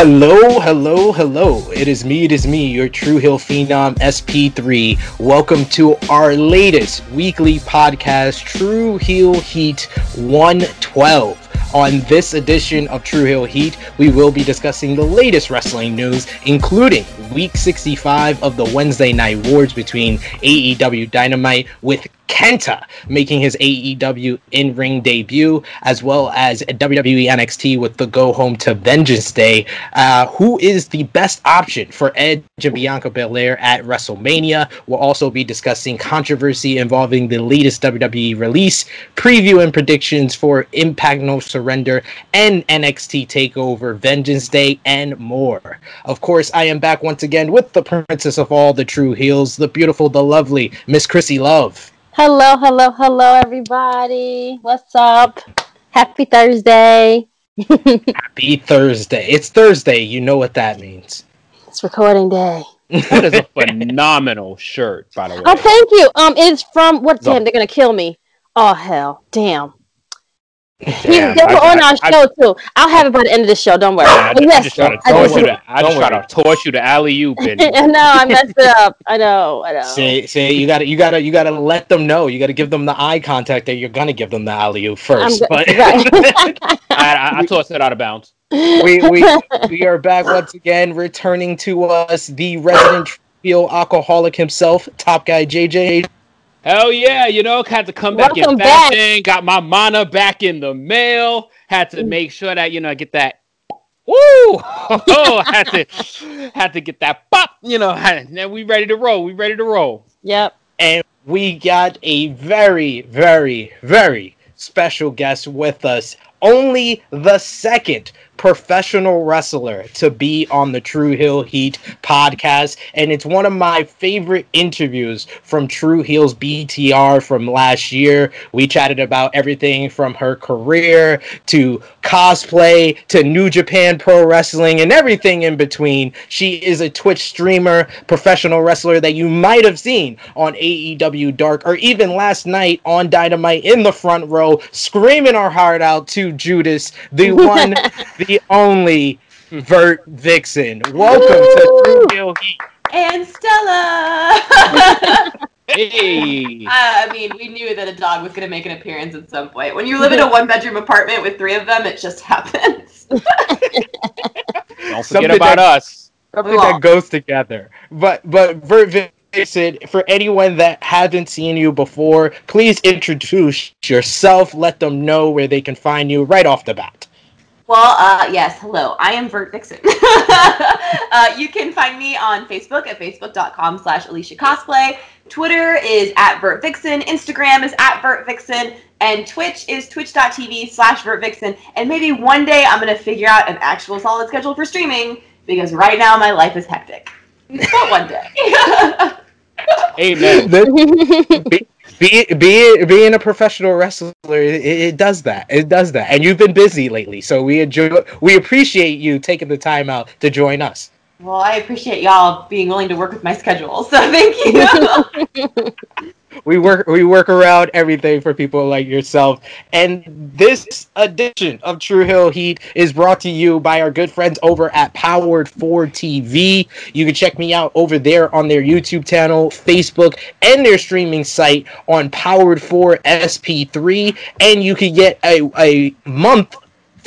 Hello, hello, hello. It is me, it is me, your True Heel Phenom SP3. Welcome to our latest weekly podcast, Tru Heel Heat 112. On this edition of Tru Heel Heat, we will be discussing the latest wrestling news, including week 65 of the Wednesday Night Wars between AEW Dynamite with Kenta making his AEW in ring debut, as well as WWE NXT with the go home to Vengeance Day. Uh, who is the best option for Edge and Bianca Belair at WrestleMania? We'll also be discussing controversy involving the latest WWE release, preview and predictions for Impact No Surrender and NXT TakeOver Vengeance Day, and more. Of course, I am back once again with the princess of all the true heels, the beautiful, the lovely Miss Krssi Luv. Hello, hello, hello, everybody. What's up? Happy Thursday. Happy Thursday. It's Thursday. You know what that means. It's recording day. That is a phenomenal shirt, by the way. Oh, thank you. Um, it's from what? Damn, they're gonna kill me. Oh hell, damn. He's Damn, they I- were on I- our I- show too. I'll have it by the end of the show. Don't worry. I, I yes, just try to I toss just- you the, I just try to toss you the alley oop and I I messed it up. I know. I know. Say, say, you gotta, you gotta, you gotta let them know. You gotta give them the eye contact that you're gonna give them the alley oop I'm first. go- But right. I, I, I tossed it out of bounds. we, we, we are back once again, returning to us the resident heel alcoholic himself, Top Guy JJ. Hell yeah, you know, had to come back Welcome in back. fashion, got my mana back in the mail, had to mm. make sure that, you know, I get that woo oh had to had to get that pop, you know, and then we ready to roll. We ready to roll. Yep. and we got a very, very, very special guest with us. Only the second professional wrestler to be on the Tru Heel Heat podcast, and it's one of my favorite interviews from True Heel's BTR from last year. We chatted about everything from her career to cosplay to New Japan Pro Wrestling and everything in between. She is a Twitch streamer, professional wrestler that you might have seen on AEW Dark or even last night on Dynamite in the front row, screaming our heart out to Judas, the one, the only Vert Vixen. Welcome to Tru Heel Heat. and Stella. Hey. Uh, I mean, we knew that a dog was going to make an appearance at some point. When you live in a one-bedroom apartment with three of them, it just happens. Don't Something forget about that- us. something We that goes together. But but Vert Vixen, for anyone that hasn't seen you before, please introduce yourself. Let them know where they can find you right off the bat. Well, uh, yes, hello. I am Vert Vixen. uh, you can find me on Facebook at facebook.com slash Alicia Cosplay. Twitter is at Vert Vixen. Instagram is at Vert Vixen. And Twitch is twitch.tv slash Vert Vixen. And maybe one day I'm going to figure out an actual solid schedule for streaming because right now my life is hectic. But one day. Amen. be, be, be, being a professional wrestler, it, it does that. It does that. And you've been busy lately, so we enjoy. We appreciate you taking the time out to join us. Well, I appreciate y'all being willing to work with my schedule, so thank you. We work we work around everything for people like yourself. And this edition of Tru Heel Heat is brought to you by our good friends over at Powered 4 TV. You can check me out over there on their YouTube channel, Facebook, and their streaming site on Powered 4 SP3. And you can get a, a month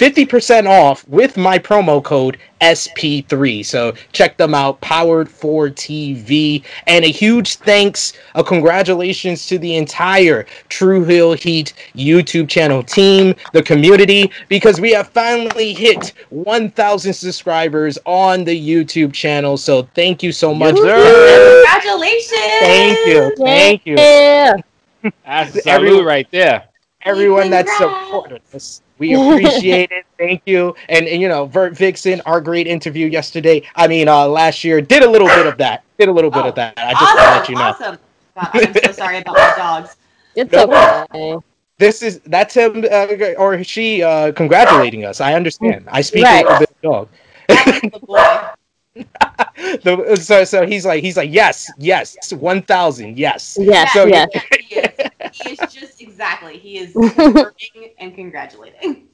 50% off with my promo code SP3. So check them out, Powered for TV. And a huge thanks, a congratulations to the entire Tru Heel Heat YouTube channel team, the community, because we have finally hit 1,000 subscribers on the YouTube channel. So thank you so much. Congratulations! Thank you. Thank you. Yeah. That's a Every- salute right there. everyone that supported us. We appreciate it. Thank you. And, and you know, Vert Vixen, our great interview yesterday. I mean, uh, last year did a little bit of that. Did a little bit Oh, of that. I just want to let you know. Awesome. God, I'm so sorry about my dogs. It's No. okay. This is that's him uh, or she uh, congratulating us. I understand. I speak Right. for the dog. That was the boy. So so he's like he's like yes yes one thousand yes. Yes, So- yes. Yes, he is. He is just exactly. He is confirming and congratulating.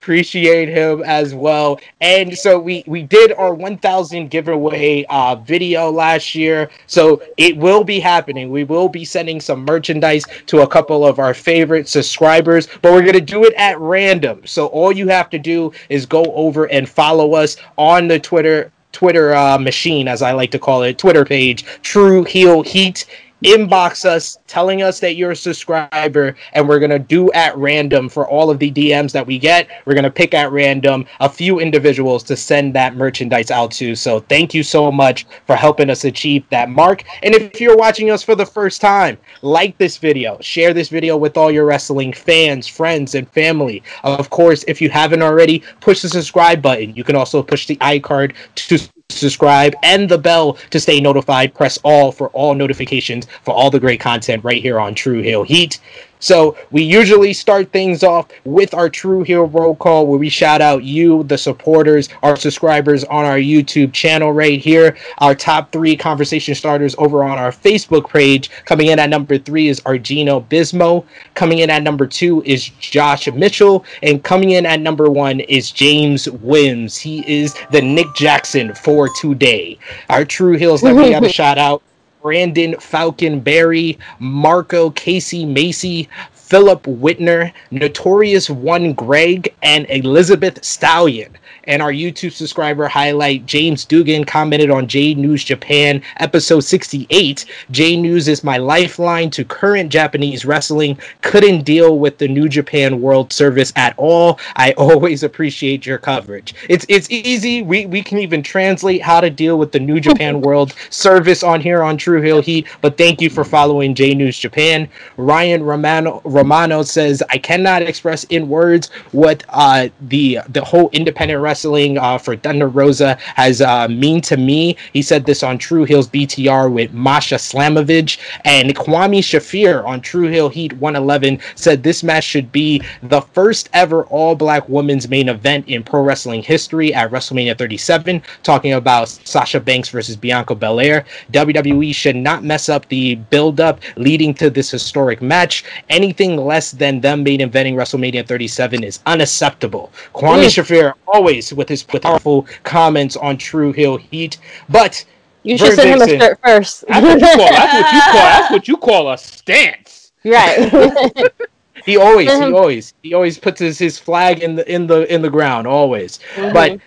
appreciate him as well. And so we we did our 1000 giveaway uh, video last year, so it will be happening. We will be sending some merchandise to a couple of our favorite subscribers, but we're gonna do it at random. So all you have to do is go over and follow us on the Twitter Twitter uh, machine, as I like to call it, Twitter page, Tru Heel Heat inbox us telling us that you're a subscriber and we're going to do at random for all of the DMs that we get. We're going to pick at random a few individuals to send that merchandise out to. So thank you so much for helping us achieve that mark. And if you're watching us for the first time, like this video, share this video with all your wrestling fans, friends, and family. Of course, if you haven't already, push the subscribe button. You can also push the iCard to subscribe, and the bell to stay notified. Press all for all notifications for all the great content right here on Tru Heel Heat. So we usually start things off with our True Heel roll call where we shout out you, the supporters, our subscribers on our YouTube channel right here. Our top three conversation starters over on our Facebook page. Coming in at number three is Argino Bismo. Coming in at number two is Josh Mitchell. And coming in at number one is James Wims. He is the Nick Jackson for today. Our True Heels that we got to shout out Brandon Falcon Berry, Marco Casey Macy, Philip Whitner, Notorious One Greg, and Elizabeth Stallion. And our YouTube subscriber highlight James Dugan commented on J News Japan episode 68. J News is my lifeline to current Japanese wrestling. Couldn't deal with the New Japan World Service at all. I always appreciate your coverage. It's it's easy. We we can even translate how to deal with the New Japan World Service on here on Tru Heel Heat. But thank you for following J News Japan. Ryan Romano Romano says I cannot express in words what uh, the the whole independent wrestling wrestling uh, for Thunder Rosa has uh, mean to me. He said this on True Hill's BTR with Masha Slamovich and Kwame Shafir on Tru Heel Heat 111 said this match should be the first ever all black women's main event in pro wrestling history at WrestleMania 37, talking about Sasha Banks versus Bianca Belair. WWE should not mess up the build up leading to this historic match. Anything less than them main eventing WrestleMania 37 is unacceptable. Kwame mm. Shafir always with his powerful comments on Tru Heel Heat. But you should send him a shirt first. That's what you call. That's what you call. That's what you call a stance. Right. he always, he always, he always puts his, his flag in the in the in the ground. Always. Mm-hmm. But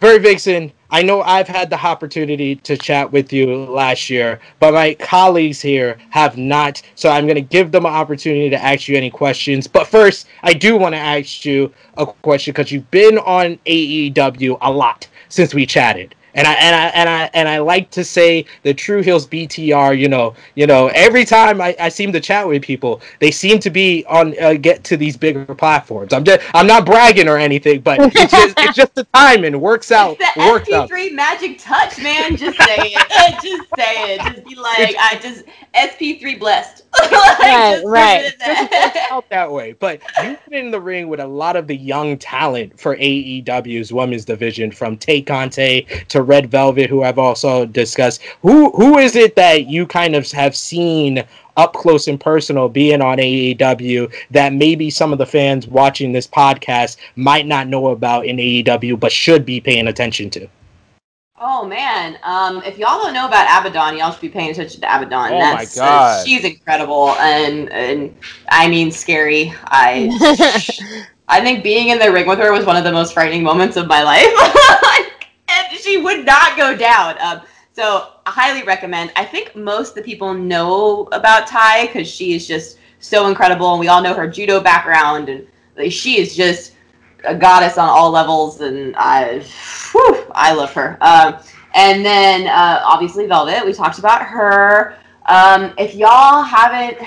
Vert Vixen, I know I've had the opportunity to chat with you last year, but my colleagues here have not. So I'm going to give them an opportunity to ask you any questions. But first, I do want to ask you a question because you've been on AEW a lot since we chatted. And I and I and I and I like to say the True Hills BTR. You know, you know. Every time I, I seem to chat with people, they seem to be on uh, get to these bigger platforms. I'm just I'm not bragging or anything, but it's just it's just the timing works out. It's the works SP3 out. magic touch, man. Just say it. just say it. Just be like, it's, I just SP3 blessed. like, right, right. out that way. But you've been in the ring with a lot of the young talent for AEW's women's division, from Tay Conte to Red Velvet, who I've also discussed. Who who is it that you kind of have seen up close and personal being on AEW that maybe some of the fans watching this podcast might not know about in AEW, but should be paying attention to? Oh man, um, if y'all don't know about Abaddon, y'all should be paying attention to Abaddon. Oh That's, my uh, god, uh, she's incredible, and and I mean scary. I I think being in the ring with her was one of the most frightening moments of my life, and she would not go down. Um, so I highly recommend. I think most of the people know about Tay because she is just so incredible, and we all know her judo background, and like, she is just a goddess on all levels, and I, whew, I love her. Um, and then uh, obviously Velvet, we talked about her. Um, if y'all haven't,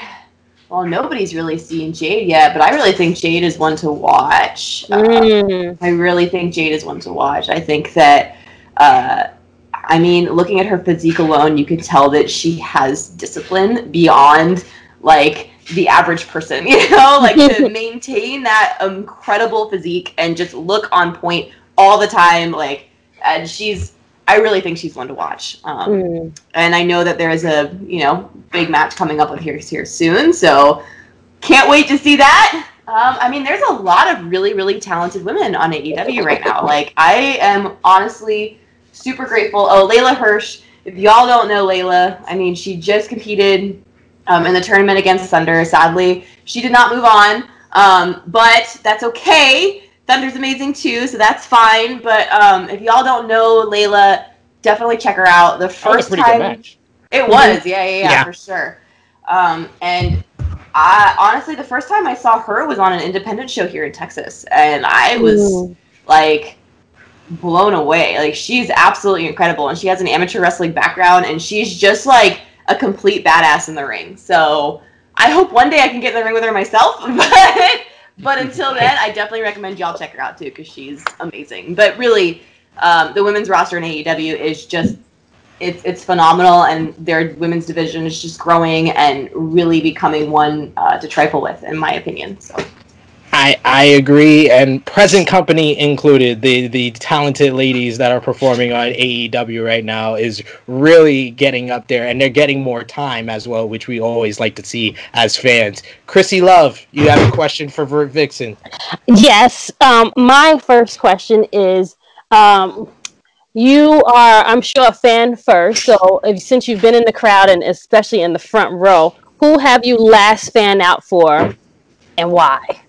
well, nobody's really seen Jade yet, but I really think Jade is one to watch. Mm. Uh, I really think Jade is one to watch. I think that, uh, I mean, looking at her physique alone, you could tell that she has discipline beyond like the average person, you know, like to maintain that incredible physique and just look on point all the time. Like, and she's, I really think she's one to watch. Um, mm. And I know that there is a, you know, big match coming up with here here soon. So can't wait to see that. Um, I mean, there's a lot of really, really talented women on AEW right now. Like, I am honestly super grateful. Oh, Leyla Hirsch. If y'all don't know Leyla, I mean, she just competed um, in the tournament against Thunder. Sadly, she did not move on, um, but that's okay. Thunder's amazing too, so that's fine. But um, if y'all don't know Leyla, definitely check her out. The first time it was, yeah, yeah, yeah, yeah, for sure. Um, and I honestly, the first time I saw her was on an independent show here in Texas, and I was Ooh. like blown away. Like she's absolutely incredible, and she has an amateur wrestling background, and she's just like a complete badass in the ring. So I hope one day I can get in the ring with her myself, but but until then, I definitely recommend y'all check her out too because she's amazing. But really, um, the women's roster in AEW is just it's it's phenomenal, and their women's division is just growing and really becoming one uh, to trifle with, in my opinion. So. I, I agree, and present company included, the the talented ladies that are performing on AEW right now is really getting up there, and they're getting more time as well, which we always like to see as fans. Krssi Luv, you have a question for Vert Vixen? Yes. Um, my first question is, um, you are, I'm sure, a fan first. So if, since you've been in the crowd and especially in the front row, who have you last fan out for, and why?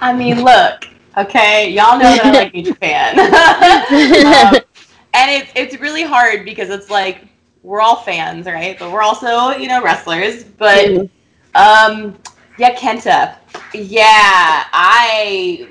I mean, look, okay, y'all know that I like New Japan, um, and it's it's really hard because it's like we're all fans, right? But we're also you know wrestlers. But um, yeah, Kenta, yeah, I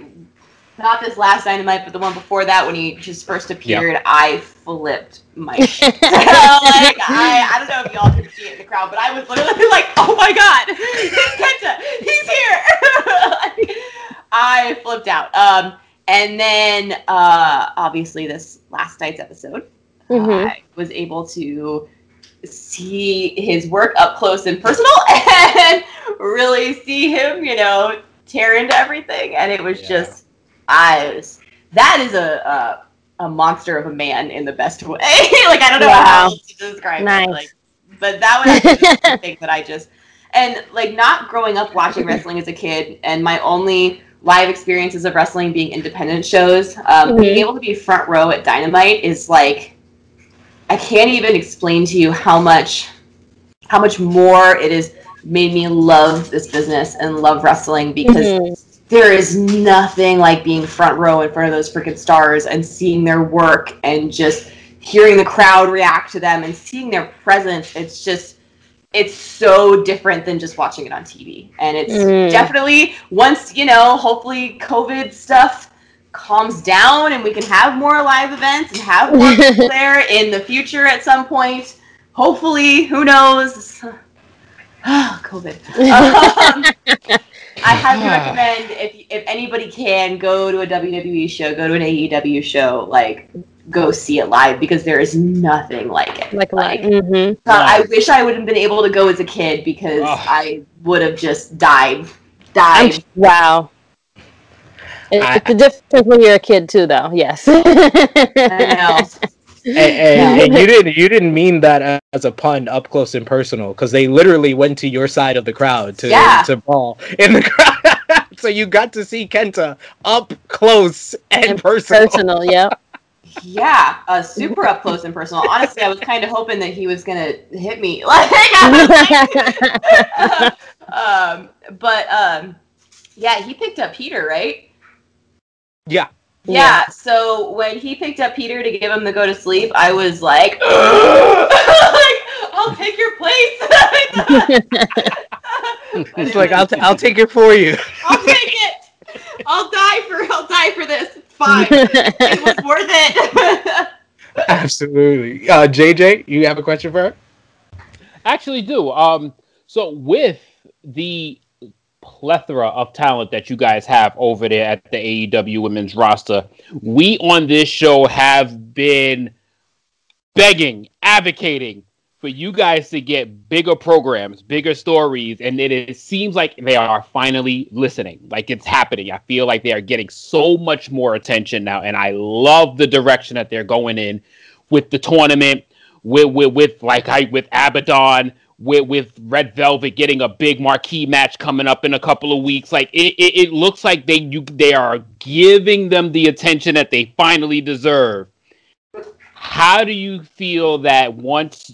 not this last dynamite, but the one before that when he just first appeared, yep. I flipped my shit. like I, I don't know if y'all could see it in the crowd, but I was literally like, oh my god, it's Kenta, he's here. I flipped out. Um, and then uh, obviously this last night's episode, mm-hmm. I was able to see his work up close and personal and really see him, you know, tear into everything. And it was yeah. just, I was, that is a, a, a monster of a man in the best way. like I don't know wow. how else to describe nice. it. Like, but that was the thing that I just and like not growing up watching wrestling as a kid, and my only live experiences of wrestling being independent shows. Um, mm-hmm. Being able to be front row at Dynamite is like I can't even explain to you how much how much more it has made me love this business and love wrestling because mm-hmm. there is nothing like being front row in front of those freaking stars and seeing their work and just hearing the crowd react to them and seeing their presence. It's just it's so different than just watching it on TV. And it's mm. definitely once, you know, hopefully COVID stuff calms down and we can have more live events and have more there in the future at some point. Hopefully, who knows? COVID. Um, I highly recommend if if anybody can go to a WWE show, go to an AEW show. Like go see it live because there is nothing like it. Like, like mm-hmm. uh, I wish I would have been able to go as a kid because oh. I would have just died. Died. I'm, wow. I, it's a difference when you're a kid too, though. Yes. I know. and, and, and, you didn't you didn't mean that as a pun up close and personal because they literally went to your side of the crowd to yeah. to ball in the crowd so you got to see Kenta up close and, and personal. Personal, yep. Yeah, uh, super up close and personal. Honestly, I was kind of hoping that he was gonna hit me, like, um, but um, yeah, he picked up Peter, right? Yeah. yeah. Yeah. So when he picked up Peter to give him the go to sleep, I was like, like I'll take your place. it's like I'll t- I'll take it for you. I'll take it. I'll die for I'll die for this fine. it was worth it. Absolutely. Uh, JJ, you have a question for her? Actually, do. Um, so with the plethora of talent that you guys have over there at the AEW women's roster, we on this show have been begging, advocating for you guys to get bigger programs, bigger stories, and it, it seems like they are finally listening. Like it's happening. I feel like they are getting so much more attention now, and I love the direction that they're going in with the tournament, with with, with like I with Abaddon, with with Red Velvet getting a big marquee match coming up in a couple of weeks. Like it, it, it looks like they you they are giving them the attention that they finally deserve. How do you feel that once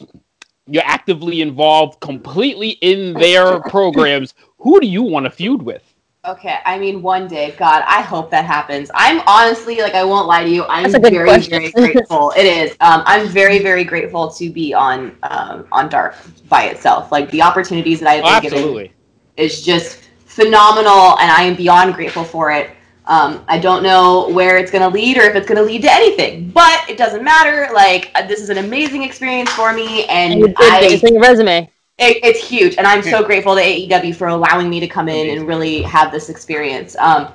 you're actively involved completely in their programs, who do you want to feud with? Okay, I mean, one day, God, I hope that happens. I'm honestly, like, I won't lie to you, I'm That's a good very, question. very grateful. It is. Um, I'm very, very grateful to be on um, on Dark by itself. Like the opportunities that I've Oh, been given is just phenomenal, and I am beyond grateful for it. Um, I don't know where it's going to lead or if it's going to lead to anything, but it doesn't matter. Like, uh, this is an amazing experience for me, And and you did I, it. It's in your resume. it, it's huge, and I'm so grateful to AEW for allowing me to come in and really have this experience. Um,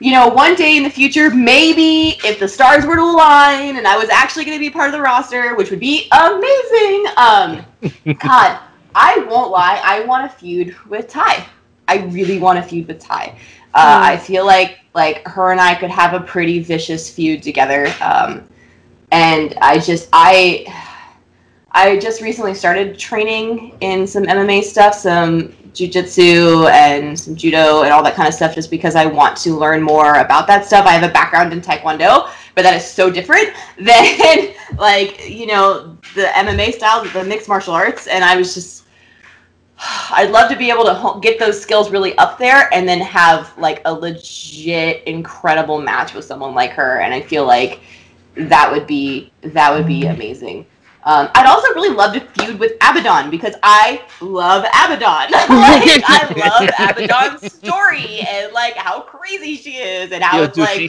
you know, one day in the future, maybe if the stars were to align and I was actually going to be part of the roster, which would be amazing. Um, God, I won't lie, I want to feud with Tay. I really want to feud with Tay. Uh, I feel like like her and I could have a pretty vicious feud together. Um, and I just I I just recently started training in some MMA stuff, some jujitsu and some judo and all that kind of stuff, just because I want to learn more about that stuff. I have a background in taekwondo, but that is so different than like you know the MMA style, the mixed martial arts, and I was just. I'd love to be able to get those skills really up there and then have like a legit incredible match with someone like her and I feel like that would be that would be amazing. Um, I'd also really love to feud with Abaddon because I love Abaddon. like, I love Abaddon's story and like how crazy she is and how Yo, it's dude, like she,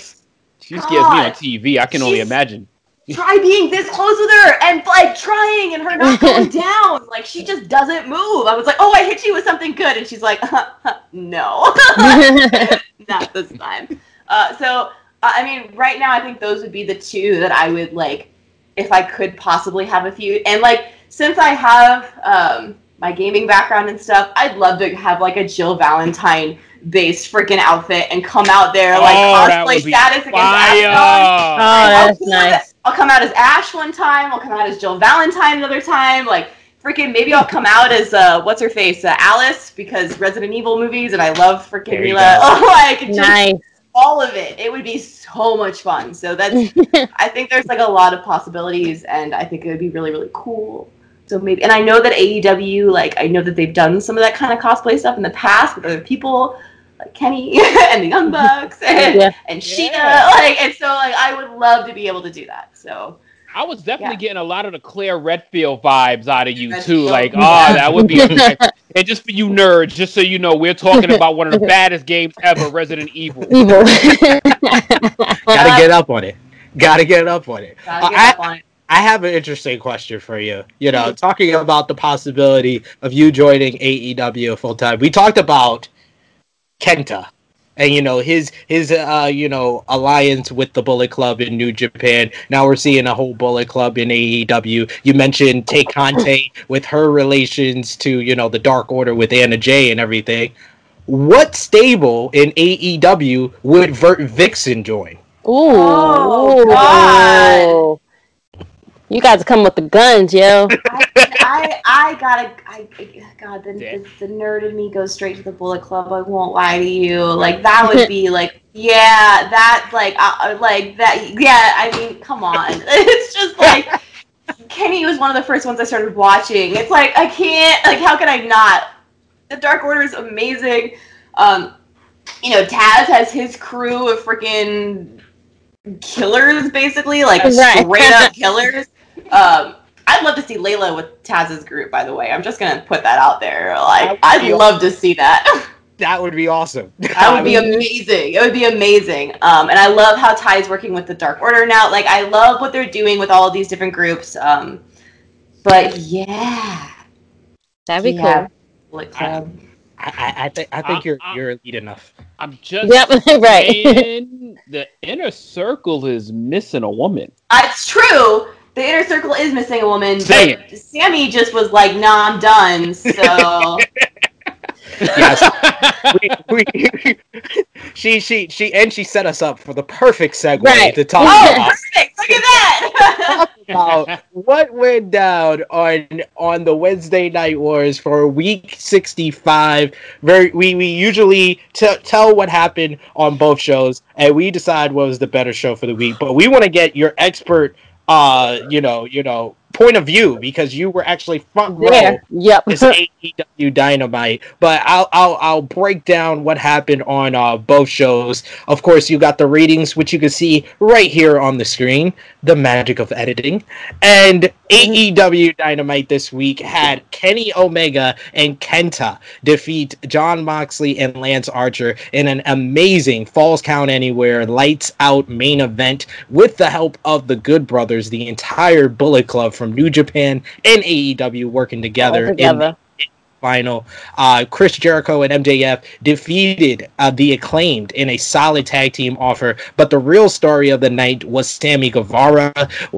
she scares me on TV. I can only imagine. Try being this close with her and like trying and her not going down. Like she just doesn't move. I was like, oh, I hit you with something good, and she's like, no, not this time. Uh, so uh, I mean, right now, I think those would be the two that I would like if I could possibly have a few. And like, since I have um, my gaming background and stuff, I'd love to have like a Jill Valentine based freaking outfit and come out there like Oh, cosplay would be status against Fire! Oh, that's nice. That. I'll come out as Ash one time. I'll come out as Jill Valentine another time. Like freaking, maybe I'll come out as uh, what's her face, uh, Alice, because Resident Evil movies, and I love freaking There you Mila. go. like just Nice. all of it. It would be so much fun. So that's. I think there's like a lot of possibilities, and I think it would be really really cool. So maybe, and I know that AEW, like I know that they've done some of that kind of cosplay stuff in the past with other people, like Kenny and the Young Bucks and, Yeah. and Yeah. Sheena, like, and so like I would love to be able to do that. So I was definitely Yeah. getting a lot of the Claire Redfield vibes out of you too. Like, oh, that would be. and just for you nerds, just so you know, we're talking about one of the baddest games ever, Resident Evil. Evil. Gotta get up on it. Gotta get up on it. gotta Uh, get I- up on it. I have an interesting question for you. You know, talking about the possibility of you joining AEW full time. We talked about Kenta and you know his his uh you know alliance with the Bullet Club in New Japan. Now we're seeing a whole Bullet Club in AEW. You mentioned Tay Conte with her relations to you know the Dark Order with Anna Jay and everything. What stable in AEW would Vert Vixen join? Ooh. Oh, God. You guys come with the guns, yo. I, I, I gotta, I, God, the, Yeah. the, the nerd in me goes straight to the Bullet Club. I won't lie to you. Like that would be like, yeah, that, like, uh, like that. Yeah, I mean, come on. It's just like Kenny was one of the first ones I started watching. It's like I can't, like, how can I not? The Dark Order is amazing. Um, you know, Taz has his crew of freaking killers, basically, like Right. straight up killers. Um, I'd love to see Leyla with Taz's group. By the way, I'm just gonna put that out there. Like, I'd be love to see that. That would be awesome. That would be amazing. It would be amazing. Um, and I love how Tay is working with the Dark Order now. Like, I love what they're doing with all of these different groups. Um, but yeah, That'd be yeah, cool. Bullet Club. I, I, I think I think Uh, you're uh, you're elite enough. I'm just Yep, right. the inner circle is missing a woman. Uh, it's true. The inner circle is missing a woman. Say but Sammy just was like, "Nah, I'm done." So Yes. we, we, she she she and she set us up for the perfect segue Right. to talk oh, about perfect! Look at that. about what went down on on the Wednesday Night Wars for Week 65. Very, we we usually t- tell what happened on both shows, and we decide what was the better show for the week. But we want to get your expert, uh, you know, you know, point of view because you were actually front row There. Yep. this AEW Dynamite. But I'll I'll I'll break down what happened on uh, both shows. Of course, you got the ratings, which you can see right here on the screen. The magic of editing. And AEW Dynamite this week had Kenny Omega and Kenta defeat Jon Moxley and Lance Archer in an amazing Falls Count Anywhere lights out main event with the help of the Good Brothers, the entire Bullet Club from New Japan and AEW working together, together. in final. Uh, Chris Jericho and MJF defeated uh, the acclaimed in a solid tag team offer, but the real story of the night was Sammy Guevara,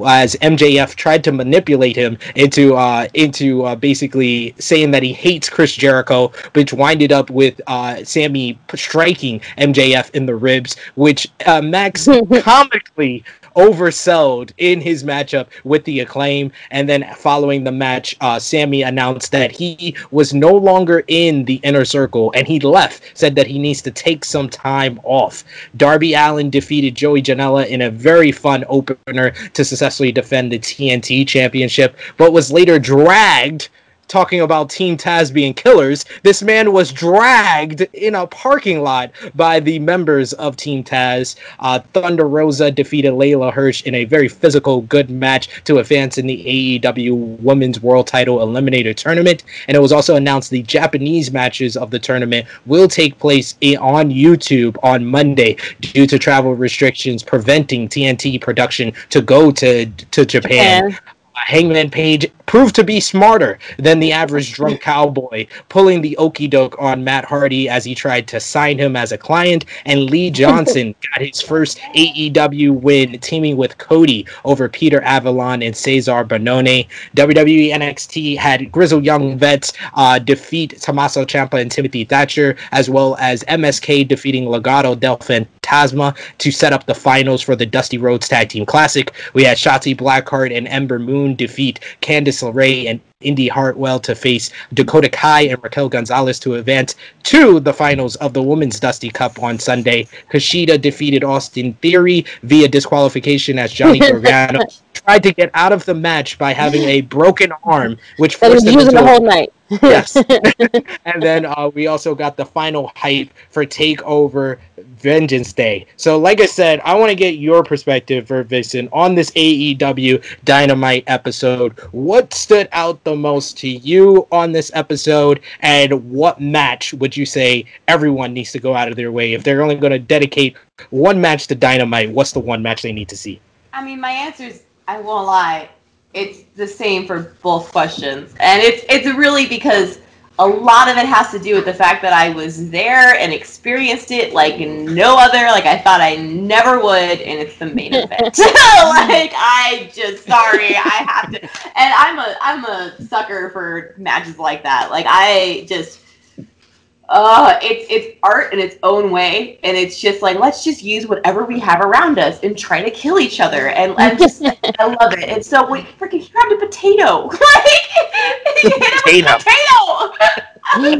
as MJF tried to manipulate him into uh, into uh, basically saying that he hates Chris Jericho, which winded up with uh, Sammy striking MJF in the ribs, which uh, Max comically oversold in his matchup with the acclaim. And then following the match, uh, Sammy announced that he was no longer in the inner circle and he left, said that he needs to take some time off. Darby Allin defeated Joey Janela in a very fun opener to successfully defend the TNT championship, but was later dragged talking about Team Taz being killers, this man was dragged in a parking lot by the members of Team Taz. Uh, Thunder Rosa defeated Leyla Hirsch in a very physical, good match to advance in the AEW Women's World Title Eliminator Tournament. And it was also announced the Japanese matches of the tournament will take place on YouTube on Monday due to travel restrictions preventing TNT production to go to to Japan. And Hangman Page proved to be smarter than the average drunk cowboy, pulling the okey doke on Matt Hardy as he tried to sign him as a client. And Lee Johnson got his first AEW win, teaming with Cody over Peter Avalon and Cezar Bononi. WWE NXT had Grizzle Young Vets uh, defeat Tommaso Ciampa and Timothy Thatcher, as well as MSK defeating Legado del Fantasma to set up the finals for the Dusty Rhodes Tag Team Classic. We had Shotzi Blackheart and Ember Moon defeat Candice LeRae and Indy Hartwell to face Dakota Kai and Raquel Gonzalez to advance to the finals of the Women's Dusty Cup on Sunday. Kushida defeated Austin Theory via disqualification as Johnny Gargano tried to get out of the match by having a broken arm, which forced was him into the whole night. Yes. and then uh, we also got the final hype for Takeover Vengeance Day. So, like I said, I want to get your perspective, for Vixen, on this AEW Dynamite episode. What stood out the most to you on this episode, and what match would you say everyone needs to go out of their way if they're only going to dedicate one match to Dynamite? What's the one match they need to see? I mean, my answer is I won't lie. It's the same for both questions, and it's it's really because a lot of it has to do with the fact that I was there and experienced it like no other. Like I thought I never would, and it's the main event. like I just sorry, I have to. And I'm a I'm a sucker for matches like that. Like I just. Uh, it's it's art in its own way, and it's just like let's just use whatever we have around us and try to kill each other, and and just I love it. And so we freaking he grabbed a potato, like he hit him with a Potato. potato.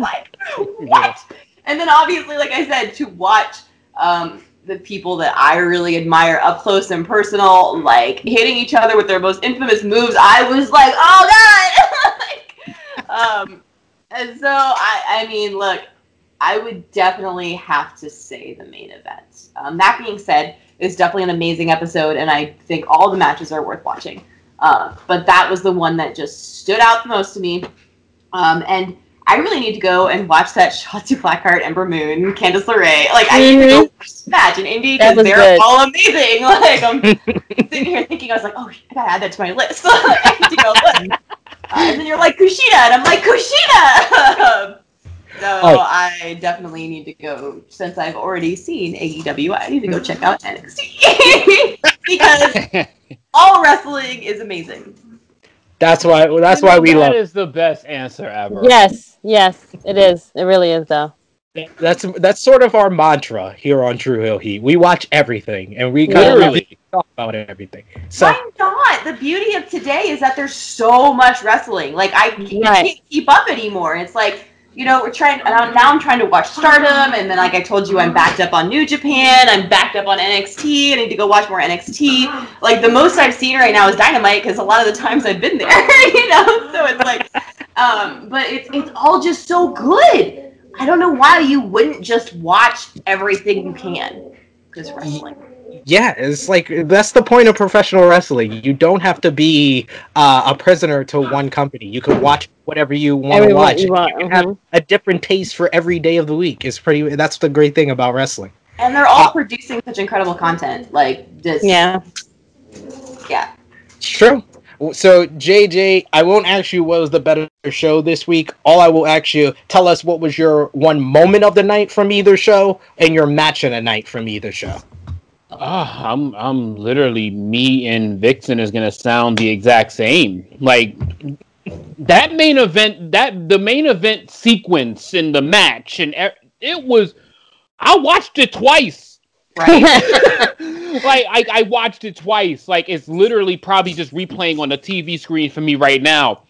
Like, what? And then obviously, like I said, to watch um the people that I really admire up close and personal, like hitting each other with their most infamous moves, I was like, oh god. like, um, and so I, I mean, look, I would definitely have to say the main event. Um, that being said, it's definitely an amazing episode, and I think all the matches are worth watching. Uh, but that was the one that just stood out the most to me. Um, and I really need to go and watch that Shotzi Blackheart, Ember Moon, Candice LeRae. Like, I need to go watch match in Indy because they're good. all amazing. Like, I'm sitting here thinking, I was like, oh, I gotta add that to my list. I need to go look. Uh, and then you're like Kushida, and I'm like Kushida. So Oh. I definitely need to go since I've already seen AEW. I need to go check out mm-hmm. NXT because all wrestling is amazing. That's why. That's You why know, we that love. is the best answer ever. yes, yes, it is. It really is, though. That's that's sort of our mantra here on Tru Heel Heat. We watch everything, and we kind of talk about everything. So Why not? The beauty of today is that there's so much wrestling. Like I c- Right. can't keep up anymore. It's like you know we're trying. Now I'm trying to watch Stardom, and then like I told you, I'm backed up on New Japan. I'm backed up on NXT. I need to go watch more NXT. Like the most I've seen right now is Dynamite because a lot of the times I've been there. you know, so it's like, um, but it's it's all just so good. I don't know why you wouldn't just watch everything you can. Because wrestling. Yeah, it's like that's the point of professional wrestling. You don't have to be uh, a prisoner to one company. You can watch whatever you want to watch. you want, You can have mhm. a different taste for every day of the week. It's pretty. That's the great thing about wrestling. And they're all Uh, producing such incredible content. Like just Yeah. yeah. True. So JJ, I won't ask you what was the better show this week. All I will ask you, tell us what was your one moment of the night from either show and your match of the night from either show. Ah, I'm I'm literally me and Vixen is gonna sound the exact same. Like that main event, that the main event sequence in the match, and it was. I watched it twice. Right. like I, I watched it twice. Like it's literally probably just replaying on the TV screen for me right now.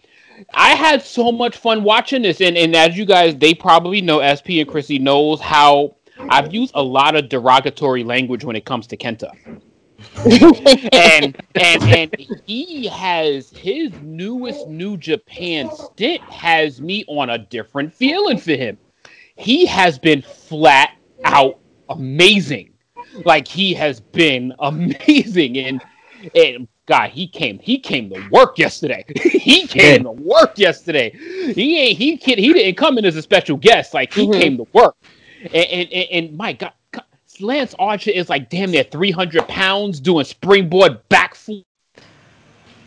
I had so much fun watching this, and, and as you guys, they probably know, SP and Krssi knows how I've used a lot of derogatory language when it comes to Kenta, and and and he has his newest New Japan stint has me on a different feeling for him. He has been flat out amazing like he has been amazing and and God, he came he came to work yesterday. he came Good. to work yesterday. He ain't he kid he didn't come in as a special guest. Like he Mhm. came to work. And and, and, and my God, Lance Archer is like damn near three hundred pounds doing springboard backflips,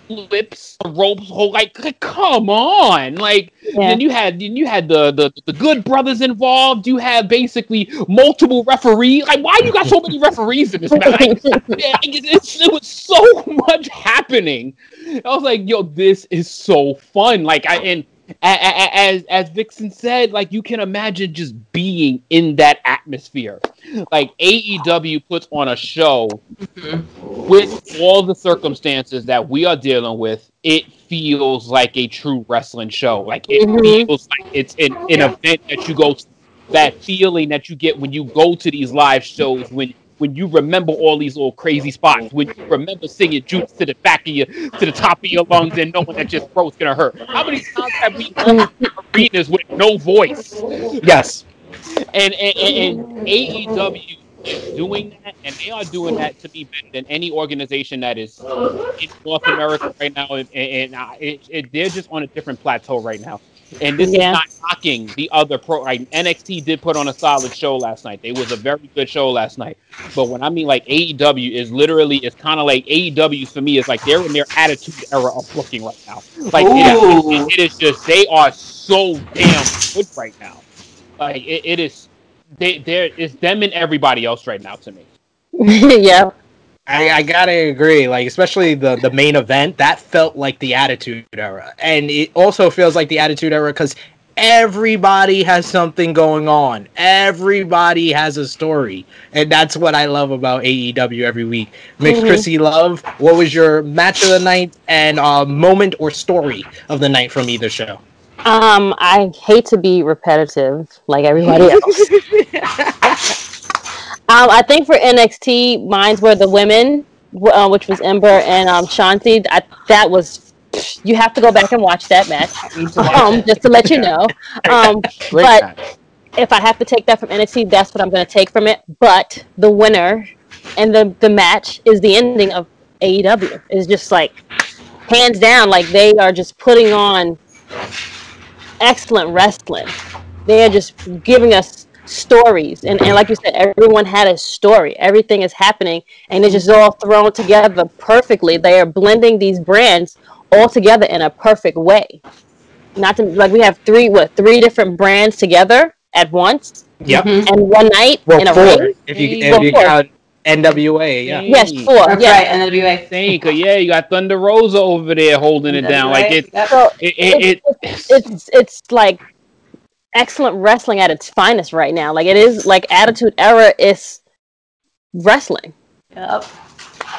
flips, the ropes, whole like come on, like Yeah. then you had then you had the, the the good brothers involved. You had basically multiple referees. Like why you got so many referees in this match? Like, it, was so much happening. I was like, yo, this is so fun. Like I and as as Vixen said, like you can imagine just being in that atmosphere. Like AEW puts on a show with all the circumstances that we are dealing with. It feels like a true wrestling show. Like it Mhm. feels like it's an, an event that you go. That feeling that you get when you go to these live shows when when you remember all these little crazy spots, when you remember singing juice to the back of your, to the top of your lungs and knowing that your throat's gonna hurt. How many times have we arenas with no voice? Yes. And and, and, and AEW is doing that, and they are doing that to be better than any organization that is in North America right now. And, and, and it, it, they're just on a different plateau right now. And this Yeah. is not knocking the other pro. Like NXT did put on a solid show last night. It was a very good show last night. But when I mean like AEW is literally, it's kind of like AEW for me is like they're in their attitude era of booking right now. Like it- it- it is just they are so damn good right now. Like it, it is, they there it's them and everybody else right now to me. yeah. I, I gotta agree. Like, especially the the main event, that felt like the Attitude Era, and it also feels like the Attitude Era because everybody has something going on. Everybody has a story, and that's what I love about AEW every week. Miss Mhm. Krssi Luv, what was your match of the night and uh, moment or story of the night from either show? Um, I hate to be repetitive like everybody else. um, I think for NXT, mines were the women, uh, which was Ember and um, Shotzi. I, that was you have to go back and watch that match, um, just to let you know. Um, But- if I have to take that from NXT, that's what I'm going to take from it. But the winner and the the match is the ending of AEW. It's just like hands down, like they are just putting on excellent wrestling. They are just giving us stories, and, and like you said, everyone had a story. Everything is happening, and it's just all thrown together perfectly. They are blending these brands all together in a perfect way. Not to like we have three what three different brands together at once Yep. Mhm. and one night Well, in a four. ring. If you Well, if you four. count NWA, yeah. Yes, Hey. four. That's yeah. right, NWA. Saying, 'cause, yeah, you got Thunder Rosa over there holding it down. Like it, Yep. So it, it, it, it's it's it's like excellent wrestling at its finest right now. Like it is like Attitude Era is wrestling. Yep.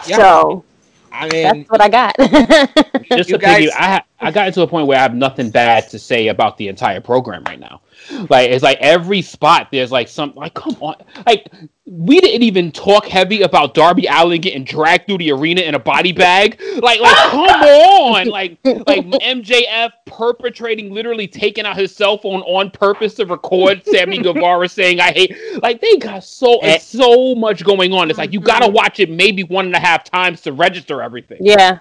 Yeah. So I mean, that's what I got. Just You to guys... guys- I, ha- I got into a point where I have nothing bad to say about the entire program right now. Like it's like every spot there's like some like come on like we didn't even talk heavy about Darby Allin getting dragged through the arena in a body bag. Like like come on like like MJF perpetrating literally taking out his cell phone on purpose to record Sammy Guevara saying I hate like they got so it's so much going on. It's like you gotta mm-hmm. watch it maybe one and a half times to register everything. yeah.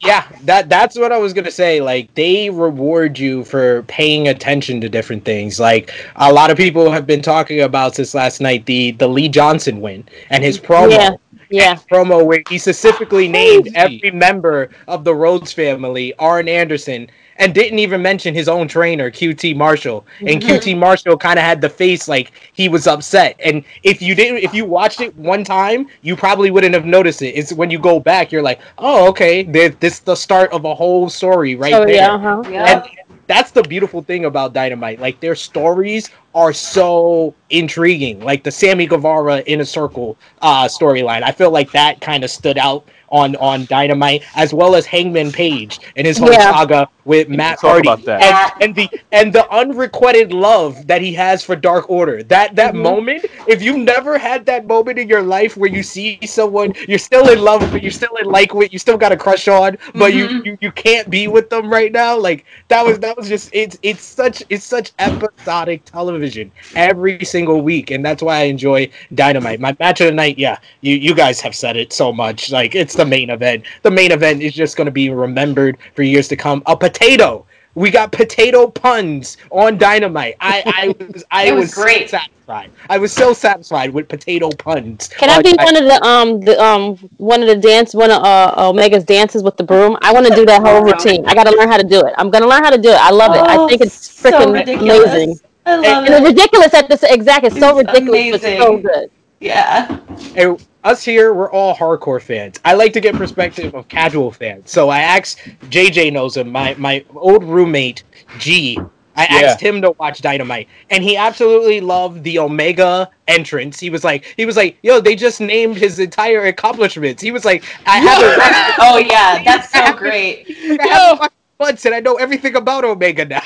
Yeah, that that's what I was gonna say. Like they reward you for paying attention to different things. Like a lot of people have been talking about since last night the the Lee Johnson win and his promo. Yeah. Yeah. promo where he specifically named every member of the Rhodes family, Arn Anderson, and didn't even mention his own trainer, QT Marshall. And QT Marshall kind of had the face like he was upset. And if you didn't, if you watched it one time, you probably wouldn't have noticed it. It's when you go back, you're like, oh, okay, this is the start of a whole story right So there. yeah. Uh-huh. Yep. And that's the beautiful thing about Dynamite. Like their stories are so intriguing. Like the Sammy Guevara Inner Circle uh, storyline. I feel like that kind of stood out on on Dynamite, as well as Hangman Page and his whole Yeah. saga with Matt Hardy. about that. And, and the and the unrequited love that he has for Dark Order. That that Mhm. moment, if you've never had that moment in your life where you see someone you're still in love with, you're still in like with, you still got a crush on, but you, Mhm. you you can't be with them right now. Like that was that was just it's it's such it's such episodic television every single week, and that's why I enjoy Dynamite. My match of the night, yeah, you you guys have said it so much. Like it's the main event. The main event is just going to be remembered for years to come. A potato. We got potato puns on Dynamite. I I was I It was was, so great. satisfied. I was so satisfied with potato puns. Can I be Dy- one of the um the um one of the dance one of uh, Omega's dances with the broom? I want to do that whole routine. I got to learn how to do it. I'm gonna learn how to do it. I love it. I Oh, think it's freaking ridiculous. amazing. I love And it's ridiculous at this exact. It's so It's ridiculous, but so good. Yeah. And us here, we're all hardcore fans. I like to get perspective of casual fans. So I asked JJ knows him, my my old roommate G. I Yeah. asked him to watch Dynamite, and he absolutely loved the Omega entrance. He was like, he was like, yo, they just named his entire accomplishments. He was like, I haven't watched Oh yeah, that's so great. it, I haven't watched it once, and I know everything about Omega now.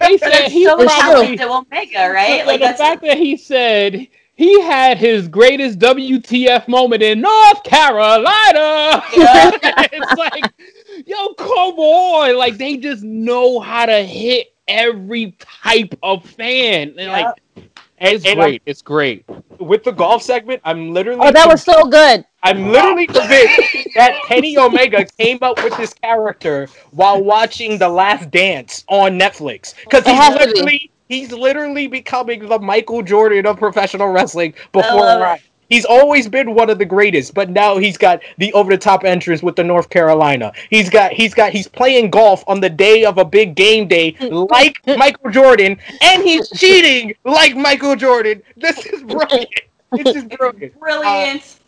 They But said it's he so was probably talented Omega, right? Like the that's fact that he said he had his greatest WTF moment in North Carolina. Yeah. it's like, yo, come on! Like they just know how to hit every type of fan. And like, it's And great. It's great. with the golf segment, I'm literally Oh, that was so good. I'm literally convinced that Kenny Omega came up with this character while watching The Last Dance on Netflix because he's to be. literally he's literally becoming the Michael Jordan of professional wrestling before love it. Ryan. He's always been one of the greatest, but now he's got the over the top entrance with the North Carolina. He's got he's got he's playing golf on the day of a big game day like Michael Jordan, and he's cheating like Michael Jordan. This is brilliant. It's just brilliant. brilliant. uh,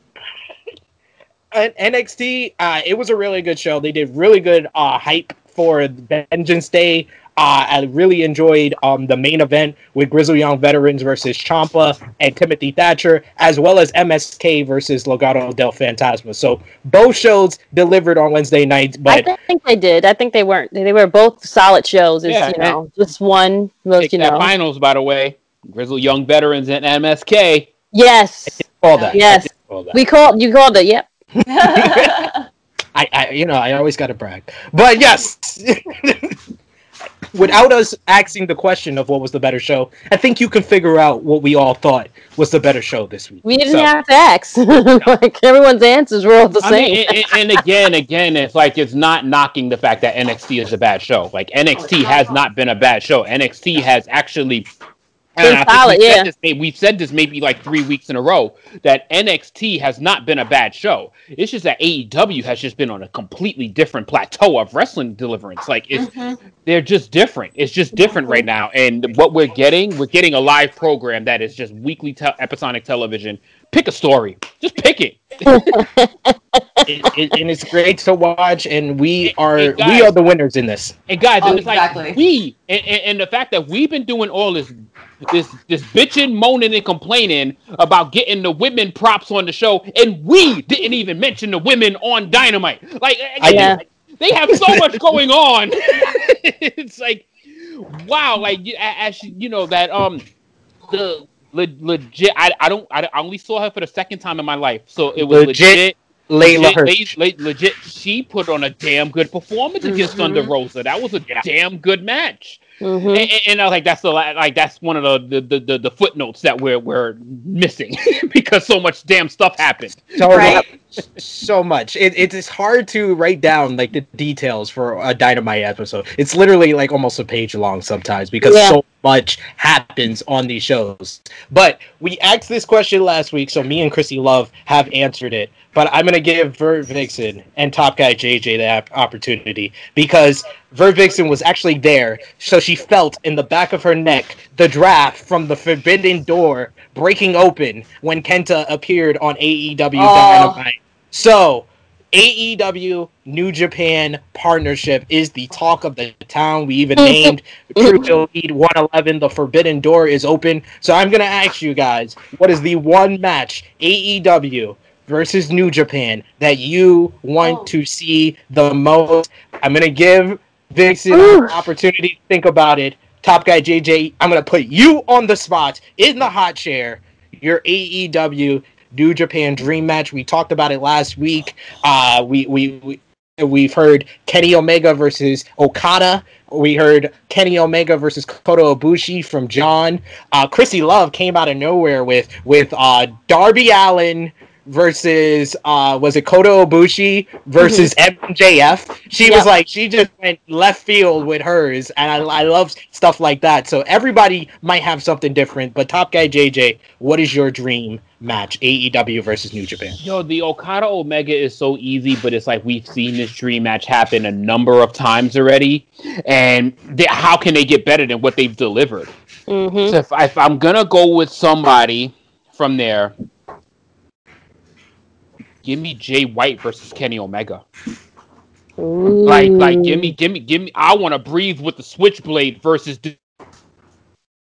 NXT, uh, it was a really good show. They did really good uh, hype for Vengeance Day. Uh, I really enjoyed um, the main event with Grizzled Young Veterans versus Ciampa and Timothy Thatcher, as well as MSK versus Legado del Fantasma. So both shows delivered on Wednesday nights, but I think they did. I think they weren't. They were both solid shows. It's, Yeah, you know, just one was, you that know. finals, by the way. Grizzled Young Veterans and MSK. Yes, all that. Yes. I did all that. we called. You called it. Yep. I, I, you know, I always got to brag. But yes, without us asking the question of what was the better show, I think you can figure out what we all thought was the better show this week. We didn't So- have to ask. like everyone's answers were all the I same. mean, and, and again, again, it's like it's not knocking the fact that NXT is a bad show. Like NXT has not been a bad show. NXT has actually. Been and solid, we've said this we've said this maybe like three weeks in a row that NXT has not been a bad show. It's just that AEW has just been on a completely different plateau of wrestling deliverance. Like it's Mhm. they're just different. It's just different right now. And what we're getting, we're getting a live program that is just weekly te- episodic television. Pick a story, just pick it. it, it, and it's great to watch. And we are hey, guys. we are the winners in this. And guys, Oh, it's exactly. like we and, and, and the fact that we've been doing all this this this bitching, moaning, and complaining about getting the women props on the show, and we didn't even mention the women on Dynamite. Like, I Yeah. they have so much going on. it's like, wow, like you- as you you know that um the le- legit. I, I don't. I, I only saw her for the second time in my life, so it was Legit legit. Leyla legit, Hirsch. le- le- legit, she put on a damn good performance against Mhm. Thunder Rosa. That was a damn good match. Mhm. And, and- and I was like, that's the like that's one of the the, the, the footnotes that we're we're missing because so much damn stuff happened. So, Right. so much. It, it is hard to write down like the details for a Dynamite episode. It's literally like almost a page long sometimes because Yeah. so much happens on these shows. But we asked this question last week, so me and Krssi Luv have answered it. But I'm gonna give Vert Vixen and Top Guy JJ the opportunity because Vert Vixen was actually there, so she felt in the back of her neck the draft from the Forbidden Door breaking open when Kenta appeared on AEW Oh. Dynamite. So, AEW New Japan partnership is the talk of the town. We even named True Heat 111. The Forbidden Door is open. So, I'm going to ask you guys what is the one match AEW versus New Japan that you want Oh. to see the most? I'm going to give Vixen an opportunity to think about it. Top guy JJ, I'm going to put you on the spot in the hot chair. Your AEW New Japan Dream match. We talked about it last week. Uh, we, we, we we've heard Kenny Omega versus Okada. We heard Kenny Omega versus Kota Ibushi from John. Uh, Krssi Luv came out of nowhere with with uh, Darby Allin versus uh, was it Kota Ibushi versus MJF. She was like she just went left field with hers, and I, I love stuff like that. So everybody might have something different. But Top Guy JJ, what is your dream match? AEW versus New Japan. Yo, the Okada Omega is so easy, but it's like we've seen this dream match happen a number of times already, and they, how can they get better than what they've delivered? Mhm. So if, if I'm gonna go with somebody from there, give me Jay White versus Kenny Omega. Like, like, give me, give me, give me. I want to breathe with the Switchblade versus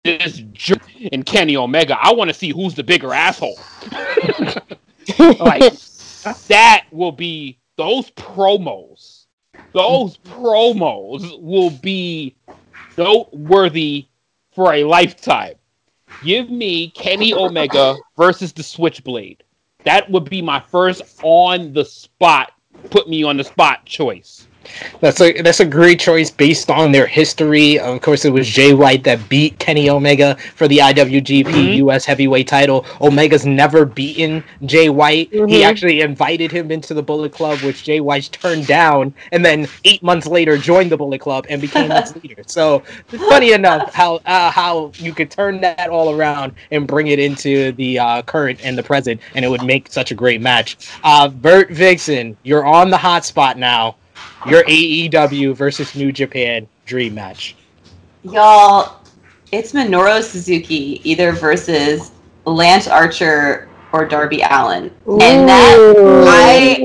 this jerk and Kenny Omega. I want to see who's the bigger asshole. like that will be those promos. Those promos will be noteworthy for a lifetime. Give me Kenny Omega versus the Switchblade. That would be my first on the spot, put me on the spot choice. That's a that's a great choice based on their history. Of course, it was Jay White that beat Kenny Omega for the IWGP Mhm. US Heavyweight Title. Omega's never beaten Jay White. He Mhm. actually invited him into the Bullet Club, which Jay White turned down, and then eight months later joined the Bullet Club and became its leader. So, funny enough, how uh, how you could turn that all around and bring it into the uh, current and the present, and it would make such a great match. Uh, Vert Vixen, you're on the hot spot now your AEW versus New Japan dream match. Y'all, it's Minoru Suzuki either versus Lance Archer or Darby Allin. And that I-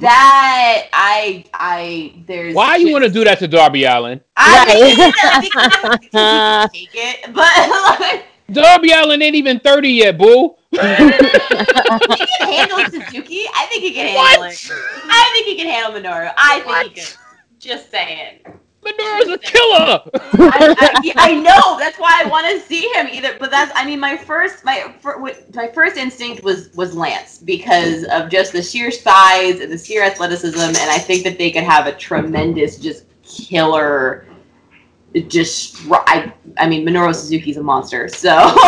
that I I there's Why you want to do that to Darby Allin? I Right. mean, because he can take it, but like, Darby Allin ain't even 30 yet, boo. he can handle Suzuki. I think he can handle it. I think he can handle Minoru. I think he can. Just saying. Minoru's a killer. I, I, I know. That's why I want to see him either. But that's. I mean, my first my fir- my first instinct was was Lance because of just the sheer size and the sheer athleticism, and I think that they could have a tremendous, just killer. Just I. I mean, Minoru Suzuki's a monster. So.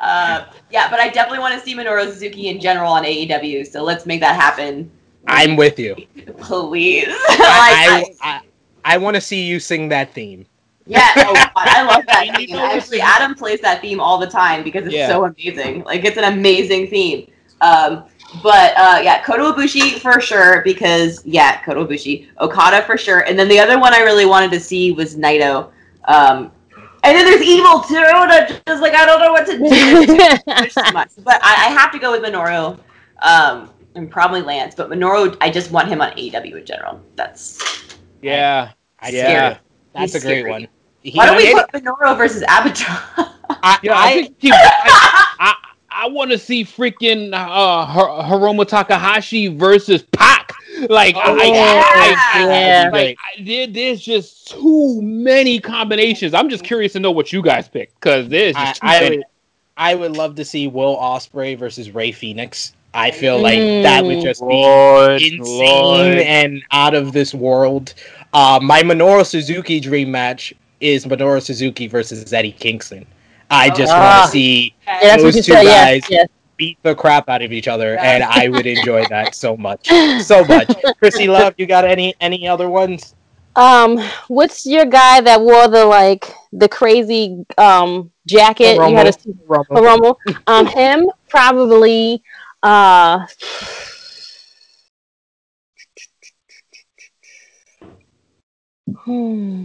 Uh, yeah, but I definitely want to see Minoru Suzuki in general on AEW. So let's make that happen, I'm with you. please. I, I, I, I want to see you sing that theme. Yeah, oh God, I love that theme. Actually, Adam plays that theme all the time because it's Yeah. so amazing. Like it's an amazing theme. Um, but uh, yeah, Kota Ibushi for sure because yeah, Kota Ibushi, Okada for sure, and then the other one I really wanted to see was Naito. Um, And then there's evil too, and I'm just like, I don't know what to do. There's too much. But I, I have to go with Minoru. Um, and probably Lance, but Minoru, I just want him on AEW in general. That's Yeah. I Yeah. yeah, that's He's a great scary. one. He- why don't we it- put Minoru versus Avatar? I, Yeah, I, I- think he- I, I, I want to see freaking uh, Har- Hiromu Takahashi versus Pac. Like, I, Oh, I, I, yeah. like I, there, there's just too many combinations. I'm just curious to know what you guys pick because there's I, just too I many. would, I would love to see Will Ospreay versus Rey Fenix. I feel like that would just be Lord, insane and out of this world. Uh, my Minoru Suzuki dream match is Minoru Suzuki versus Eddie Kingston. I just Ah. want to see Yeah, Those two guys. yes. beat the crap out of each other, and I would enjoy that so much, so much. Krssi Luv, you got any any other ones? Um, what's your guy that wore the like the crazy um jacket? You had a Rumble. Rumble. Um, him probably. Uh, hmm.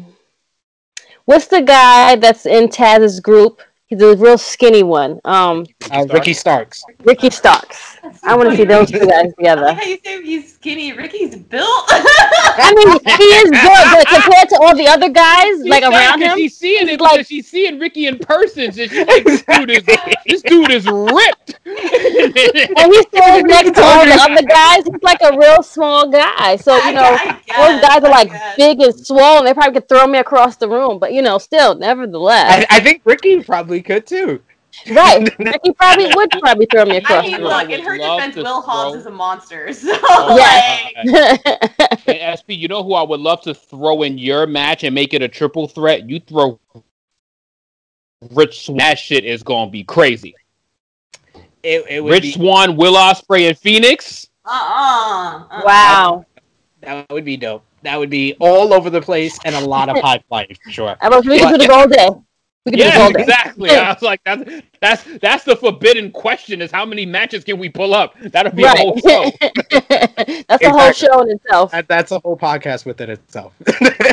What's the guy that's in Taz's group? He's a real skinny one. Um, Uh, Ricky Starks. Ricky Starks. I want to see those two guys I together. like how you say he's skinny. Ricky's built. I mean, he is good, but compared to all the other guys like around him, She's seeing it like- because she's seeing Ricky in person. So she's like, this dude is this dude is ripped. and he stands next to all the other guys. He's like a real small guy. So you know, guess, those guys are like big and swollen. They probably could throw me across the room, but you know, still, nevertheless, I, I think Ricky probably could too. right? He probably would probably throw me across. I across mean, the look, would in her defense, Will Hobbs throw- is a monster. So, Yes. like, room. And SP, you know who I would love to throw in your match and make it a triple threat? You throw Rich Swann. That shit is gonna be crazy. It, it would Rich be Swann, Will Ospreay, and Fenix. uh-uh. uh-uh. wow. that would be dope. That would be all over the place and a lot of high flying for sure. I was, we could do all day. We could Yeah, exactly. I was like, that's that's that's the forbidden question: is how many matches can we pull up? That'll be a whole show. That's a whole Exactly. show in itself. That, that's a whole podcast within itself.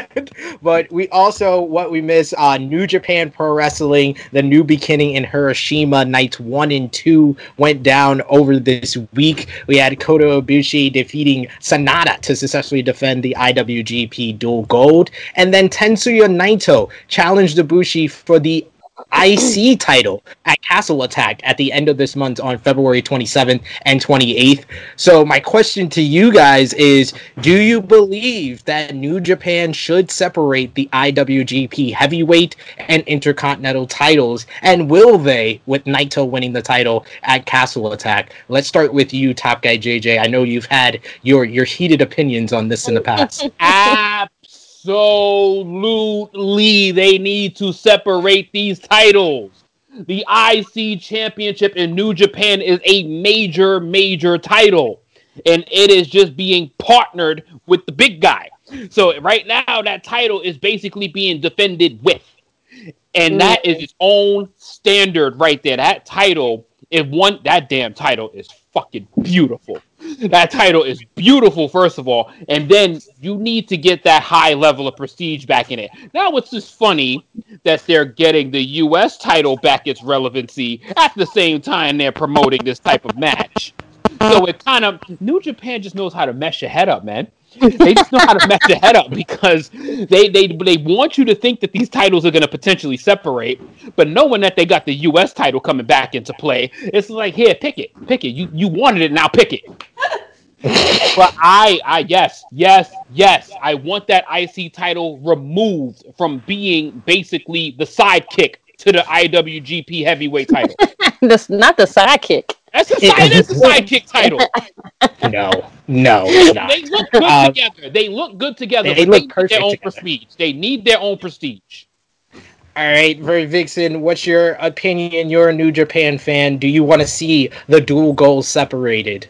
but we also what we miss uh New Japan Pro Wrestling, the new beginning in Hiroshima nights one and two went down over this week. We had Kota Ibushi defeating Sanada to successfully defend the IWGP Dual Gold, and then Tetsuya Naito challenged Ibushi for the IC title at Castle Attack at the end of this month on February 27th and 28th. So my question to you guys is do you believe that New Japan should separate the IWGP heavyweight and intercontinental titles and will they with Naito winning the title at Castle Attack? Let's start with you top guy JJ. I know you've had your your heated opinions on this in the past. Absolutely, they need to separate these titles. The IC Championship in New Japan is a major, major title, and it is just being partnered with the big guy. So right now, that title is basically being defended with, and mm. that is its own standard right there. That title, if one, that damn title is fucking beautiful. That title is beautiful, first of all, and then you need to get that high level of prestige back in it. Now, it's just funny that they're getting the U.S. title back its relevancy at the same time they're promoting this type of match. So it kind of New Japan just knows how to mess your head up, man. They just know how to mess the head up because they they they want you to think that these titles are going to potentially separate, but knowing that they got the U.S. title coming back into play, it's like here, pick it, pick it. You you wanted it, now pick it. but I I yes yes yes I want that IC title removed from being basically the sidekick to the IWGP Heavyweight title. This not the sidekick. That's the side. That's the sidekick title. No, no, it's not. They look good Um, together. They look good together. they but look need perfect Their own together. prestige. They need their own prestige. All right, Vert Vixen, what's your opinion? You're a New Japan fan. Do you want to see the dual goals separated?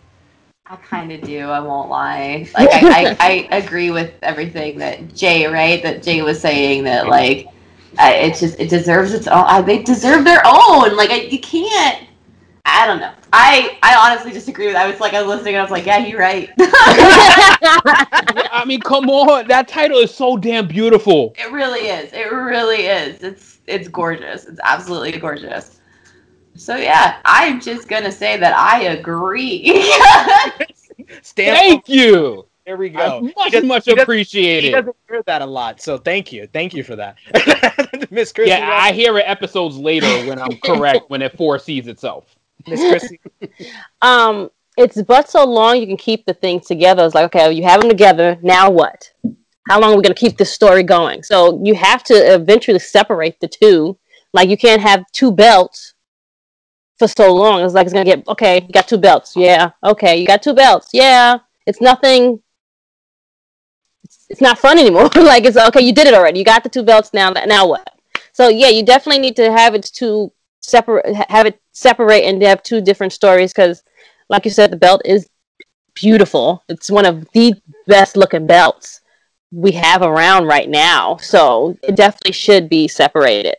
I kind of do. I won't lie. Like I, I, I agree with everything that Jay, right? That Jay was saying that like, I, it's just it deserves its own. I, they deserve their own. Like I, you can't. I don't know. I I honestly disagree with. That. I was like, I was listening and I was like, yeah, you're right. I mean, come on, that title is so damn beautiful. it really is. It really is. It's it's gorgeous. It's absolutely gorgeous. So yeah, I'm just gonna say that I agree. Thank you. There we I go. much, does- much he does- He appreciated. doesn't hear that a lot, so thank you, thank you for that, Miss Krssi. Yeah, I hear it episodes later when I'm correct when it foresees itself. Miss Krssi. um, it's but so long you can keep the things together. It's like, okay, you have them together. Now what? How long are we going to keep this story going? So you have to eventually separate the two. Like you can't have two belts for so long. It's like it's going to get okay. You got two belts. Yeah. Okay. You got two belts. Yeah. It's nothing. It's, it's not fun anymore. like it's okay. You did it already. You got the two belts. Now. Now what? So yeah, you definitely need to have it two separate. Have it separate and have two different stories because like you said, the belt is beautiful. It's one of the best looking belts we have around right now. So it definitely should be separated.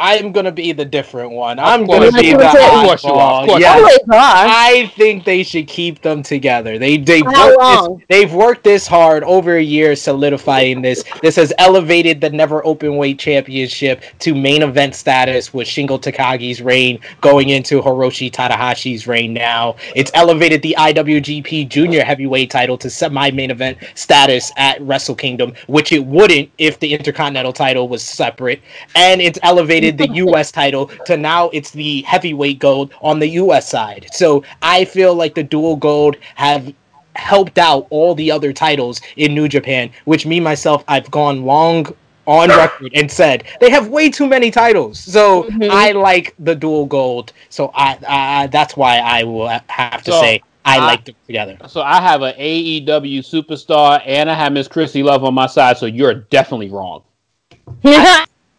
I'm gonna be the different one. I'm course. gonna be the course you oddball. course Yes. Always are. I think they should keep them together. They they worked this, they've worked this hard over a year solidifying this. This has elevated the never open weight championship to main event status with Shingo Takagi's reign going into Hiroshi Tanahashi's reign now. It's elevated the IWGP Junior Heavyweight title to semi main event status at Wrestle Kingdom, which it wouldn't if the Intercontinental title was separate. And it's elevated the US title to now it's the heavyweight gold on the US side. So I feel like the dual gold have helped out all the other titles in New Japan, which me myself I've gone long on record and said they have way too many titles. So Mhm. I like the dual gold. So I, I that's why I will have to So, say I I- like them together. So I have an AEW superstar and I have Miss Krssi Luv on my side, so you're definitely wrong.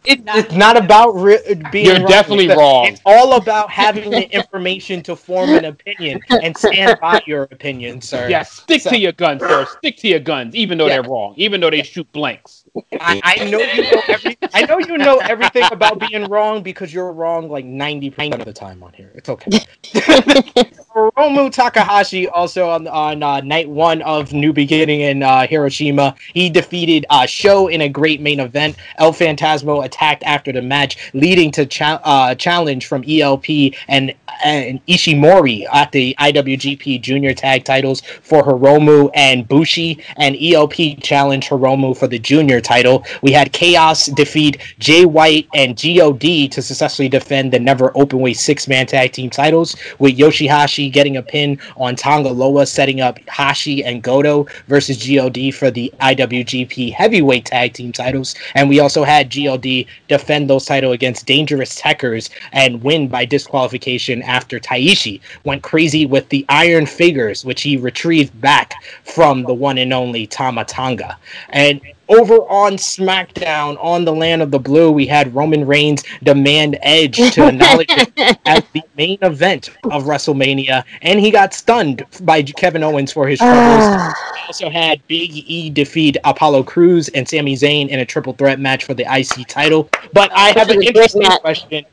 It, Not it's not about re- being You're wrong. definitely It's- wrong. It's all about having the information to form an opinion and stand by your opinion, sir. Yeah, stick So- to your guns, sir. Stick to your guns, even though Yeah. they're wrong, even though they shoot blanks. I, I know you know every, I know you know everything about being wrong because you're wrong like ninety percent of the time on here. It's okay. Hiromu Takahashi also on on uh, night one of New Beginning in uh, Hiroshima. He defeated uh, Show in a great main event. El Fantasmo attacked after the match, leading to cha- uh, challenge from ELP and and Ishimori at the IWGP Junior Tag Titles for Hiromu and Bushi, and ELP challenge Hiromu for the Junior title. We had Chaos defeat Jay White and God to successfully defend the never openweight six man tag team titles, with Yoshihashi getting a pin on Tonga Loa, setting up Hashi and Goto versus God for the IWGP heavyweight tag team titles. And we also had God defend those titles against Dangerous Tekkers and win by disqualification after Taichi went crazy with the Iron Figures, which he retrieved back from the one and only Tama Tonga. And over on SmackDown, on the Land of the Blue, we had Roman Reigns demand Edge to acknowledge it as the main event of WrestleMania, and he got stunned by Kevin Owens for his ah. troubles. We also had Big E defeat Apollo Crews and Sami Zayn in a triple threat match for the IC title. But I have an is a great interesting question.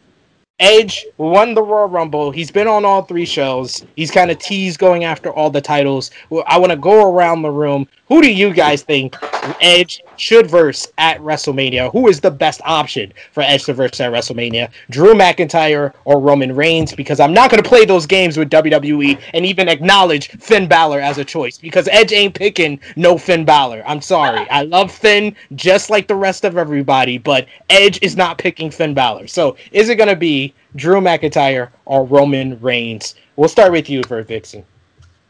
Edge won the Royal Rumble. He's been on all three shows. He's kind of teased going after all the titles. I want to go around the room. Who do you guys think Edge should verse at WrestleMania? Who is the best option for Edge to verse at WrestleMania? Drew McIntyre or Roman Reigns? Because I'm not going to play those games with WWE and even acknowledge Finn Balor as a choice because Edge ain't picking no Finn Balor. I'm sorry. I love Finn just like the rest of everybody, but Edge is not picking Finn Balor. So is it going to be Drew McIntyre or Roman Reigns? We'll start with you, Vert Vixen.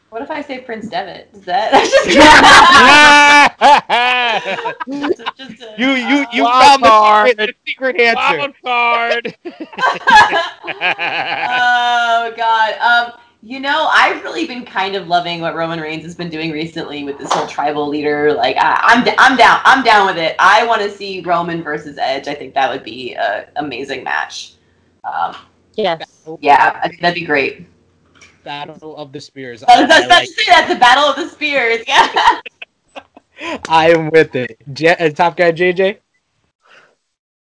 What if I say Prince Devitt? Is that just, just a- You you you Wild found the secret, the secret answer. Wild card. oh god. Um, you know, I've really been kind of loving what Roman Reigns has been doing recently with this whole tribal leader. Like, I, I'm d- I'm down. I'm down with it. I want to see Roman versus Edge. I think that would be an amazing match. Um, yes. yeah, I think that'd be great. Battle of the Spears. I was I, about like- to say that's the Battle of the Spears. Yeah. I am with it. J- uh, Top guy JJ.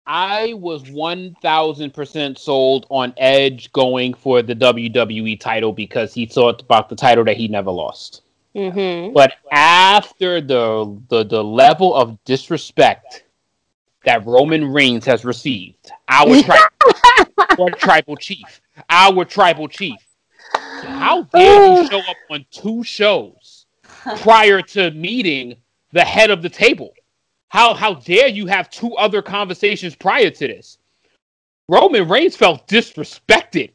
I was one thousand percent sold on Edge going for the WWE title because he thought about the title that he never lost. Mm-hmm. But after the the, the level of disrespect that Roman Reigns has received, our, tri- our tribal chief, our tribal chief, how dare you show up on two shows prior to meeting the head of the table? How how dare you have two other conversations prior to this? Roman Reigns felt disrespected,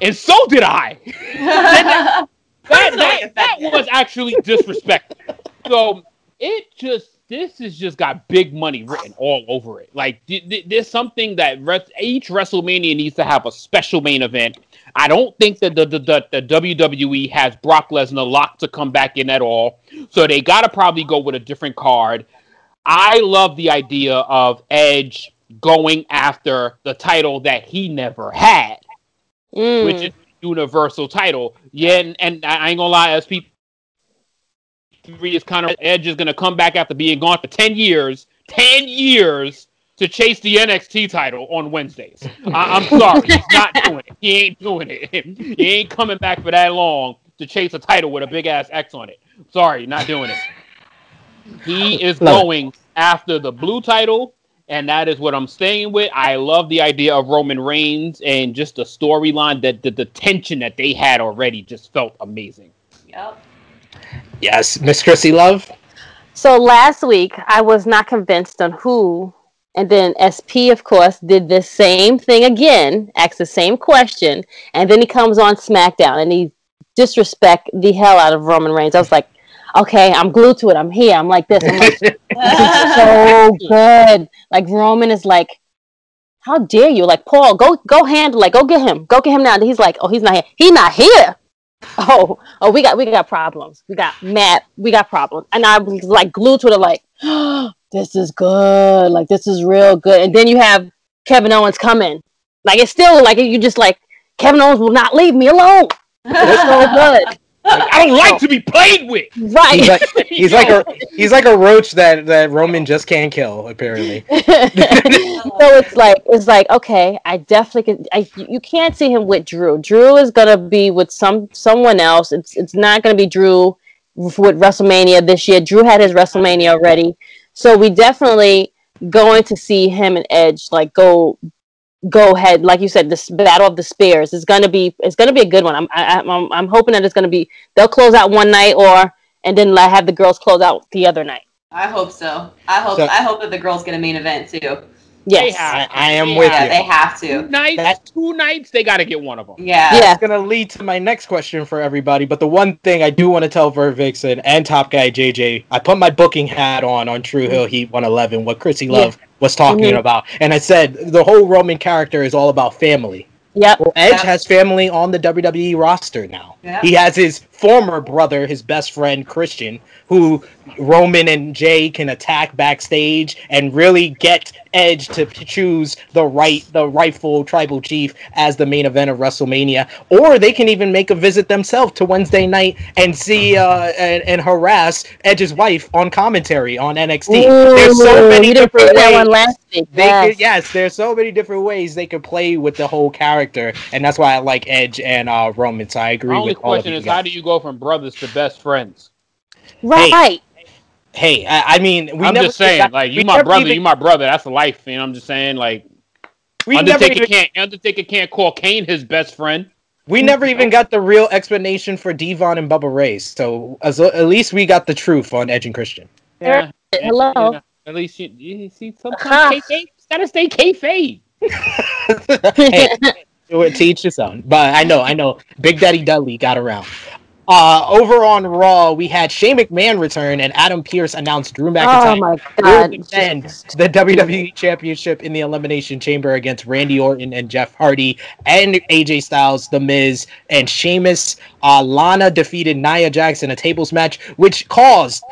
and so did I. that, that, that was actually disrespectful. So it just this has just got big money written all over it. Like th- th- there's something that res- each WrestleMania needs to have a special main event. I don't think that the, the, the, the WWE has Brock Lesnar locked to come back in at all. So they got to probably go with a different card. I love the idea of Edge going after the title that he never had, Mm. which is Universal title. Yeah, and, and I ain't gonna lie, as SP three is kind of Edge is gonna come back after being gone for ten years, ten years to chase the NXT title on Wednesdays. I, I'm sorry, he's not doing it. He ain't doing it. He ain't coming back for that long to chase a title with a big ass X on it. Sorry, not doing it. He is Love going after the blue title, and that is what I'm staying with. I love the idea of Roman Reigns and just the storyline that the, the tension that they had already just felt amazing. Yep. Yes, Miss Krssi Luv. So last week I was not convinced on who, and then SP of course did the same thing again, asked the same question, and then he comes on SmackDown and he disrespect the hell out of Roman Reigns. I was like, okay, I'm glued to it. I'm here. I'm like this. I'm like, this is so good. Like Roman is like, how dare you? Like Paul, go go handle, like go get him, go get him now. And he's like, oh, he's not here. He's not here. Oh, oh, we got we got problems. We got Matt. We got problems. And I was like glued to it, like, this is good. Like this is real good. And then you have Kevin Owens coming. Like it's still like you just like Kevin Owens will not leave me alone. It's so good. I don't oh. like to be played with. Right. He's like he's like a he's like a roach that that Roman just can't kill. Apparently, so it's like it's like okay, I definitely can. I, you can't see him with Drew. Drew is gonna be with some someone else. It's it's not gonna be Drew with WrestleMania this year. Drew had his WrestleMania already, so we definitely going to see him and Edge like go go ahead. Like you said, this battle of the spears is gonna be it's gonna be a good one. I'm I, I'm I'm hoping that it's gonna be they'll close out one night or and then like, have the girls close out the other night. I hope so. I hope So- I hope that the girls get a main event too. Yes. have- I, I am they with Yeah, you. they have to. Two to. nights, That- two nights, they got to get one of them. Yeah. Yeah. That's gonna lead to my next question for everybody. But the one thing I do want to tell Vert Vixen and Top Guy JJ, I put my booking hat on on Tru Heel Heat 111, what Krssi Luv was talking Mhm. about, and I said the whole Roman character is all about family. Yep. Well, Edge Yeah. has family on the WWE roster now. Yeah. He has his former brother, his best friend Christian, who Roman and Jay can attack backstage and really get Edge to choose the right, the rightful tribal chief as the main event of WrestleMania. Or they can even make a visit themselves to Wednesday night and see uh, and, and harass Edge's wife on commentary on NXT. There's so many different say that ways one last week. they yes. could, yes, there's so many different ways they could play with the whole character, and that's why I like Edge and uh, Roman. So I agree My only with all of question you is, how do you go from brothers to best friends? Right. Hey, I, I mean, we I'm never just saying, got- like you we my brother, even- you my brother. That's the life, and I'm just saying, like we never Undertaker even, can't Undertaker can't call Kane his best friend. we never even got the real explanation for Devon and Bubba Ray. So as, at least we got the truth on Edge and Christian. Yeah. Hello. you know, at least you, you see Huh. sometimes ah. kayfabe, it's gotta stay kayfabe. hey, do it to each his own. But I know, I know, Big Daddy Dudley got around. Uh, over on Raw, we had Shane McMahon return, and Adam Pearce announced Drew Oh McIntyre my god. defend the WWE Championship in the Elimination Chamber against Randy Orton and Jeff Hardy and AJ Styles, The Miz, and Sheamus. Uh, Lana defeated Nia Jax in a tables match, which caused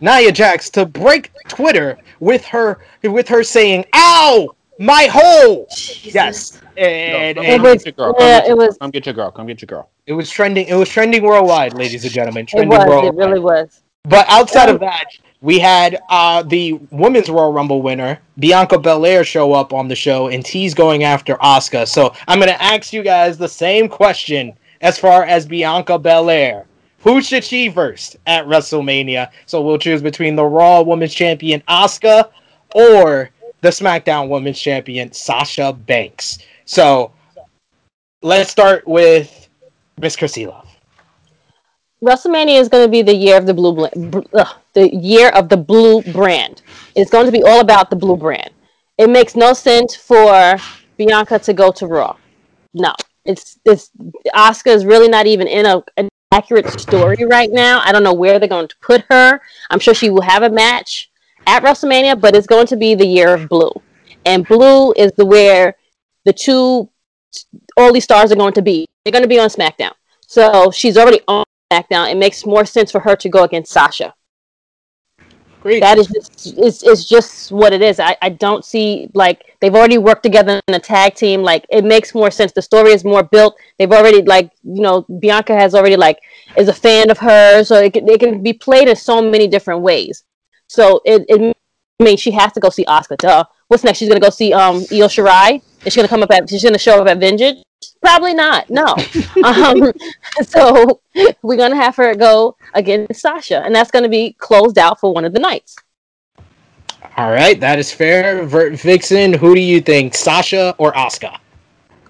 Nia Jax to break Twitter with her with her saying, "Ow, my hole!" Yes, and, Come and was- get your girl. Come yeah, get your- it was- Come get your girl. Come get your girl. it was trending. It was trending worldwide, ladies and gentlemen. It Trending was. It really was. But outside of that, we had uh, the women's Royal Rumble winner, Bianca Belair, show up on the show, and he's going after Asuka. So I'm going to ask you guys the same question as far as Bianca Belair. Who should she first at WrestleMania? So we'll choose between the Raw Women's Champion Asuka or the SmackDown Women's Champion Sasha Banks. So let's start with Miss Krssi Luv. WrestleMania is going to be the year of the blue, bl- ugh, the year of the blue brand. It's going to be all about the blue brand. It makes no sense for Bianca to go to Raw. No, it's it's Asuka is really not even in a an accurate story right now. I don't know where they're going to put her. I'm sure she will have a match at WrestleMania, but it's going to be the year of blue, and blue is the where the two all these stars are going to be. They're going to be on SmackDown. So she's already on SmackDown. It makes more sense for her to go against Sasha. Great. That is just it's, it's just what it is. I, I don't see like they've already worked together in a tag team. Like it makes more sense. The story is more built. They've already like you know Bianca has already like is a fan of her, so it can, it can be played in so many different ways. So it, it I mean she has to go see Asuka. Duh. What's next? She's gonna go see um Io Shirai. Is she gonna come up at? She's gonna show up at Vengeance? Probably not. No. um, so we're gonna have her go against Sasha, and that's gonna be closed out for one of the nights. All right, that is fair. Vert Vixen, who do you think, Sasha or Asuka?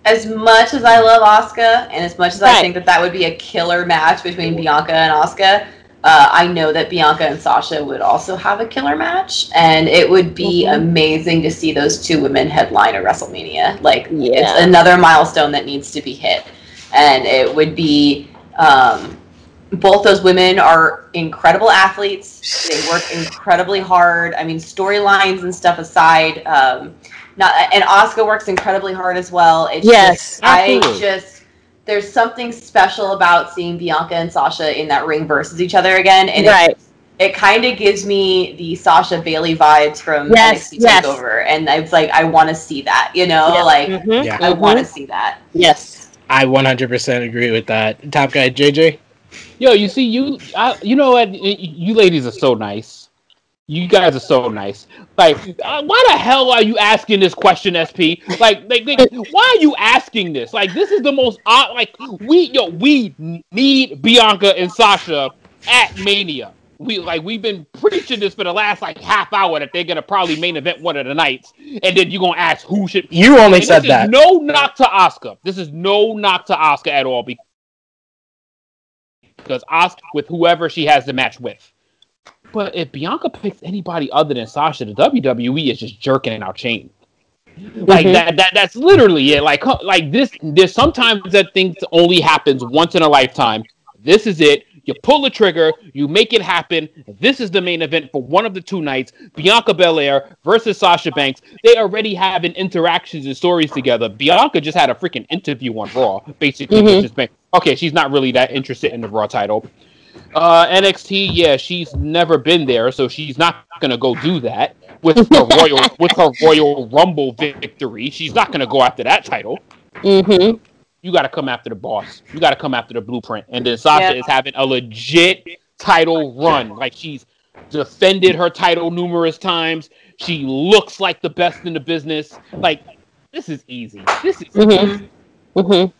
As much as I love Asuka, and as much as I think that that would be a killer match between Bianca and Asuka, uh, I know that Bianca and Sasha would also have a killer match, and it would be Mhm. amazing to see those two women headline a WrestleMania. Like, Yeah. it's another milestone that needs to be hit, and it would be. Um, both those women are incredible athletes. They work incredibly hard. I mean, storylines and stuff aside, um, not and Asuka works incredibly hard as well. It's Yes, just, I just there's something special about seeing Bianca and Sasha in that ring versus each other again, and right. it, it kind of gives me the Sasha Bayley vibes from Yes, NXT yes. Takeover, and it's like I want to see that, you know, Yeah. like Mhm, Yeah. I want to see that. Yes. I 100% agree with that. Top guy, JJ? Yo, you see, you, I, you know what? You ladies are so nice. You guys are so nice. Like, uh, why the hell are you asking this question, SP? Like, like, like, why are you asking this? Like, this is the most odd. Like, we, yo, we need Bianca and Sasha at Mania. We like we've been preaching this for the last like half hour that they're gonna probably main event one of the nights, and then you're gonna ask who should You only and said this that. Is no knock to Asuka. This is no knock to Asuka at all be- because Asuka with whoever she has the match with. But if Bianca picks anybody other than Sasha, the WWE is just jerking our chain. Like Mhm. that, that that's literally it. Like like this there's sometimes that thing only happens once in a lifetime. This is it. You pull the trigger, you make it happen. This is the main event for one of the two nights. Bianca Belair versus Sasha Banks. They already have having interactions and stories together. Bianca just had a freaking interview on Raw, basically. Mhm. Which okay, she's not really that interested in the Raw title. Uh, NXT, yeah, she's never been there, so she's not gonna go do that with her Royal with her Royal Rumble victory. She's not gonna go after that title. Mm-hmm. You got to come after the boss. You got to come after the blueprint. And then Sasha Yeah. is having a legit title run. Like she's defended her title numerous times. She looks like the best in the business. Like this is easy. This is Mm-hmm. Mm-hmm.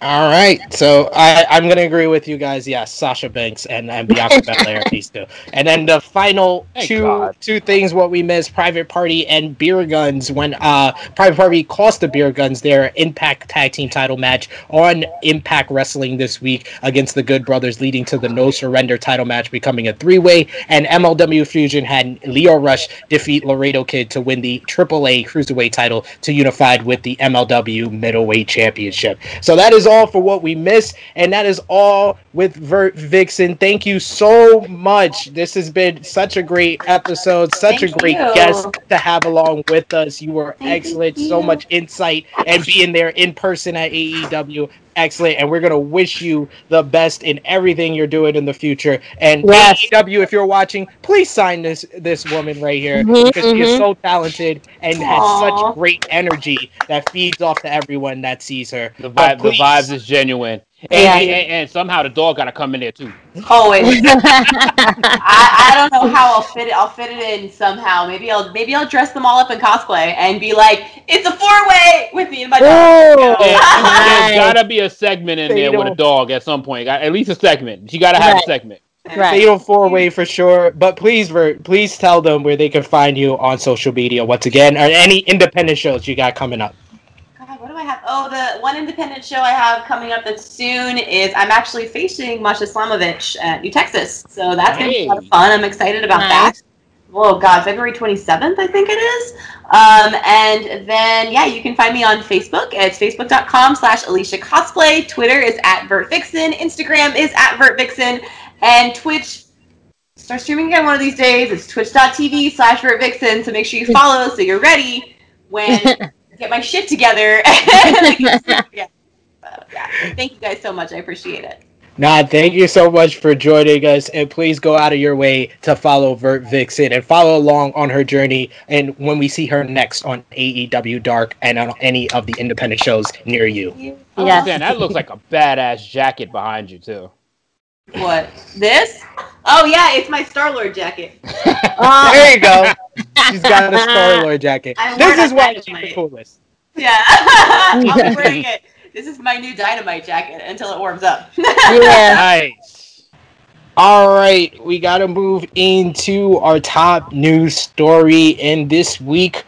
All right, so I, I'm going to agree with you guys. Yes, Sasha Banks and, and Bianca Belair, these two. And then the final Thank two God. two things what we missed: Private Party and Beer Guns. When uh, Private Party cost the Beer Guns their Impact Tag Team Title match on Impact Wrestling this week against the Good Brothers, leading to the No Surrender Title match becoming a three way. And MLW Fusion had Lio Rush defeat Laredo Kid to win the AAA Cruiserweight title to unified with the MLW Middleweight Championship. So that is all for what we missed, and that is all with Vert Vixen. Thank you so much. This has been such a great episode, such Thank a great you. guest to have along with us. You were Thank excellent, so much insight, and being there in person at AEW. Excellent, and we're gonna wish you the best in everything you're doing in the future. And Yes. AEW, if you're watching, please sign this this woman right here Mhm, because she is mhm. so talented and has such great energy that feeds off to everyone that sees her. the But vibe. The vibes is genuine. And, Yeah. and, and- and somehow the dog got to come in there too. Always. I, I don't know how I'll fit it. I'll fit it in somehow. Maybe I'll maybe I'll dress them all up in cosplay and be like, "It's a four way with me and my dog." Oh, There's got to be a segment in there with a dog at some point. Got- At least a segment. She got to have Right. a segment. Right. Fatal four way for sure. But please, Vert, please tell them where they can find you on social media once again, or any independent shows you got coming up. God, what do I have? Oh, the one independent show I have coming up that soon is I'm actually facing Masha Slamovich at New Texas. So that's going to be a lot of fun. I'm excited about Nice. that. Oh, God, February 27th, I think it is. Um, and then, yeah, you can find me on Facebook. It's facebook.com slash Alicia Cosplay. Twitter is at Vert Vixen. Instagram is at Vert Vixen. And Twitch start streaming again one of these days. It's twitch.tv slash Vert Vixen. So make sure you follow so you're ready when get my shit together. yeah. Yeah. Thank you guys so much. I appreciate it. Nah, thank you so much for joining us, and please go out of your way to follow Vert Vixen and follow along on her journey. And when we see her next on AEW Dark and on any of the independent shows near you. Yes. Oh, man, that looks like a badass jacket behind you too. What? This? Oh yeah, it's my Star Lord jacket. Oh, There you go. She's got a Star Lord jacket. I wore This that is why she's the coolest. Yeah. I'll be wearing it. This is my new dynamite jacket until it warms up. yeah. Nice. All right, we got to move into our top news story in this week.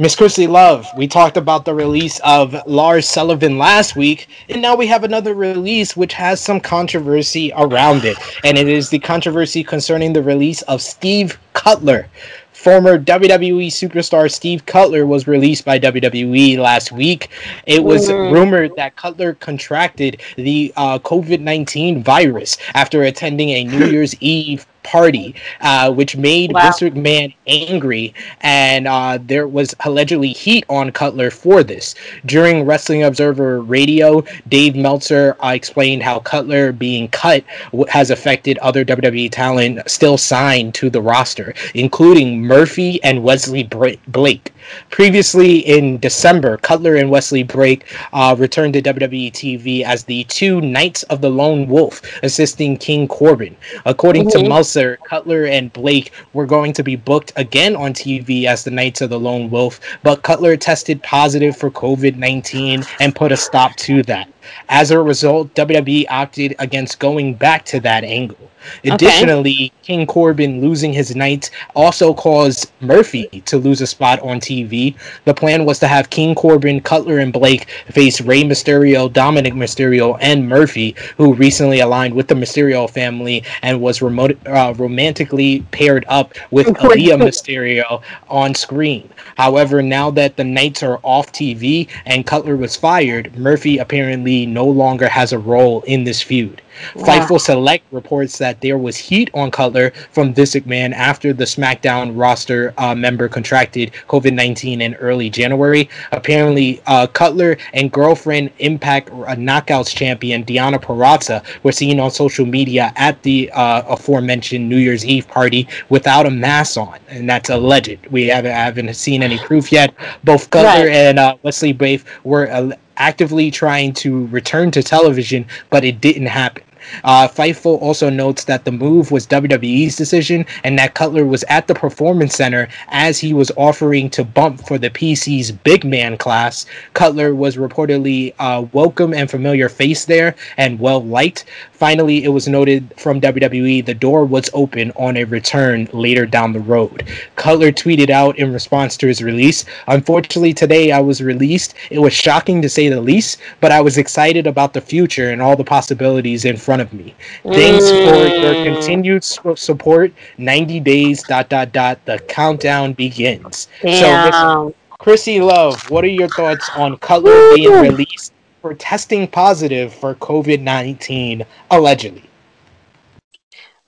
Miss Krssi Luv, we talked about the release of Lars Sullivan last week, and now we have another release which has some controversy around it. And it is the controversy concerning the release of Steve Cutler. Former WWE superstar Steve Cutler was released by WWE last week. It was Mhm. rumored that Cutler contracted the uh, COVID 19 virus after attending a New Year's Eve party, uh, which made Wow. Vince McMahon angry, and uh, there was allegedly heat on Cutler for this. During Wrestling Observer Radio, Dave Meltzer uh, explained how Cutler being cut has affected other WWE talent still signed to the roster, including Murphy and Wesley Blake. Previously in December, Cutler and Wesley Blake uh, returned to WWE TV as the two Knights of the Lone Wolf, assisting King Corbin. According to Mhm. Meltzer, Cutler and Blake were going to be booked again on TV as the Knights of the Lone Wolf, but Cutler tested positive for COVID 19 and put a stop to that. As a result, WWE opted against going back to that angle. Additionally, King Corbin losing his knight also caused Murphy to lose a spot on TV. The plan was to have King Corbin, Cutler, and Blake face Rey Mysterio, Dominik Mysterio, and Murphy, who recently aligned with the Mysterio family and was remote, uh, romantically paired up with Aalyah Mysterio on screen. However, now that the Knights are off TV and Cutler was fired, Murphy apparently no longer has a role in this feud. Wow. Fightful Select reports that there was heat on Cutler from Vince McMahon after the SmackDown roster uh, member contracted COVID 19 in early January. Apparently, uh, Cutler and girlfriend Impact uh, Knockouts champion Deonna Purrazzo were seen on social media at the uh, aforementioned New Year's Eve party without a mask on, and that's alleged. We haven't, haven't seen any proof yet. Both Cutler Right. and uh, Wesley Brave were uh, actively trying to return to television, but it didn't happen. Uh, Fightful also notes that the move was WWE's decision and that Cutler was at the Performance Center as he was offering to bump for the PC's big man class. Cutler was reportedly a welcome and familiar face there and well liked. Finally, it was noted from WWE the door was open on a return later down the road. Cutler tweeted out in response to his release Unfortunately, today I was released. It was shocking to say the least, but I was excited about the future and all the possibilities in front of me. Thanks for your Mm. continued support. 90 days, dot, dot, dot. The countdown begins. So, listen, Damn. Krssi Luv, what are your thoughts on Cutler being released for testing positive for COVID 19, allegedly?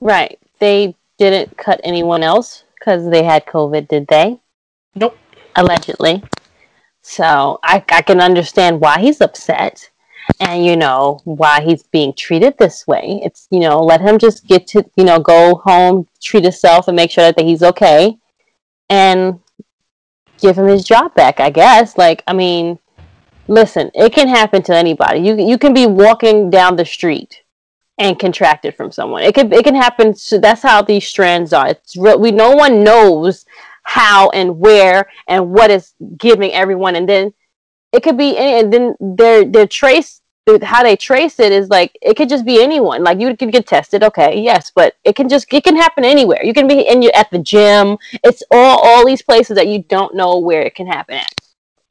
Right. They didn't cut anyone else because they had COVID, did they? Nope. Allegedly. So I, I can understand why he's upset and, you know, why he's being treated this way. It's, you know, let him just get to, you know, go home, treat himself, and make sure that he's okay and give him his job back, I guess. Like, I mean, listen, it can happen to anybody. You you can be walking down the street and contract it from someone. It can it can happen. So that's how these strands are. It's real, we no one knows how and where and what is giving everyone, and then it could be and then their their trace how they trace it is like it could just be anyone. Like you could get tested, okay, yes, but it can just it can happen anywhere. You can be in your at the gym. It's all all these places that you don't know where it can happen at.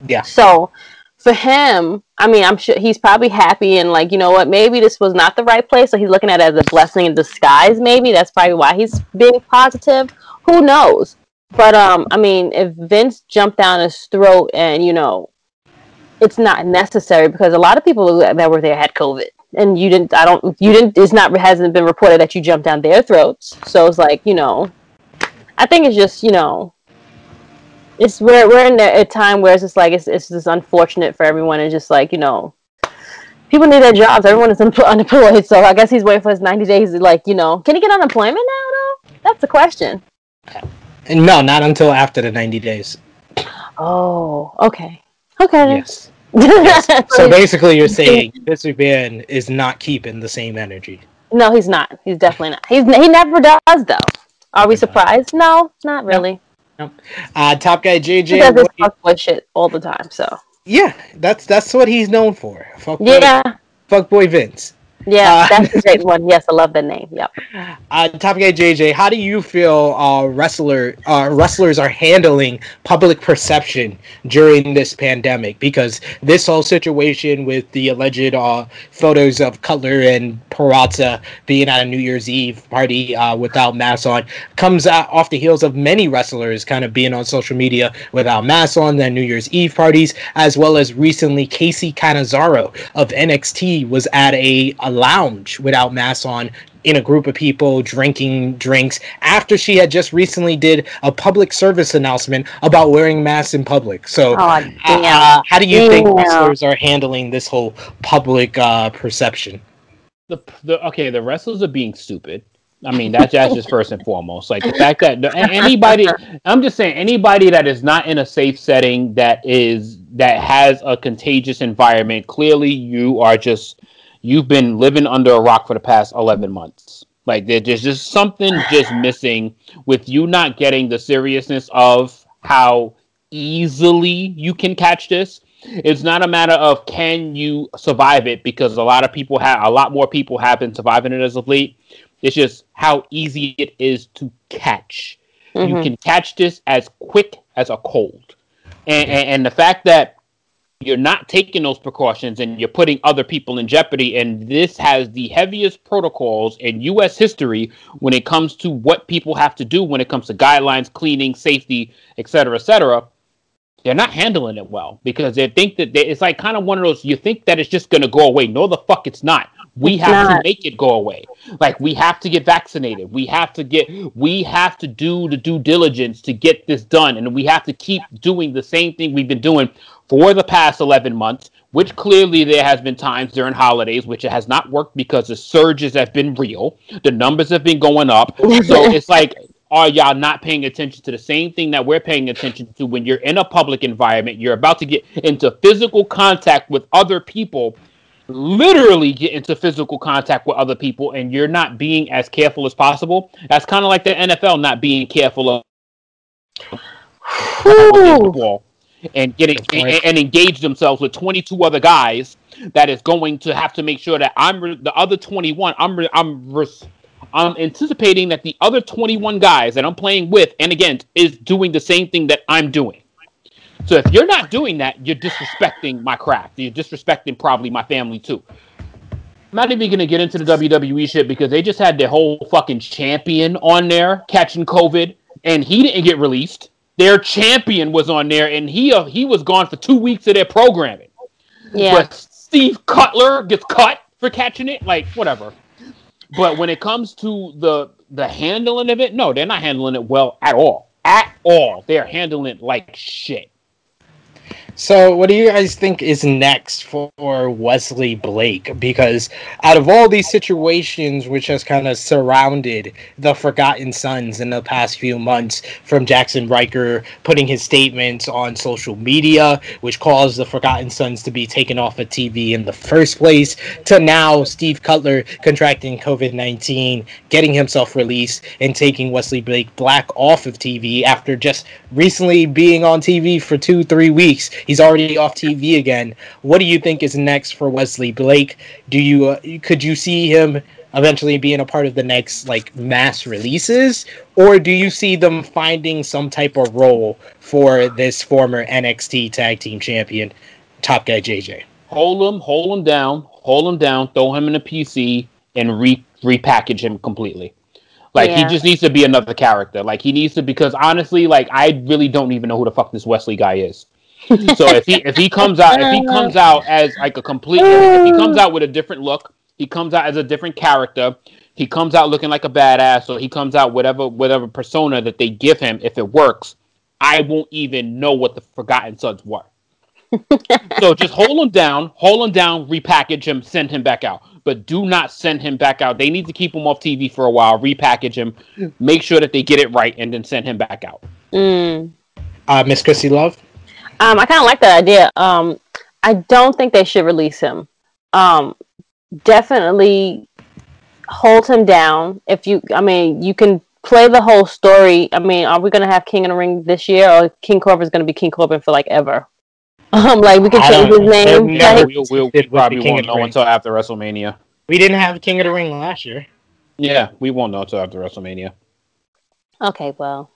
Yeah. So for him, I mean, I'm sure he's probably happy and like, you know what, maybe this was not the right place. So he's looking at it as a blessing in disguise, maybe. That's probably why he's being positive. Who knows? But um, I mean, if Vince jumped down his throat and, you know, it's not necessary because a lot of people that were there had COVID. And you didn't I don't you didn't it's not hasn't been reported that you jumped down their throats. So it's like, you know, I think it's just, you know, it's we're we're in a, time where it's just like it's it's just unfortunate for everyone and just like you know people need their jobs. Everyone is unemployed. So i guess he's waiting for his 90 days like you know can he get unemployment now though? That's the question. No not until after the 90 days. Oh okay. Okay yes. so basically you're saying this man is not keeping the same energy no he's not he's definitely not he's he never does though are we surprised no not really no. Uh, top guy JJ. He does this fuckboy shit all the time. So yeah, that's that's what he's known for. Fuckboy, yeah. Fuckboy Vince. Yeah, uh, that's a great one. Yes, I love the name. Yep. Uh, Top Guy JJ, how do you feel uh, wrestler uh, wrestlers are handling public perception during this pandemic? Because this whole situation with the alleged uh, photos of Cutler and Purrazzo being at a New Year's Eve party uh, without masks on comes off the heels of many wrestlers kind of being on social media without masks on their New Year's Eve parties, as well as recently Kacy Catanzaro of NXT was at a, a lounge without masks on in a group of people drinking drinks after she had just recently did a public service announcement about wearing masks in public. So, oh, uh, how do you damn. think wrestlers are handling this whole public uh, perception? The, the okay, the wrestlers are being stupid. I mean, that's, that's just first and foremost. Like the fact that anybody, I'm just saying, anybody that is not in a safe setting that is that has a contagious environment, clearly you are just you've been living under a rock for the past 11 months. Like there's just something just missing with you not getting the seriousness of how easily you can catch this. It's not a matter of can you survive it because a lot of people have a lot more people have been surviving it as of late. It's just how easy it is to catch. Mm-hmm. You can catch this as quick as a cold. And, and, and the fact that you're not taking those precautions and you're putting other people in jeopardy. And this has the heaviest protocols in U.S. history when it comes to what people have to do when it comes to guidelines, cleaning, safety, et cetera, et cetera. They're not handling it well because they think that they, it's like kind of one of those you think that it's just going to go away. No, the fuck it's not. We it's have not. to make it go away. Like we have to get vaccinated. We have to get we have to do the due diligence to get this done and we have to keep doing the same thing we've been doing for the past 11 months, which clearly there has been times during holidays which it has not worked because the surges have been real. The numbers have been going up. So it's like are y'all not paying attention to the same thing that we're paying attention to when you're in a public environment? You're about to get into physical contact with other people literally get into physical contact with other people and you're not being as careful as possible. That's kind of like the nfl not being careful of football and getting and, and, engage themselves with 22 other guys that is going to have to make sure that I'm re- the other 21 I'm re- I'm res- I'm anticipating that the other 21 guys that I'm playing with and against is doing the same thing that I'm doing. So if you're not doing that, you're disrespecting my craft. You're disrespecting probably my family too. I'm not even gonna get into the WWE shit because they just had their whole fucking champion on there catching COVID and he didn't get released their champion was on there, and he uh, he was gone for two weeks of their programming. Yeah. But Steve Cutler gets cut for catching it, like whatever. But when it comes to the the handling of it, no, they're not handling it well at all. At all, they're handling it like shit. So, what do you guys think is next for Wesley Blake? Because out of all these situations which has kind of surrounded the Forgotten Sons in the past few months, from Jackson Ryker putting his statements on social media, which caused the Forgotten Sons to be taken off of TV in the first place, to now Steve Cutler contracting COVID 19, getting himself released, and taking Wesley Blake Black off of TV after just recently being on TV for two, three weeks He's already off TV again. What do you think is next for Wesley Blake? Do you uh, could you see him eventually being a part of the next like mass releases, or do you see them finding some type of role for this former NXT Tag Team Champion, Top Guy JJ? Hold him, hold him down, hold him down, throw him in a PC, and re repackage him completely. Like yeah. he just needs to be another character. Like he needs to because honestly, like I really don't even know who the fuck this Wesley guy is so if he if he comes out if he comes out as like a complete if he comes out with a different look, he comes out as a different character. He comes out looking like a badass, or he comes out whatever whatever persona that they give him. If it works, I won't even know what the Forgotten Sons were. so just hold him down, hold him down, repackage him, send him back out. But do not send him back out. They need to keep him off TV for a while, repackage him, make sure that they get it right, and then send him back out. Mm. Uh, Miss Krssi Luv. Um, I kind of like that idea. Um, I don't think they should release him. Um, definitely hold him down. If you, I mean, you can play the whole story. I mean, are we going to have King in the Ring this year, or King Corbin's going to be King Corbin for like ever? Um, like we can change his name. Never, we'll, we'll, we probably won't know until after WrestleMania. We didn't have King of the Ring last year. Yeah, we won't know until after WrestleMania. Okay, well,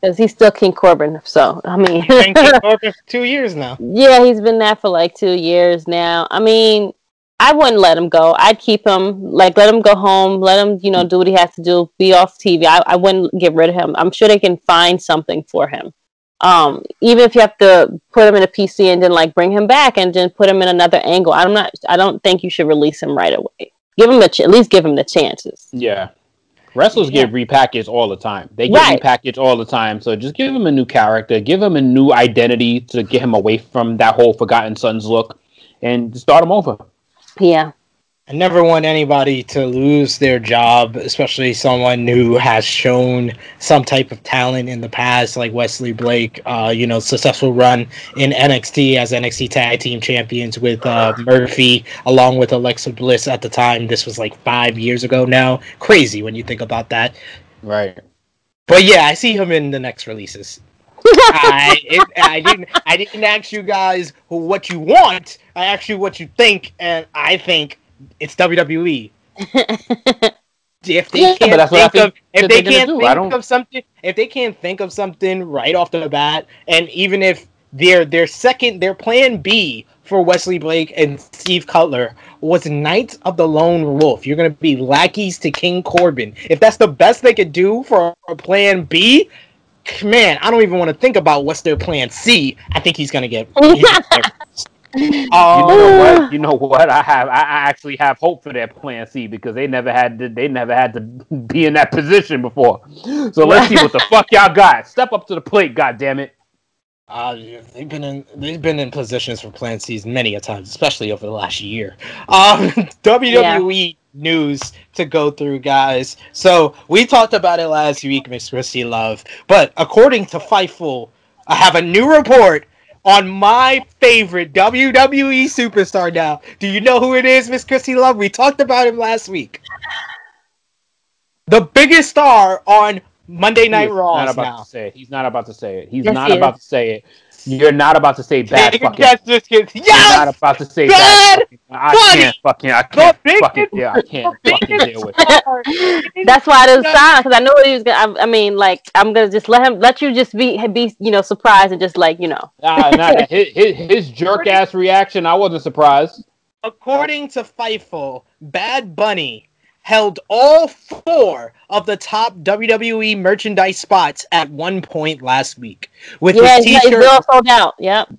because he's still King Corbin. So I mean, King Corbin for two years now. Yeah, he's been that for like two years now. I mean, I wouldn't let him go. I'd keep him, like let him go home, let him, you know, do what he has to do, be off TV. I, I wouldn't get rid of him. I'm sure they can find something for him. Um, even if you have to put him in a PC and then like bring him back and then put him in another angle, I'm not. I don't think you should release him right away. Give him a ch- at least give him the chances. Yeah, Wrestlers yeah. get repackaged all the time. They get right. repackaged all the time. So just give him a new character, give him a new identity to get him away from that whole Forgotten Sons look, and start him over. Yeah. I never want anybody to lose their job, especially someone who has shown some type of talent in the past, like Wesley Blake. Uh, you know, successful run in NXT as NXT Tag Team Champions with uh, Murphy, along with Alexa Bliss at the time. This was like five years ago now. Crazy when you think about that. Right. But yeah, I see him in the next releases. I, it, I didn't. I didn't ask you guys what you want. I asked you what you think, and I think it's WWE. if they yeah, can't think of if they can't do. think of something if they can't think of something right off the bat, and even if their their second their plan B for Wesley Blake and Steve Cutler was Knights of the Lone Wolf. You're gonna be lackeys to King Corbin. If that's the best they could do for a plan B, man, I don't even want to think about what's their plan C. I think he's gonna get. you know what? You know what? I have. I actually have hope for that plan C because they never had. To, they never had to be in that position before. So let's see what the fuck y'all got. Step up to the plate, God damn it! Uh, they've been in they've been in positions for plan C's many a times, especially over the last year. Um, WWE yeah. news to go through, guys. So we talked about it last week, Miss Krssi Luv. But according to Fightful, I have a new report on my favorite WWE superstar now. Do you know who it is, Miss Krssi Luv? We talked about him last week. The biggest star on Monday Night Raw. Not about now. to say it. He's not about to say it. He's yes, not he about is. to say it. You're not about to say bad fucking. Yes, yes, yes. You're not about to say bad. fucking, I funny. can't fucking. I can't fucking. Yeah, I can't fucking deal with it. That's why I was silent because I know he was gonna. I, I, mean, like, I'm gonna just let him, let you just be, be, you know, surprised and just like, you know. Nah, nah, his, his, his jerk ass reaction. I wasn't surprised. According to Fightful, Bad Bunny held all four of the top WWE merchandise spots at one point last week. With yeah, his t-shirt, all sold out. Yep.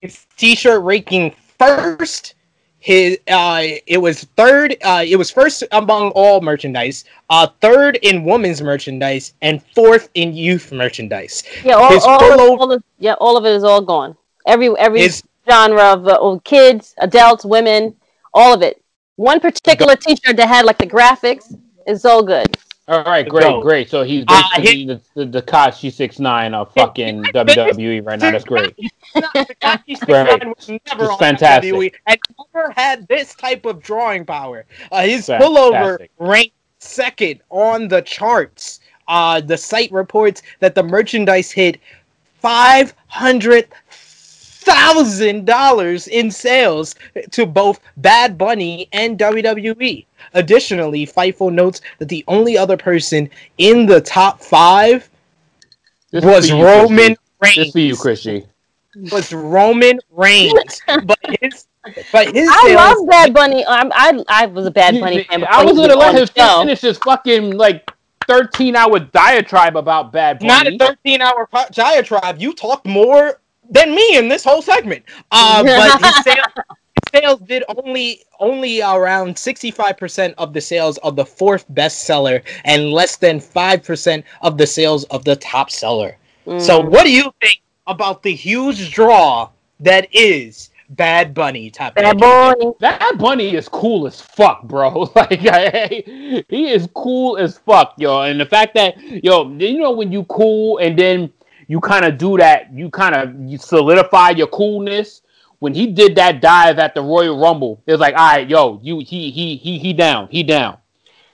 His t-shirt ranking first. His uh, it was third. Uh, it was first among all merchandise. Uh, third in women's merchandise and fourth in youth merchandise. Yeah, all, all, all, of, all of, yeah, all of it is all gone. Every every Is- genre of uh, of kids, adults, women, all of it. One particular T-shirt that had like the graphics is so good. All right, great, Go. great. So he's Uh, basically the the, the Kashi six nine of fucking WWE right now. That's great. Tekashi Great. 69 was never It's on fantastic. WWE and never had this type of drawing power. Uh, his Fantastic. pullover ranked second on the charts. Uh, the site reports that the merchandise hit five hundred thousand dollars in sales to both Bad Bunny and WWE. Additionally, Fightful notes that the only other person in the top five This was you, Roman Krssi. This for you, Reigns. Krssi. Was Roman Reigns, but his but his I sales love Bad Bunny. I'm, I I was a Bad Bunny fan. I was gonna let him show. finish his fucking like thirteen hour diatribe about Bad Bunny. not a 13 hour diatribe. You talked more than me in this whole segment. Uh, but his sales, his sales did only only around 65% of the sales of the fourth bestseller and less than 5% of the sales of the top seller. So Mm. what do you think about the huge draw that is Bad Bunny top Bad Bunny. That Bunny is cool as fuck, bro. Like I, he is cool as fuck, yo. And the fact that yo, you know when you cool and then you kind of do that, you kind of you solidify your coolness. When he did that dive at the Royal Rumble, it was like, all right, yo, you he he he he down, he down.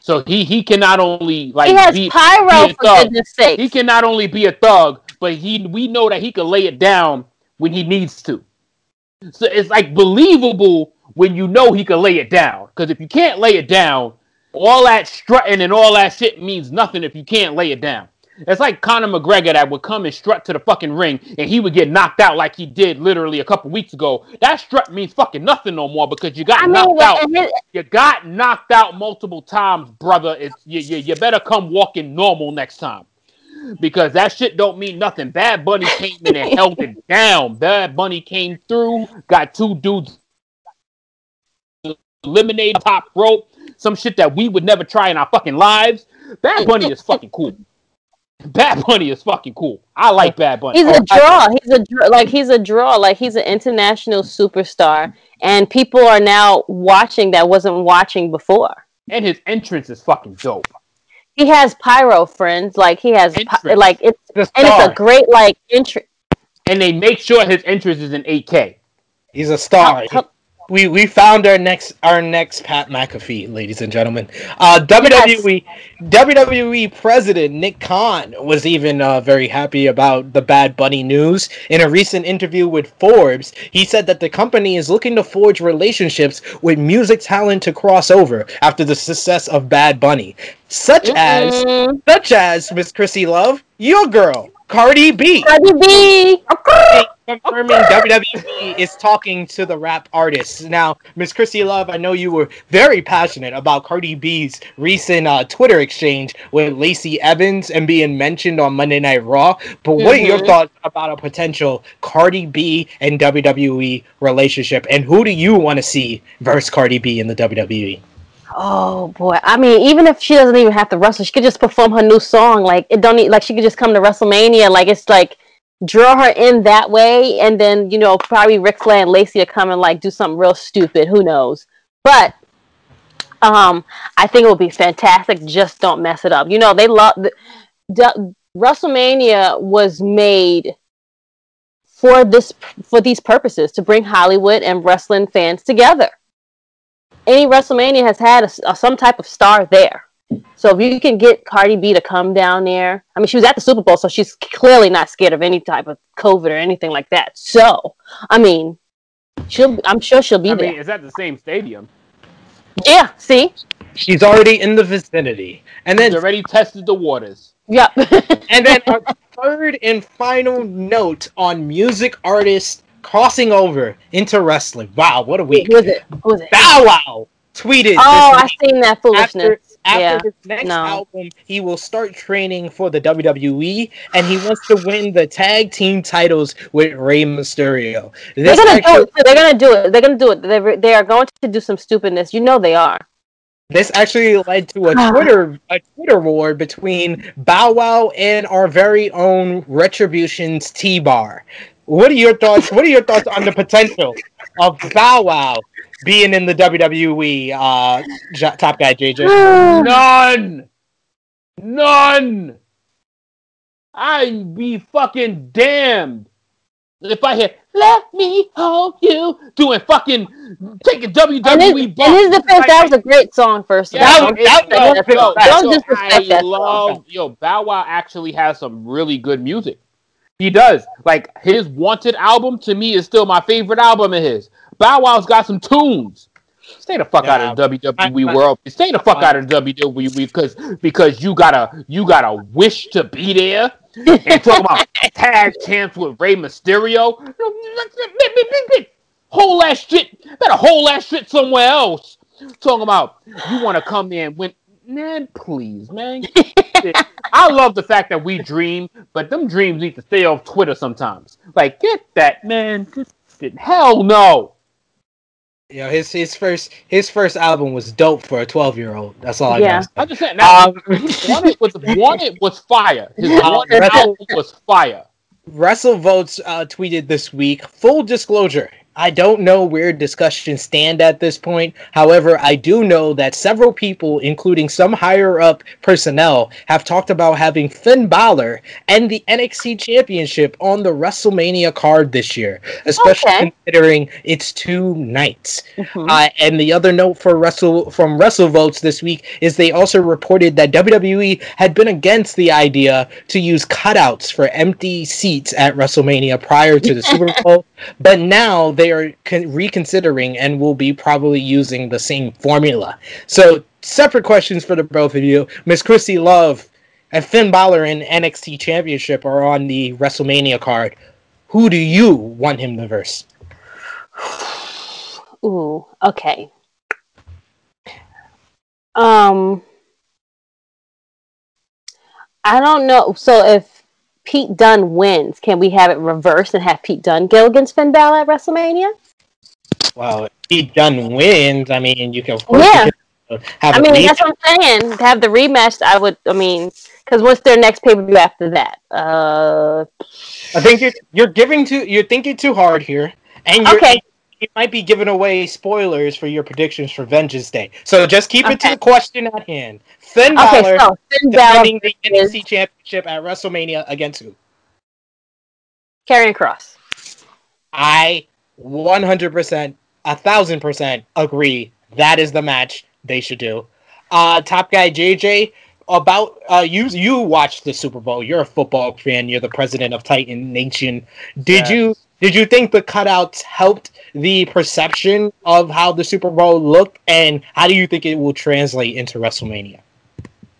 So he he can not only like He has be, pyro be a for thug. goodness sake. he can not only be a thug, but he we know that he can lay it down when he needs to. So it's like believable when you know he can lay it down. Because if you can't lay it down, all that strutting and all that shit means nothing if you can't lay it down. It's like Conor McGregor that would come and strut to the fucking ring and he would get knocked out like he did literally a couple weeks ago. That strut means fucking nothing no more because you got I knocked like, out. You got knocked out multiple times, brother. It's you, you, you better come walking normal next time. Because that shit don't mean nothing. Bad Bunny came in and held it down. Bad Bunny came through, got two dudes eliminated top rope, some shit that we would never try in our fucking lives. Bad Bunny is fucking cool. Bad Bunny is fucking cool. I like Bad Bunny. He's a draw. He's a draw. Like he's a draw. Like he's an international superstar, and people are now watching that wasn't watching before. and his entrance is fucking dope. He has pyro friends. Like he has, pi- like it's The and it's a great like entry. And they make sure his entrance is in 8K. He's a star. We we found our next our next Pat McAfee, ladies and gentlemen. Uh, WWE WWE President Nick Khan was even uh, very happy about the Bad Bunny news. In a recent interview with Forbes, he said that the company is looking to forge relationships with music talent to cross over after the success of Bad Bunny, such as Mm, such as Miss Krssi Luv, your girl Cardi B Cardi B. confirming WWE is talking to the rap artists. Now, Miss Krssi Luv, I know you were very passionate about Cardi B's recent uh, Twitter exchange with Lacey Evans and being mentioned on Monday Night Raw. But what are your Mhm. thoughts about a potential Cardi B and WWE relationship? And who do you want to see versus Cardi B in the? WWE? Oh boy! I mean, even if she doesn't even have to wrestle, she could just perform her new song. Like it don't need, like she could just come to WrestleMania. Like it's like draw her in that way, and then you know probably Ric Flair and Lacey are coming like do something real stupid. Who knows? But um, I think it would be fantastic. Just don't mess it up. You know they love the, the WrestleMania was made for this for these purposes to bring Hollywood and wrestling fans together any WrestleMania has had a, a- some type of star there. So if you can get Cardi B to come down there, I mean, she was at the Super Bowl, so she's clearly not scared of any type of COVID or anything like that. So, I mean, she'll, I'm sure she'll be I there. mean, it's at the same stadium. yeah, see, She's already in the vicinity. And He's then already tested the waters. yeah, And then our third and final note on music artists crossing over into wrestling. Wow, what a week. who is it? Who is it? Bow Wow tweeted Oh, this I seen that foolishness. after yeah, his next no. album, he will start training for the WWE and he wants to win the tag team titles with Rey Mysterio. They're gonna actually, do it. They're gonna do it. They're gonna do it. They're, they are going to do some stupidness. You know they are. this actually led to a. Twitter a Twitter war between Bow Wow and our very own Retribution's T Bar. What are your thoughts? What are your thoughts on the potential of Bow Wow being in the WWE uh, J- top guy, JJ? None. None. I'd be fucking damned if I hear "Let me hold you" doing fucking taking WWE And his, bumps. and his defense, that was a great song. First of Yeah, all, that was- that- Don't that- disrespect- that- don't yo, disrespect I that song. love yo. Bow Wow actually has some really good music. He does. Like his Wanted album to me is still my favorite album of his. Bow Wow's got some tunes. Stay the fuck out of the WWE I- world. Stay the fuck I- out of WWE because because you gotta you gotta wish to be there and talk about tag champs with Rey Mysterio. Whole ass shit. Better whole ass shit somewhere else. Talking about you want to come there and win. Man, please, man. I love the fact that we dream, but them dreams need to stay off Twitter sometimes. Like, get that, man. Just, hell no. You know, his his first his first album was dope for a twelve year old. That's all I Yeah. know. I just said that. Um, Wanted was wanted was fire. His Uh, wanted album was fire. WrestleVotes uh, tweeted this week. Full disclosure. I don't know where discussions stand at this point. However, I do know that several people, including some higher up personnel, have talked about having Finn Balor and the NXT Championship on the WrestleMania card this year, especially Okay. considering it's two nights. Mhm. Uh, and the other note for Wrestle from WrestleVotes this week is they also reported that WWE had been against the idea to use cutouts for empty seats at WrestleMania prior to the Super Bowl, but now they are con- reconsidering and will be probably using the same formula. So, separate questions for the both of you, Miss Krssi Luv and Finn Balor in NXT Championship are on the WrestleMania card. Who do you want him to verse? Ooh, okay. Um, I don't know. So if Pete Dunne wins, can we have it reversed and have Pete Dunne go against Finn Balor at WrestleMania? Well, if he Dunne wins, I mean, you can of course Yeah. you can have I mean, that's what I'm saying. To have the rematch, I would. I mean, because what's their next pay per view after that? Uh, I think you're you're giving too you're thinking too hard here, and you're, Okay. you might be giving away spoilers for your predictions for Vengeance Day. So just keep it to the question at hand. Finn okay, Balor so Finn Balor, defending the is- NXT Championship at WrestleMania against who? Karrion Kross. I 100%, a thousand percent agree. That is the match they should do. Uh, top guy JJ, about uh, you. You watched the Super Bowl. You're a football fan. You're the president of Titan Nation. Did Yes. you did you think the cutouts helped the perception of how the Super Bowl looked, and how do you think it will translate into WrestleMania?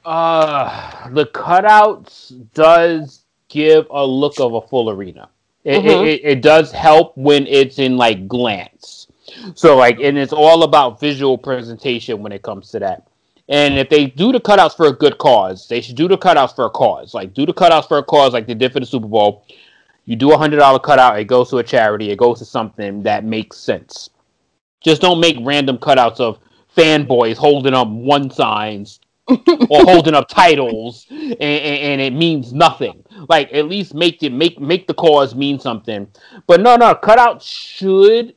Uh, the cutouts does give a look of a full arena. It, Mhm. it, it, it does help when it's in like glance. So like, and it's all about visual presentation when it comes to that. And if they do the cutouts for a good cause, they should do the cutouts for a cause. Like do the cutouts for a cause, like they did for the Super Bowl. You do a hundred dollar cutout, it goes to a charity, it goes to something that makes sense. Just don't make random cutouts of fanboys holding up one signs or holding up titles and, and, and it means nothing. Like at least make it make make the cause mean something. But no, no, cutout should.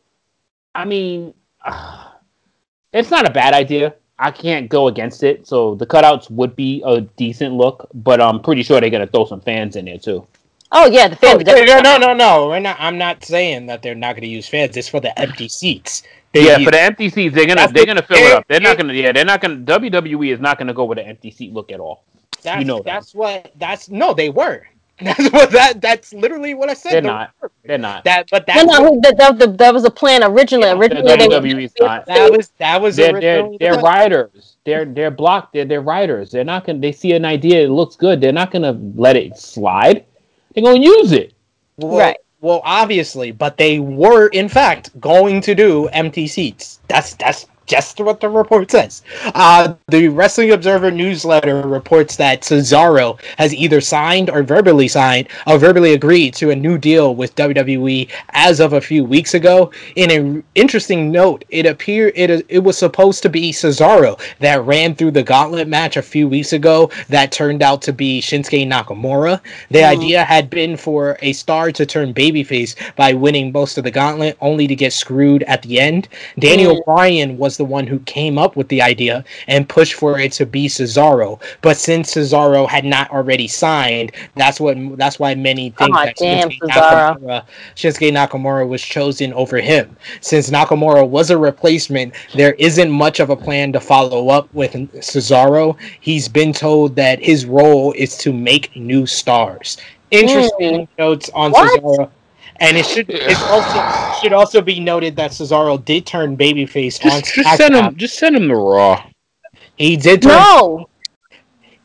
I mean, it's not a bad idea. I can't go against it. So the cutouts would be a decent look, but I'm pretty sure they're gonna throw some fans in there too. Oh yeah, the Oh, fans. no, no, no, no. We're not. I'm not saying that they're not going to use fans. It's for the empty seats. They yeah, use- for the empty seats, they're gonna That's they're the- gonna fill it they're- up. They're not gonna yeah, they're not gonna WWE is not gonna go with an empty seat look at all. That's, You know that. that's what that's no, they were. That's what that that's literally what I said. They're They not. were. They're not. That but No, that's no, what- that, that, that, that was a plan originally. Originally, they were- WWE's not. that was that was they're they're, they're writers. They're they're blocked. They're they're writers. They're not gonna. They see an idea. It looks good. They're not gonna let it slide. They're gonna use it. well, Right. Well, obviously, but they were in fact going to do empty seats. That's that's just what the report says. Uh, the Wrestling Observer newsletter reports that Cesaro has either signed or verbally signed or verbally agreed to a new deal with WWE as of a few weeks ago. In an interesting note, it appeared it it was supposed to be Cesaro that ran through the gauntlet match a few weeks ago that turned out to be Shinsuke Nakamura. The mm. idea had been for a star to turn babyface by winning most of the gauntlet, only to get screwed at the end. Daniel mm. Bryan was the one who came up with the idea and pushed for it to be Cesaro. But since Cesaro had not already signed, that's what that's why many think oh, that damn, Shinsuke, Nakamura, Shinsuke Nakamura was chosen over him. Since Nakamura was a replacement, there isn't much of a plan to follow up with Cesaro. He's been told that his role is to make new stars. Interesting mm. notes on what? Cesaro. And it should it also should also be noted that Cesaro did turn babyface just, on just send him just send him the Raw. He did turn, no.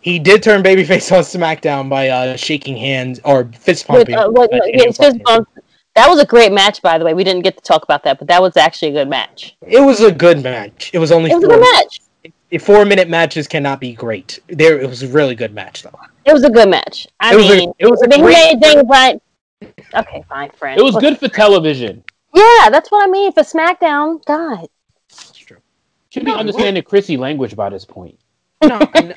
He did turn babyface on SmackDown by uh, shaking hands or fist pumping. With, uh, what, uh, fist bump. That was a great match, by the way. We didn't get to talk about that, but that was actually a good match. It was a good match. It was only it was four, a good match. Four minute matches cannot be great. There, it was a really good match, though. It was a good match. I it mean, a, it was a great. Made right. Okay, fine, friend. It was good for television. Yeah, that's what I mean. For SmackDown, God. That's true. Should be no, understanding what? Krssi language by this point. No, I,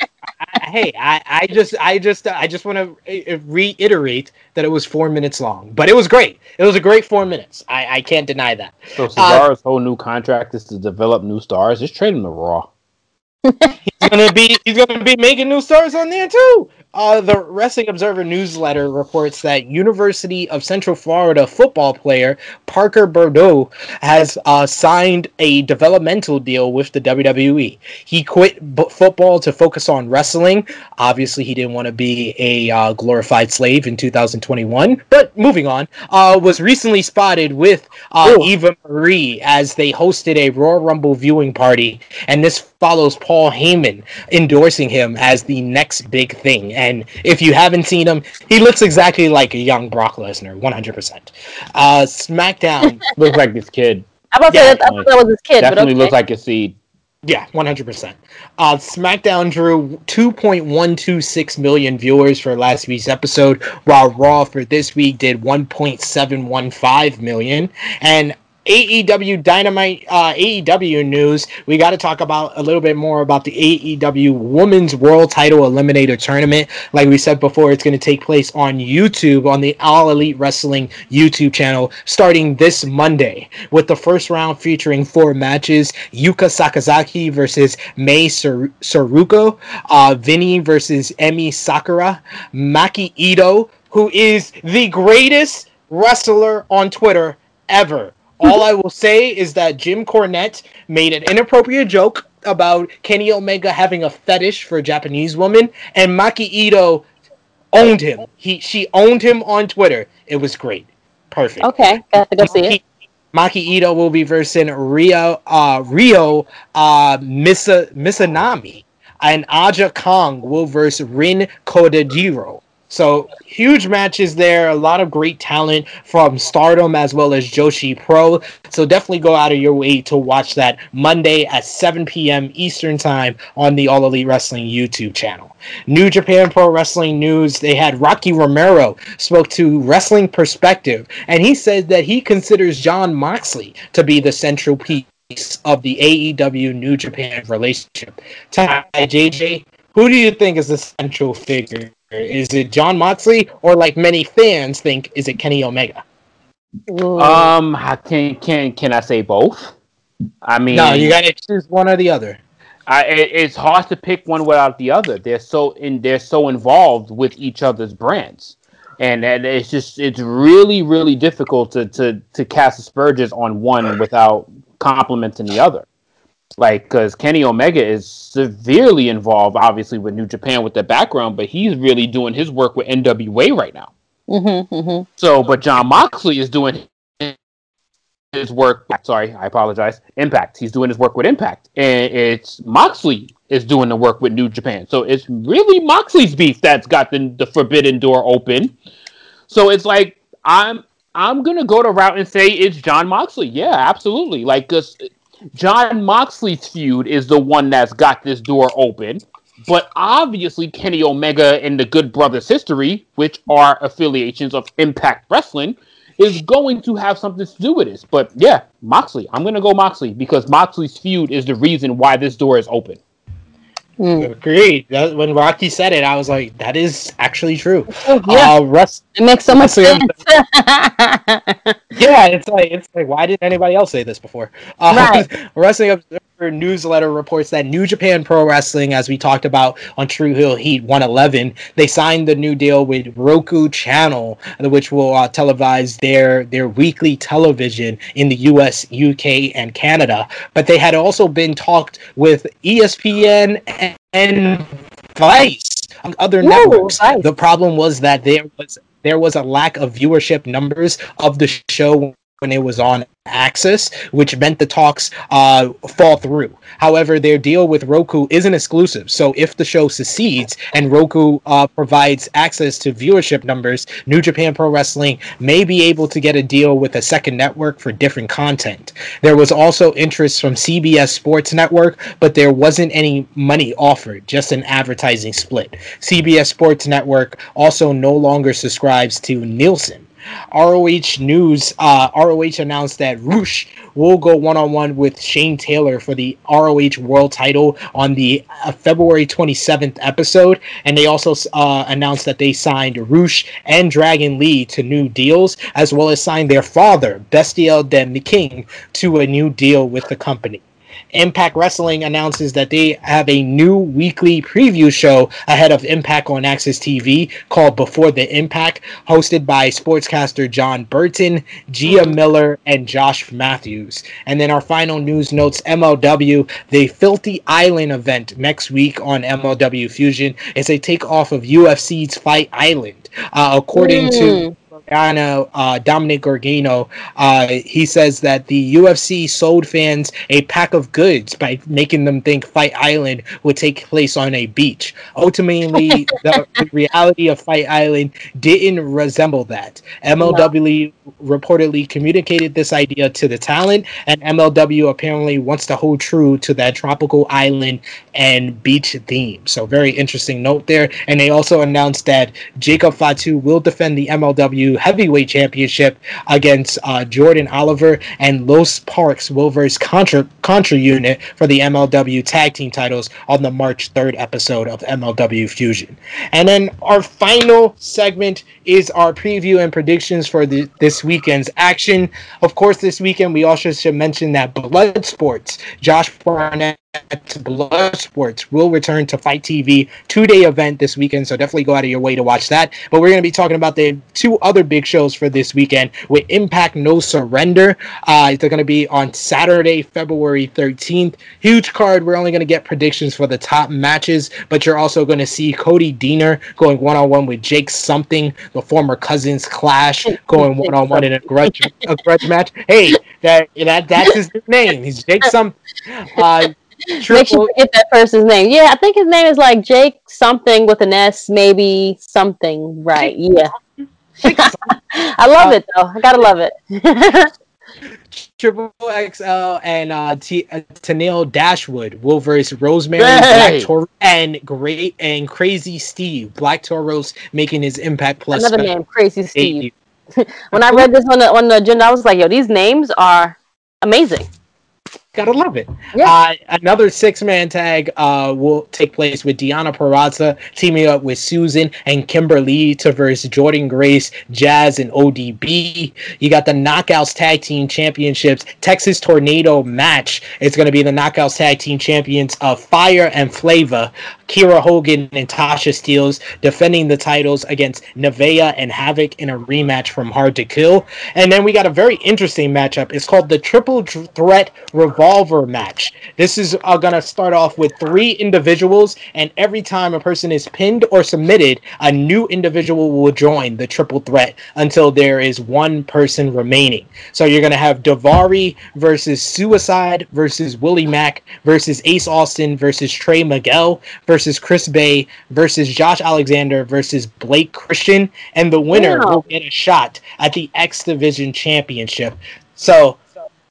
hey, I, I just, I just, uh, I just want to uh, uh, reiterate that it was four minutes long, but it was great. It was a great four minutes. I, I can't deny that. So Cesaro's uh, whole new contract is to develop new stars. Just trade him to Raw. he's gonna be, he's gonna be making new stars on there too. Uh, the Wrestling Observer newsletter reports that University of Central Florida football player Parker Boudreaux has uh, signed a developmental deal with the WWE. He quit b- football to focus on wrestling. Obviously, he didn't want to be a uh, glorified slave in 2021. But moving on, uh, was recently spotted with uh, Eva Marie as they hosted a Royal Rumble viewing party, and this follows Paul Heyman endorsing him as the next big thing. And if you haven't seen him, he looks exactly like a young Brock Lesnar, 100%. Uh, SmackDown looks like this kid. I about yeah, that, I thought that was his kid. Definitely okay. looks like a seed. Yeah, 100%. Uh, SmackDown drew 2.126 million viewers for last week's episode, while Raw for this week did 1.715 million. And AEW Dynamite, uh, AEW news, we got to talk about a little bit more about the AEW Women's World Title Eliminator Tournament. Like we said before, it's going to take place on YouTube, on the All Elite Wrestling YouTube channel, starting this Monday, with the first round featuring four matches. Yuka Sakazaki versus Mai Sor- Saruko, uh, Veny versus Emi Sakura, Maki Itoh, who is the greatest wrestler on Twitter ever all I will say is that Jim Cornette made an inappropriate joke about Kenny Omega having a fetish for a Japanese woman, and Maki Itoh owned him. He she owned him on Twitter. It was great. Perfect. Okay, got to go see it. Maki Itoh will be versing Rio uh, Rio uh, Misa, Mizunami, and Aja Kong will verse Rin Kadokura. So huge matches there, a lot of great talent from Stardom as well as Joshi Pro. So definitely go out of your way to watch that Monday at 7 p.m. Eastern Time on the All Elite Wrestling YouTube channel. New Japan Pro Wrestling News, they had Rocky Romero spoke to Wrestling Perspective, and he said that he considers Jon Moxley to be the central piece of the AEW New Japan relationship. Ty JJ, who do you think is the central figure is it Jon Moxley or like many fans think is it Kenny Omega? Um, can can can I say both? I mean, no, you gotta choose one or the other. I, it, it's hard to pick one without the other. They're so in they're so involved with each other's brands, and, and it's just it's really really difficult to to to cast aspersions on one without complimenting the other like because Kenny Omega is severely involved, obviously with New Japan with the background, but he's really doing his work with NWA right now. Mm-hmm, mm-hmm. So, but Jon Moxley is doing his work. Sorry, I apologize. Impact. He's doing his work with Impact, and it's Moxley is doing the work with New Japan. So it's really Moxley's beef that's got the, the forbidden door open. So it's like I'm I'm gonna go to route and say it's John Moxley. Yeah, absolutely. Like, cause Jon Moxley's feud is the one that's got this door open. But obviously, Kenny Omega and the Good Brothers History, which are affiliations of Impact Wrestling, is going to have something to do with this. But yeah, Moxley. I'm going to go Moxley because Moxley's feud is the reason why this door is open. Mm. Agreed. That, when Rocky said it, I was like, "That is actually true." Oh, yeah, uh, Russ, it makes so much sense. yeah, it's like it's like why didn't anybody else say this before? Uh, right. Wrestling newsletter reports that New Japan Pro Wrestling, as we talked about on Tru Heel Heat 111, they signed the new deal with Roku Channel, which will uh, televise their their weekly television in the U.S., UK, and Canada. But they had also been talked with ESPN and Vice other Ooh, networks. Vice. The problem was that there was there was a lack of viewership numbers of the show when it was on AXS, which meant the talks uh, fall through. However, their deal with Roku isn't exclusive. So if the show succeeds and Roku uh, provides access to viewership numbers, New Japan Pro Wrestling may be able to get a deal with a second network for different content. There was also interest from CBS Sports Network, but there wasn't any money offered, just an advertising split. CBS Sports Network also no longer subscribes to Nielsen. ROH News, uh, ROH announced that Rush will go one on one with Shane Taylor for the ROH World Title on the uh, February 27th episode, and they also uh, announced that they signed Rush and Dragon Lee to new deals, as well as signed their father, Bestia del Ring, to a new deal with the company. Impact Wrestling announces that they have a new weekly preview show ahead of Impact on AXS TV called Before the Impact, hosted by sportscaster Jon Burton, Gia Miller, and Josh Matthews. And then our final news notes MLW, the Filthy Island event next week on MLW Fusion is a takeoff of UFC's Fight Island. Uh, according mm. to Gargano, uh, Dominic Gargano, uh, he says that the UFC sold fans a pack of goods by making them think Fight Island would take place on a beach. Ultimately, the, the, reality of Fight Island didn't resemble that. MLW no. reportedly communicated this idea to the talent, and MLW apparently wants to hold true to that tropical island and beach theme. So, very interesting note there. And they also announced that Jacob Fatu will defend the MLW Heavyweight Championship against uh, Jordan Oliver, and Los Parks will verse Contra, Contra Unit for the MLW Tag Team titles on the March 3rd episode of MLW Fusion. And then our final segment is our preview and predictions for the, this weekend's action. Of course, this weekend we also should mention that Blood Sports, Josh Barnett Blood Sports will return to FITE TV two day event this weekend, so definitely go out of your way to watch that. But we're going to be talking about the two other big shows for this weekend with Impact No Surrender. Uh, they're going to be on Saturday, February 13th. Huge card. We're only going to get predictions for the top matches, but you're also going to see Cody Deaner going one on one with Jake Something, the former Cousins Clash, going one on one in a grudge a grudge match. Hey, that that that's his name. He's Jake Something. Uh, Triple. Make sure you get that person's name. Yeah, I think his name is like Jake something with an S, maybe something. Right? Yeah. I love uh, it though. I gotta love it. Triple XL and uh, T- uh, Tennille Dashwood will verse Rosemary hey! Black Taurus and great and Crazy Steve Black Taurus making his Impact Plus. Another name, Crazy Steve. when I read this on the on the agenda, I was like, "Yo, these names are amazing." Gotta love it. Yeah. Uh, another six man tag uh, will take place with Deonna Purrazzo teaming up with Susan and Kimber Lee to verse Jordynne Grace, Jazz, and ODB. You got the Knockouts Tag Team Championships Texas Tornado match. It's going to be the Knockouts Tag Team Champions of Fire and Flavor, Kiera Hogan and Tasha Steelz defending the titles against Nevaeh and Havoc in a rematch from Hard to Kill. And then we got a very interesting matchup. It's called the Triple Threat Revolver match. This is uh, going to start off with three individuals, and every time a person is pinned or submitted, a new individual will join the triple threat until there is one person remaining. So you're going to have Daivari versus Suicide versus Willie Mack versus Ace Austin versus Trey Miguel versus Chris Bey versus Josh Alexander versus Blake Christian, and the winner wow. will get a shot at the X Division Championship. So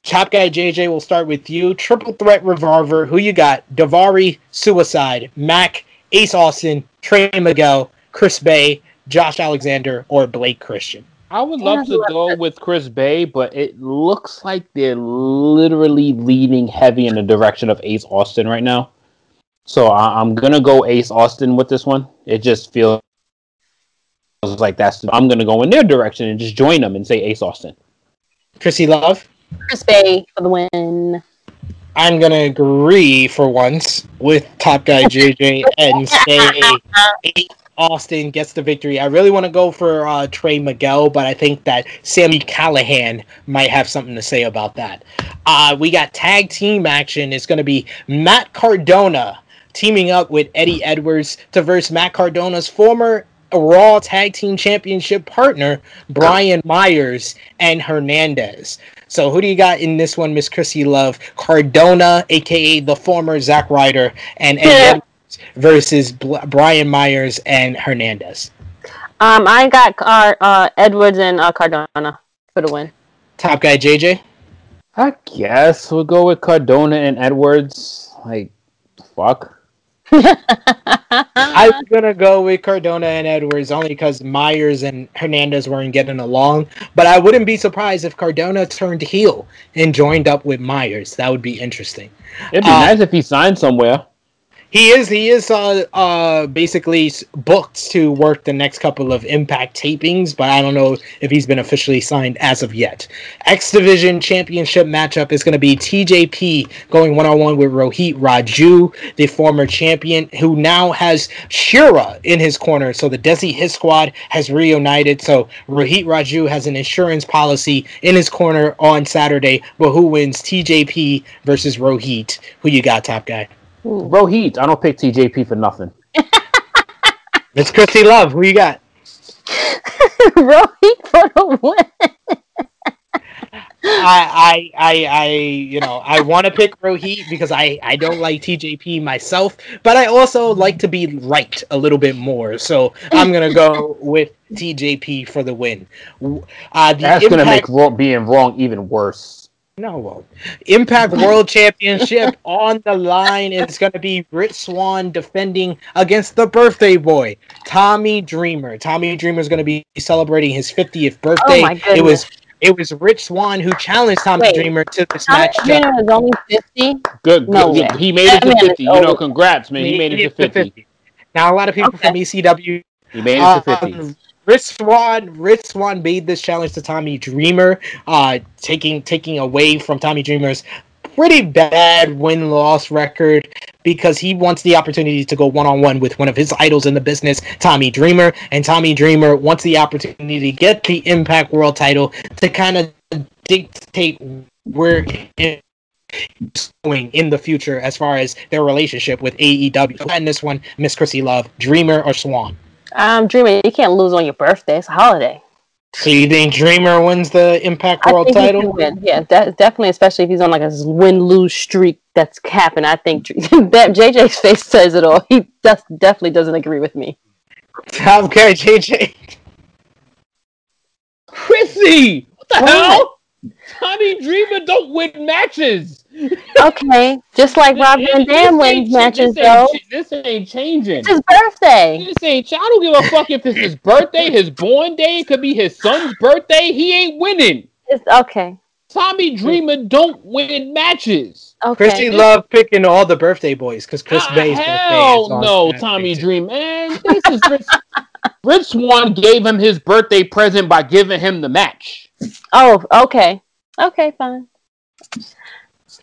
Top guy JJ, we'll start with you. Triple threat revolver. Who you got? Daivari, Suicide, Mac, Ace Austin, Trey Miguel, Chris Bey, Josh Alexander, or Blake Christian. I would love to go with Chris Bey, but it looks like they're literally leaning heavy in the direction of Ace Austin right now. So I- am gonna go Ace Austin with this one. It just feels like that's. I'm gonna go in their direction and just join them and say Ace Austin. Krssi Luv. Chris Bey for the win. I'm gonna agree for once with top guy JJ and say Austin gets the victory. I really want to go for uh, Trey Miguel, but I think that Sami Callihan might have something to say about that. Uh, we got tag team action. It's going to be Matt Cardona teaming up with Eddie Edwards to verse Matt Cardona's former Raw Tag Team Championship partner, Brian Myers and Hernandez. So who do you got in this one, Miss Krssi Luv? Cardona, aka the former Zack Ryder, and Eddie Yeah. Edwards versus Bl- Brian Myers and Hernandez. Um, I got uh, uh, Edwards and uh, Cardona for the win. Top guy JJ. I guess we'll go with Cardona and Edwards. Like, fuck. I was gonna go with Cardona and Edwards only because Myers and Hernandez weren't getting along. But I wouldn't be surprised if Cardona turned heel and joined up with Myers. That would be interesting. It'd be Uh, nice if he signed somewhere. He is he is uh, uh basically booked to work the next couple of Impact tapings, but I don't know if he's been officially signed as of yet. X Division Championship matchup is going to be TJP going one on one with Rohit Raju, the former champion, who now has Shera in his corner. So the Desi Hit Squad has reunited. So Rohit Raju has an insurance policy in his corner on Saturday. But who wins? TJP versus Rohit. Who you got, top guy? Rohit, I don't pick TJP for nothing. Miss Krssi Luv, who you got? Rohit for the win. I, I, I, I, you know, I want to pick Rohit because I, I don't like TJP myself, but I also like to be right a little bit more. So I'm gonna go with TJP for the win. Uh, the That's gonna make Impact- being wrong even worse. No, well, Impact World Championship on the line. It's going to be Rich Swann defending against the birthday boy, Tommy Dreamer. Tommy Dreamer is going to be celebrating his 50th birthday. Oh my it was it was Rich Swann who challenged Tommy Wait. Dreamer to this Tommy match. Dreamer is only fifty. Good. No good. way. He made it to 50. You know, congrats, man. He made it to 50. Now, a lot of people Okay. from ECW He made it uh, to 50. um, Rich Swann, Rich Swann made this challenge to Tommy Dreamer, uh, taking taking away from Tommy Dreamer's pretty bad win loss record because he wants the opportunity to go one on one with one of his idols in the business, Tommy Dreamer, and Tommy Dreamer wants the opportunity to get the Impact World Title to kind of dictate where it's going in the future as far as their relationship with AEW. And this one, Miss Krssi Luv, Dreamer or Swann. Um, dreaming. you can't lose on your birthday. It's a holiday. So you think Dreamer wins the Impact I World think title? win. Yeah, de- definitely, especially if he's on like a win lose streak that's capping. I think that JJ's face says it all. He does, definitely doesn't agree with me. Okay, JJ. Krssi! What the What? hell? Tommy Dreamer don't win matches. Okay, just like Rob Van Dam wins matches this though. This ain't changing. It's his birthday. This ain't. I don't give a fuck if it's his birthday, his born day. It could be his son's birthday. He ain't winning. It's okay. Tommy Dreamer don't win matches. Okay. Krssi Luv picking all the birthday boys because Chris Ah, Bay's hell birthday is on no, Tommy Dreamer. man. This is Rich, Rich Swann gave him his birthday present by giving him the match. Oh, okay. Okay, fine.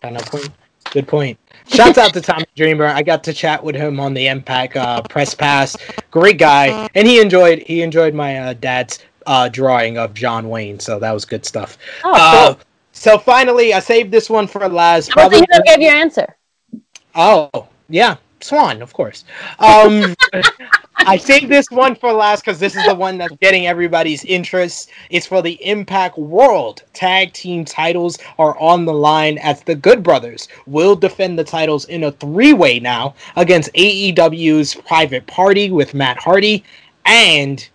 Kind of point. Good point. Shouts out to Tommy Dreamer. I got to chat with him on the Impact uh, press pass. Great guy, and he enjoyed he enjoyed my uh, dad's uh, drawing of John Wayne. So that was good stuff. Oh, Uh, cool. so finally, I saved this one for last. I Probably. you gave your answer. Oh yeah, Swann, of course. Um, I saved this one for last because this is the one that's getting everybody's interest. It's for the Impact World Tag Team titles are on the line as the Good Brothers will defend the titles in a three-way now against AEW's Private Party with Matt Hardy and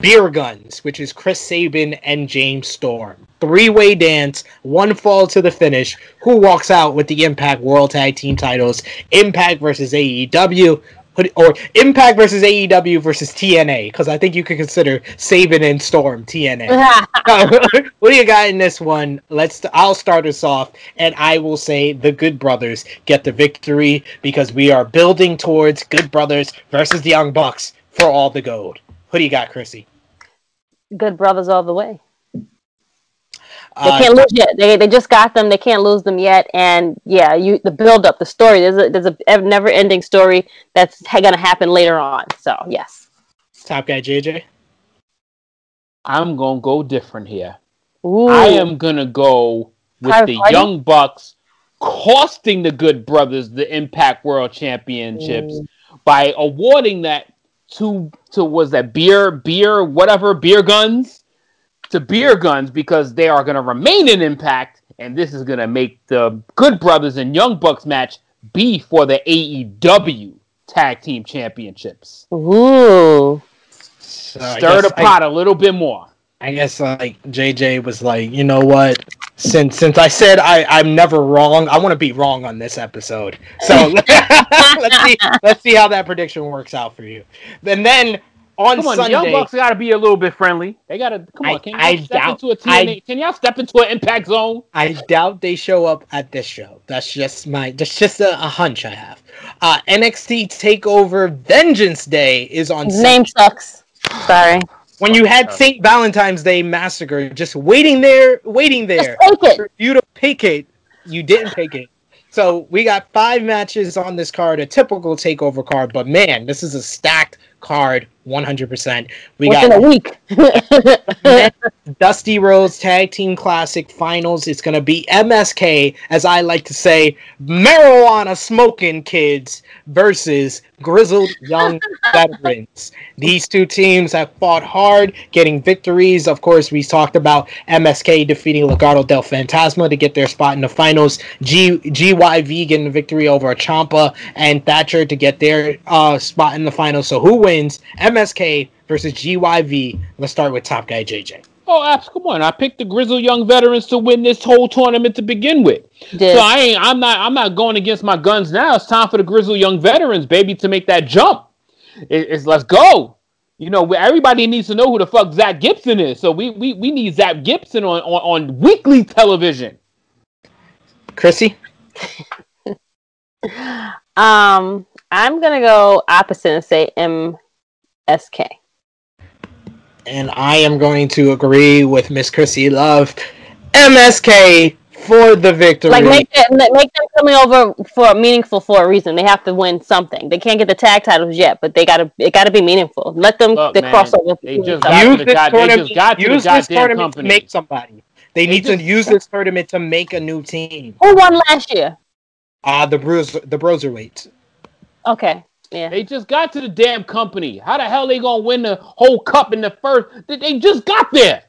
Beer Guns, which is Chris Sabin and James Storm. Three way dance, one fall to the finish. Who walks out with the Impact World Tag Team titles? Impact versus AEW, or Impact versus AEW versus TNA, because I think you could consider Sabin and Storm TNA. what do you got in this one? Let's. I'll start us off, and I will say the Good Brothers get the victory because we are building towards Good Brothers versus the Young Bucks for all the gold. What do you got, Krssi? Good brothers all the way. They Uh, can't lose yet. They, they just got them. They can't lose them yet. And yeah, you the build up, the story. There's a there's a never ending story that's going to happen later on. So yes. Top guy JJ. I'm gonna go different here. Ooh. I am gonna go with Private the Party? Young Bucks costing the Good Brothers the Impact World Championships Mm. by awarding that to to was that beer beer whatever beer guns to beer guns because they are gonna remain in Impact and this is gonna make the Good Brothers and Young Bucks match be for the AEW Tag Team Championships. Ooh. So Stir the pot a little bit more. I guess like JJ was like, you know what? Since since I said I I'm never wrong, I want to be wrong on this episode. So let's see let's see how that prediction works out for you. And then on Come on, Sunday, Young Bucks got to be a little bit friendly. They got to come I- on. Can y'all I step doubt- into a TNA? I- can y'all step into an Impact Zone? I doubt they show up at this show. That's just my that's just a, a hunch I have. Uh, NXT Takeover Vengeance Day is on His Sunday. name sucks. Sorry. When you had St. Valentine's Day Massacre just waiting there, waiting there. Just take it. for you to pick it. You didn't pick it. So we got five matches on this card, a typical takeover card, but man, this is a stacked card, 100%. We Within got a week. Dusty Rhodes Tag Team Classic Finals. It's going to be MSK, as I like to say, marijuana smoking kids versus grizzled young veterans. These two teams have fought hard, getting victories. Of course, we talked about MSK defeating Legado del Fantasma to get their spot in the finals. G GYV getting the victory over Ciampa and Thatcher to get their uh, spot in the finals. So who wins? MSK versus GYV. Let's start with top guy JJ. Oh, abs, come on! I picked the Grizzled Young Veterans to win this whole tournament to begin with. Did. So I ain't. I'm not. I'm not going against my guns now. It's time for the Grizzled Young Veterans, baby, to make that jump. It- it's let's go. You know, everybody needs to know who the fuck Zach Gibson is. So we we, we need Zach Gibson on, on on weekly television. Krssi? Um, I'm gonna go opposite and say MSK. And I am going to agree with Miss Krssi Luv. MSK for the victory. Like make them, make them coming over for meaningful for a reason. They have to win something. They can't get the tag titles yet, but they gotta it gotta be meaningful. Let them Look, the man, crossover. they just got them. to use the this god- they tournament, just got to the use this tournament company. to make somebody. They, They need just- to use this tournament to make a new team. Who won last year? Uh the Bruise the Broserweights. Okay, yeah. They just got to the damn company. How the hell they gonna win the whole cup in the first? They- They just got there.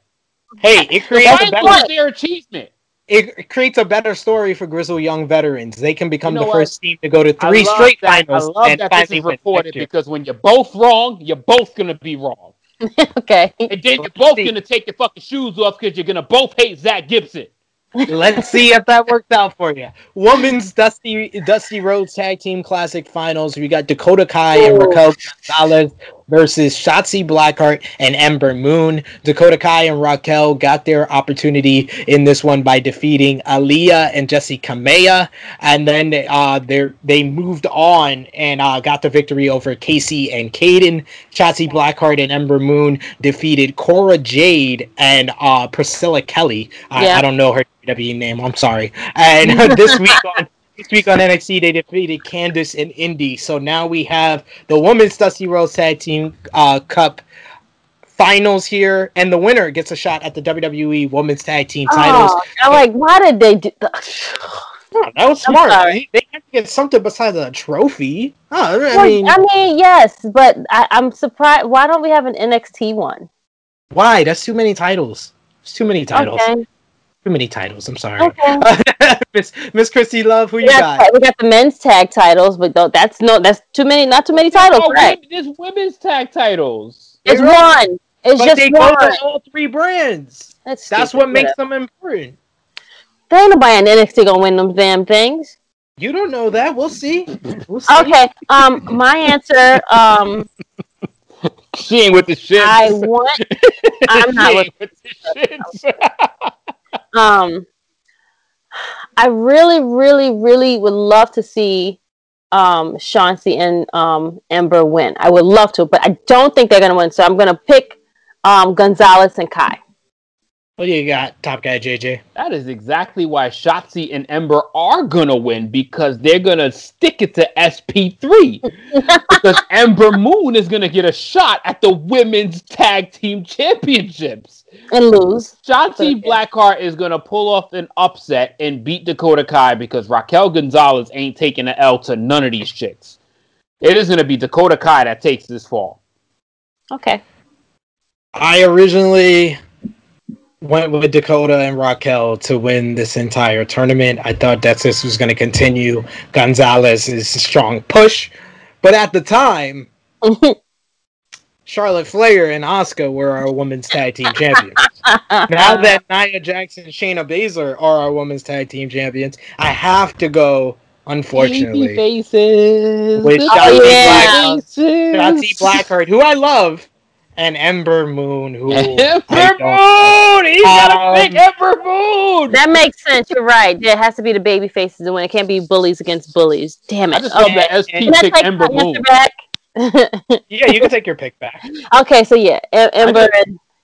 Hey, it creates a better their achievement. it creates a better story for Grizzled Young veterans. They can become You know the what? first team to go to three straight that. finals I love and that this finally is reported because when you're both wrong, you're both gonna be wrong, okay. and then you're both gonna take your fucking shoes off because you're gonna both hate Zach Gibson. Let's see if that worked out for you. Women's Dusty Dusty Rhodes Tag Team Classic Finals. We got Dakota Kai and Ooh. Raquel Gonzalez versus Shotzi Blackheart and Ember Moon. Dakota Kai and Raquel got their opportunity in this one by defeating Aaliyah and Jessi Kamea, and then uh, they they moved on and uh, got the victory over Kacy and Kayden. Shotzi Blackheart and Ember Moon defeated Cora Jade and uh, Priscilla Kelly. I, I don't know her WWE name. I'm sorry. And this week on this week on NXT, they defeated Candice and Indi. So now we have the Women's Dusty Rhodes Tag Team uh, Cup finals here, and the winner gets a shot at the WWE Women's Tag Team titles. Oh, I'm like, why did they do? Oh, that was smart. They have to get something besides a trophy. Oh, I Well, mean, I mean, yes, but I, I'm surprised. Why don't we have an NXT one? why? That's too many titles. It's too many titles. Okay, Too many titles. I'm sorry. okay. Miss Miss Krssi Luv, who We you got, got? we got the men's tag titles, but though that's no, that's too many. Not too many titles. Oh, right? women- there's women's tag titles. It's right. one. It's but just they go one. to all three brands. That's, That's what makes them important. There ain't nobody in NXT gonna win them damn things. You don't know that. We'll see. We'll see. Okay. Um, my answer. Um, She ain't with the shit. I want. I'm not with. with the shits. Um, I really, really, really would love to see um Chauncey and um Ember win. I would love to, but I don't think they're gonna win. So I'm gonna pick um Gonzalez and Kai. What do you got, top guy JJ? That is exactly why Shotzi and Ember are gonna win because they're gonna stick it to SP3 because Ember Moon is gonna get a shot at the women's tag team championships. and lose. Shotzi Okay. Blackheart is gonna pull off an upset and beat Dakota Kai because Raquel Gonzalez ain't taking an L to none of these chicks. It is gonna be Dakota Kai that takes this fall. Okay. I originally went with Dakota and Raquel to win this entire tournament. I thought that this was going to continue Gonzalez's strong push, but at the time, Charlotte Flair and Asuka were our women's tag team champions. now that Nia Jackson and Shayna Baszler are our women's tag team champions, I have to go. Unfortunately, Baby faces. With oh, Shotzi baby Black- faces. Shotzi Blackheart, who I love, and Ember Moon, who Ember Moon! He's got Um, to pick Ember Moon! That makes sense. You're right. It has to be the baby faces to win. It can't be bullies against bullies. Damn it. I it. just love Okay. that SP I pick take Ember Moon. back? Yeah, you can take your pick back. okay, so yeah, Em- Ember.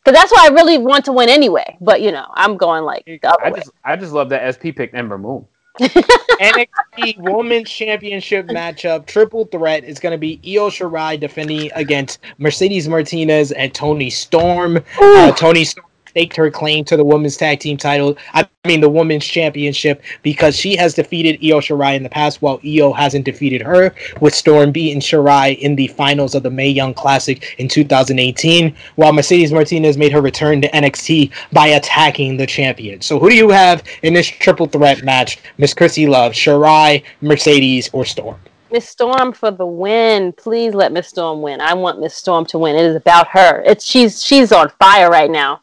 Because that's why I really want to win anyway. But you know, I'm going like the other I way. just, I just love that SP picked Ember Moon. NXT Women's Championship matchup triple threat is going to be Io Shirai defending against Mercedes Martinez and Toni Storm. Uh, Toni Storm staked her claim to the women's tag team title. I mean, the women's championship because she has defeated Io Shirai in the past, while Io hasn't defeated her. With Storm beating Shirai in the finals of the Mae Young Classic in 2018, while Mercedes Martinez made her return to NXT by attacking the champion. So, who do you have in this triple threat match, Miss Krssi Luv, Shirai, Mercedes, or Storm? Miss Storm for the win. Please let Miss Storm win. I want Miss Storm to win. It is about her. It's she's she's on fire right now.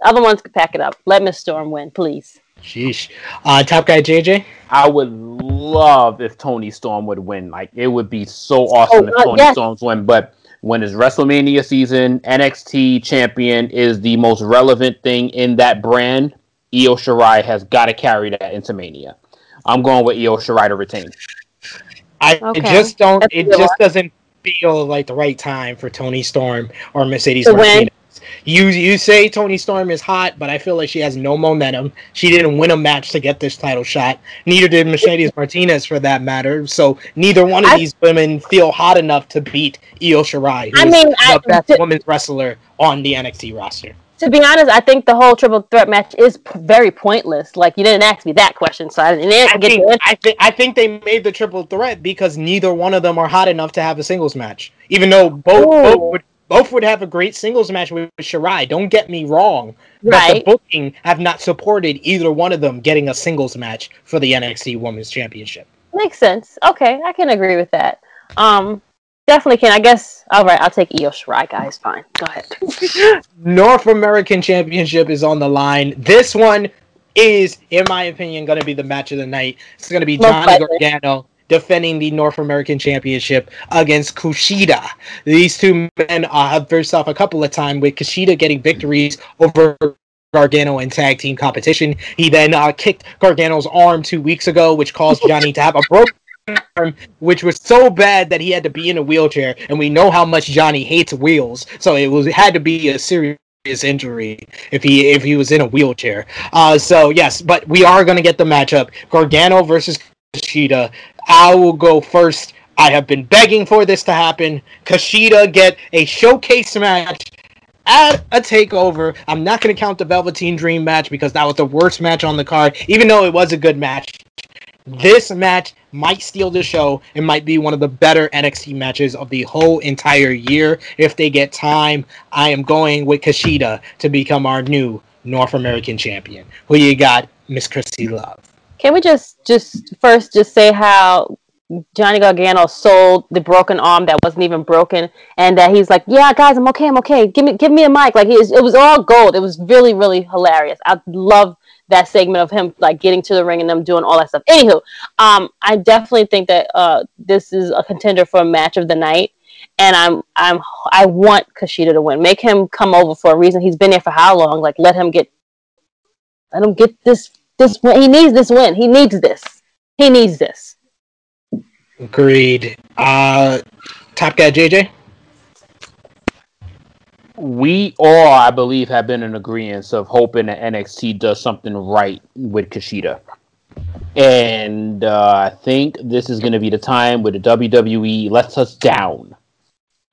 The other ones could pack it up. Let Miss Storm win, please. Sheesh. Uh, top guy JJ. I would love if Toni Storm would win. Like it would be so awesome Oh, if uh, Toni yes. Storm's win. But when it's WrestleMania season, NXT champion is the most relevant thing in that brand. Io Shirai has got to carry that into Mania. I'm going with Io Shirai to retain. I Okay. just don't. That's It good just doesn't feel like the right time for Toni Storm or Mercedes To win. Martinez. You you say Toni Storm is hot, but I feel like she has no momentum. She didn't win a match to get this title shot. Neither did Mercedes Martinez, for that matter. So neither one of I- these women feel hot enough to beat Io Shirai, I mean, the I- best th- women's wrestler on the NXT roster. To be honest, I think the whole triple threat match is p- very pointless. Like you didn't ask me that question, so I didn't I get think. I think I think they made the triple threat because neither one of them are hot enough to have a singles match. Even though both Ooh. both would both would have a great singles match with Shirai. Don't get me wrong, but Right. the booking have not supported either one of them getting a singles match for the NXT Women's Championship. Makes sense. Okay, I can agree with that. Um, definitely can. I guess. All right, I'll take Io Shirai, guys. Fine. Go ahead. North American Championship is on the line. This one is, in my opinion, going to be the match of the night. It's going to be Johnny. Gargano defending the North American Championship against Kushida. These two men uh, have faced off a couple of times with Kushida getting victories over Gargano in tag team competition. He then uh, kicked Gargano's arm two weeks ago, which caused Johnny to have a broken arm, which was so bad that he had to be in a wheelchair. And we know how much Johnny hates wheels, so it was had to be a serious injury if he if he was in a wheelchair. Uh, so yes, but we are going to get the matchup: Gargano versus Kushida. I will go first. I have been begging for this to happen. Kushida get a showcase match at a takeover. I'm not going to count the Velveteen Dream match because that was the worst match on the card, even though it was a good match. This match might steal the show. It might be one of the better NXT matches of the whole entire year. If they get time, I am going with Kushida to become our new North American champion. Who you got, Miss Krssi Luv? Can we just just first just say how Johnny Gargano sold the broken arm that wasn't even broken, and that he's like, "Yeah, guys, I'm okay, I'm okay. Give me, give me a mic." Like was, it was all gold. It was really, really hilarious. I love that segment of him like getting to the ring and them doing all that stuff. Anywho, um, I definitely think that uh, this is a contender for a match of the night, and I'm, I'm, I want Kushida to win. Make him come over for a reason. He's been there for how long? Like, let him get, let him get this, this. He needs this win. He needs this. He needs this. Agreed. Uh, Top Guy JJ. We all, I believe, have been in agreement of hoping that NXT does something right with Kushida. And uh, I think this is going to be the time where the WWE lets us down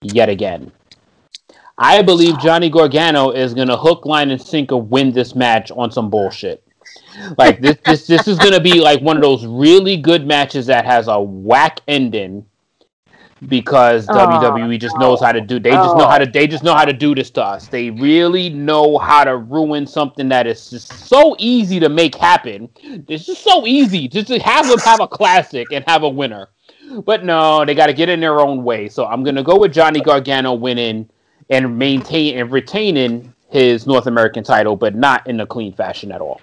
yet again. I believe Johnny Gargano is going to hook, line, and sinker win this match on some bullshit. Like this, this, this is going to be like one of those really good matches that has a whack ending because oh, WWE just knows how to do. They just know how to. Oh. They just know how to do this to us. They really know how to ruin something that is just so easy to make happen. It's just so easy just to have them have a classic and have a winner. But no, they got to get in their own way. So I'm gonna go with Johnny Gargano winning and maintain and retaining his North American title, but not in a clean fashion at all.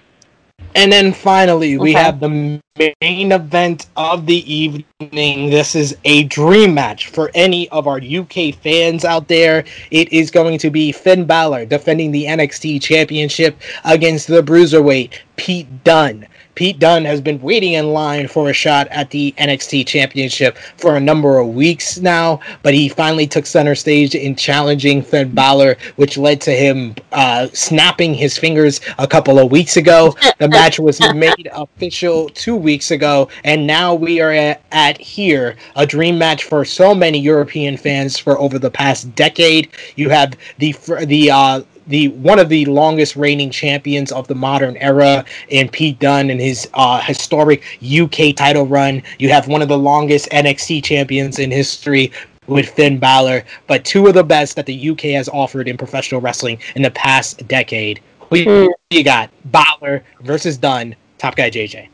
And then finally, we have the main event of the evening. This is a dream match for any of our UK fans out there. It is going to be Finn Balor defending the NXT Championship against the Bruiserweight Pete Dunne. Pete Dunne has been waiting in line for a shot at the NXT Championship for a number of weeks now, but he finally took center stage in challenging Finn Balor, which led to him uh, snapping his fingers a couple of weeks ago. The match was made official two weeks ago, and now we are at, at here a dream match for so many European fans for over the past decade. You have the the uh, the one of the longest reigning champions of the modern era in Pete Dunne and his uh, historic UK title run. You have one of the longest NXT champions in history with Finn Balor, but two of the best that the UK has offered in professional wrestling in the past decade. Who mm. you got? Balor versus Dunne. Top guy JJ.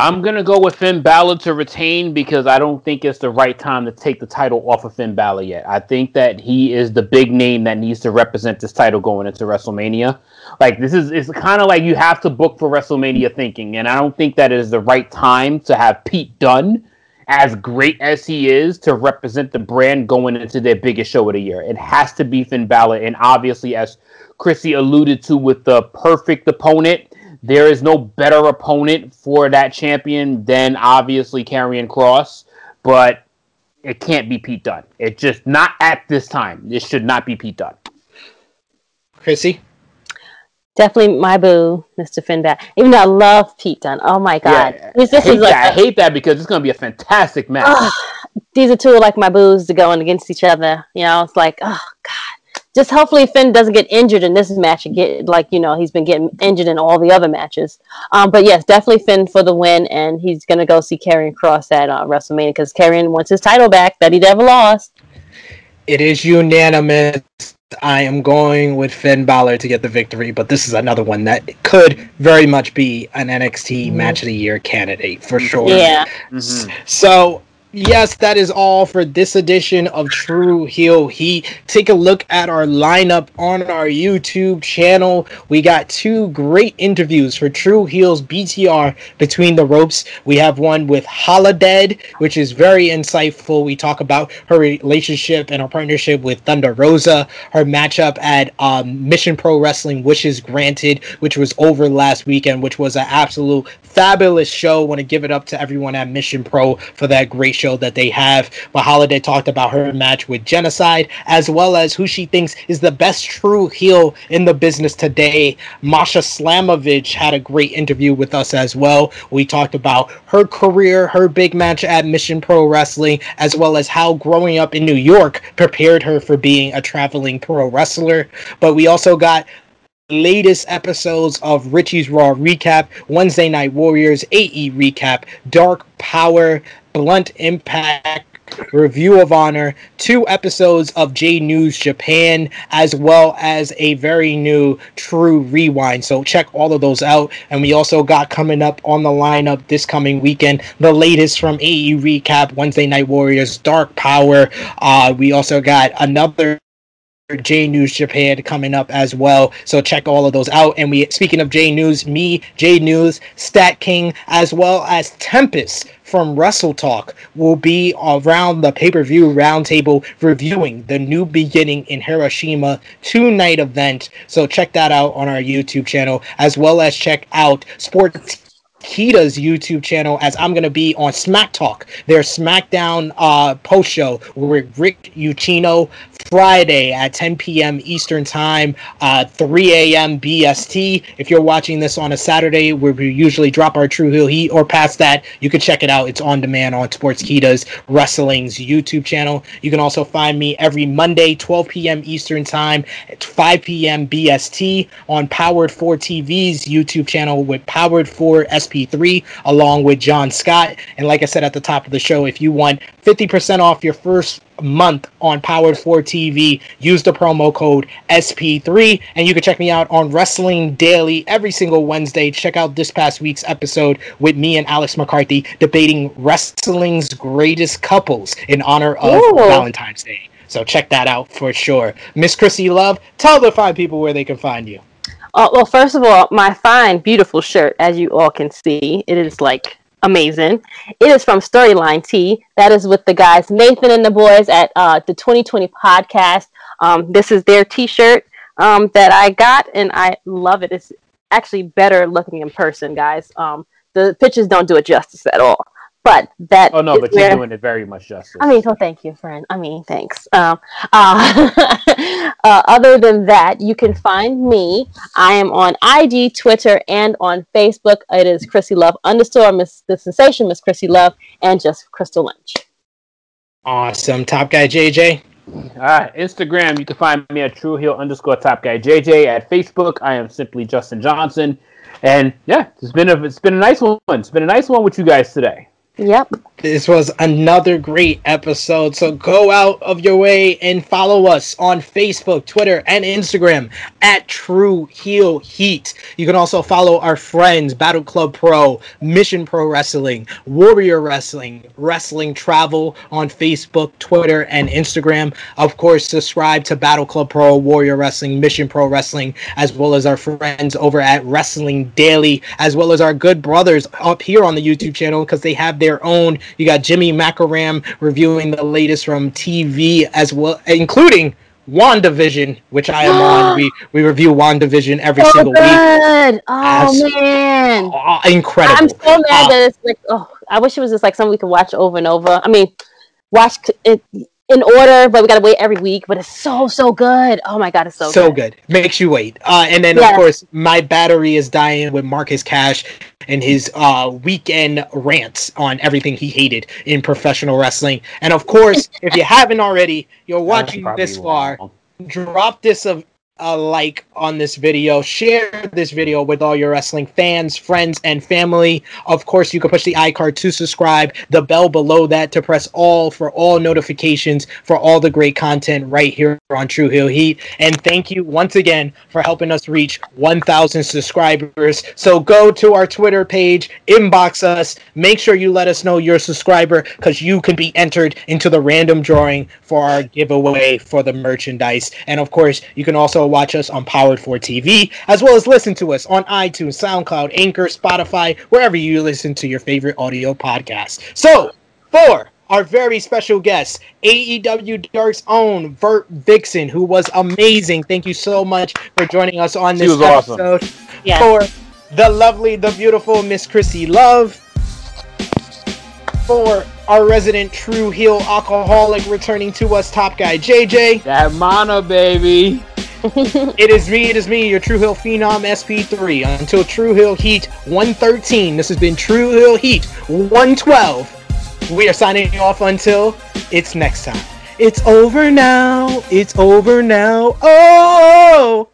I'm gonna go with Finn Balor to retain because I don't think it's the right time to take the title off of Finn Balor yet. I think that he is the big name that needs to represent this title going into WrestleMania. Like this is it's kind of like you have to book for WrestleMania thinking, and I don't think that is the right time to have Pete Dunne as great as he is to represent the brand going into their biggest show of the year. It has to be Finn Balor, and obviously, as Krssi alluded to, with the perfect opponent there is no better opponent for that champion than obviously Karrion Kross, but it can't be Pete Dunne. It just not at this time. It should not be Pete Dunne. Krssi? Definitely my boo, Mr. Finback. Even though I love Pete Dunne. Oh my god. Yeah, this, this I, hate like, that. I hate that because it's gonna be a fantastic match. these are two like my boos to going against each other. You know, it's like, oh god just hopefully Finn doesn't get injured in this match and get like you know he's been getting injured in all the other matches. Um, but yes, definitely Finn for the win, and he's gonna go see Karrion Kross at uh, WrestleMania because Karrion wants his title back that he never lost. It is unanimous. I am going with Finn Balor to get the victory, but this is another one that could very much be an NXT mm-hmm. Match of the Year candidate for sure. Yeah. Mm-hmm. So Yes, that is all for this edition of Tru Heel Heat. Take a look at our lineup on our YouTube channel. We got two great interviews for Tru Heels BTR Between the Ropes. We have one with Holidead, which is very insightful. We talk about her relationship and her partnership with Thunder Rosa, her matchup at um, Mission Pro Wrestling Wishes Granted, which was over last weekend, which was an absolute fabulous show. Want to give it up to everyone at Mission Pro for that great show that they have. But Holidead talked about her match with Genocide, as well as who she thinks is the best true heel in the business today. Masha Slamovich had a great interview with us as well. We talked about her career, her big match at Mission Pro Wrestling, as well as how growing up in New York prepared her for being a traveling pro wrestler. But we also got latest episodes of Richie's Raw Recap, Wednesday Night Warriors, AE Recap, Dark Power, Blunt Impact, Review of Honor, two episodes of J News Japan, as well as a very new True Rewind. So check all of those out. And we also got coming up on the lineup this coming weekend the latest from AE Recap, Wednesday Night Warriors, Dark Power. Uh, we also got another J News Japan coming up as well. So check all of those out. And we speaking of J News, me, J News, Stat King, as well as Tempest from Russell Talk will be around the pay-per-view roundtable reviewing the new beginning in Hiroshima two-night event. So check that out on our YouTube channel, as well as check out Sports Kita's YouTube channel as I'm going to be on Smack Talk, their SmackDown uh, post show with Rick Ucchino Friday at 10 p.m. Eastern Time, uh, 3 a.m. BST. If you're watching this on a Saturday, where we usually drop our Tru Heel Heat, or past that, you can check it out. It's on demand on Sportskeeda's Wrestling's YouTube channel. You can also find me every Monday, 12 p.m. Eastern Time, at 5 p.m. BST on Powered 4 TV's YouTube channel with Powered 4 SP3, along with John Scott. And like I said at the top of the show, if you want 50% off your first month on Powered 4 TV. Use the promo code SP3 and you can check me out on Wrestling Daily every single Wednesday. Check out this past week's episode with me and Alex McCarthy debating wrestling's greatest couples in honor of Ooh. Valentine's Day. So check that out for sure. Miss Krssi Luv, tell the five people where they can find you. Uh, well, first of all, my fine, beautiful shirt, as you all can see, it is like amazing. It is from Storyline T. That is with the guys Nathan and the boys at uh, the 2020 podcast. Um, this is their T-shirt um, that I got, and I love it. It's actually better looking in person, guys. Um, the pictures don't do it justice at all. But that. Oh no, but you're doing it very much justice. I mean, well, thank you, friend. I mean, thanks. Um, uh, uh, other than that, you can find me. I am on IG, Twitter, and on Facebook. It is Krssi Luv underscore Miss the Sensation, Miss Krssi Luv, and just Crystal Lynch. Awesome, Top Guy JJ. All right, Instagram, you can find me at Tru Heel underscore Top Guy JJ. At Facebook, I am simply Justin Johnson. And yeah, it's been a it's been a nice one. It's been a nice one with you guys today. Yep. This was another great episode. So go out of your way and follow us on Facebook, Twitter, and Instagram at Tru Heel Heat. You can also follow our friends Battle Club Pro, Mission Pro Wrestling, Warrior Wrestling, Wrestling Travel on Facebook, Twitter, and Instagram. Of course, subscribe to Battle Club Pro, Warrior Wrestling, Mission Pro Wrestling, as well as our friends over at Wrestling Daily, as well as our good brothers up here on the YouTube channel because they have their own. You got Jimmy Macaram reviewing the latest from TV as well, including WandaVision, which I am on. We we review WandaVision every so single good. week. Oh As, man, oh, incredible! I'm so mad uh, that it's like oh, I wish it was just like something we could watch over and over. I mean, watch it in order, but we gotta wait every week. But it's so so good. Oh my god, it's so so good. good. Makes you wait. Uh, and then yes. of course, my battery is dying with Marcus Cash and his uh, weekend rants on everything he hated in professional wrestling. And of course, if you haven't already, you're watching this far. Drop this of a like on this video. Share this video with all your wrestling fans, friends, and family. Of course, you can push the iCard to subscribe, the bell below that to press all for all notifications for all the great content right here on Tru Heel Heat. And thank you once again for helping us reach 1,000 subscribers. So go to our Twitter page, inbox us, make sure you let us know you're a subscriber because you can be entered into the random drawing for our giveaway for the merchandise. And of course, you can also watch us on Powered 4 TV, as well as listen to us on iTunes, SoundCloud, Anchor, Spotify, wherever you listen to your favorite audio podcast. So, for our very special guest, AEW Dark's own Vert Vixen, who was amazing. Thank you so much for joining us on this episode. Awesome. Yes. For the lovely, the beautiful Miss Krssi Luv. For our resident true heel alcoholic returning to us, Top Guy JJ. That mono, baby. it is me, it is me, your True Hill Phenom SP3. Until Tru Heel Heat 113, this has been Tru Heel Heat 112. We are signing off until it's next time. It's over now, it's over now. Oh!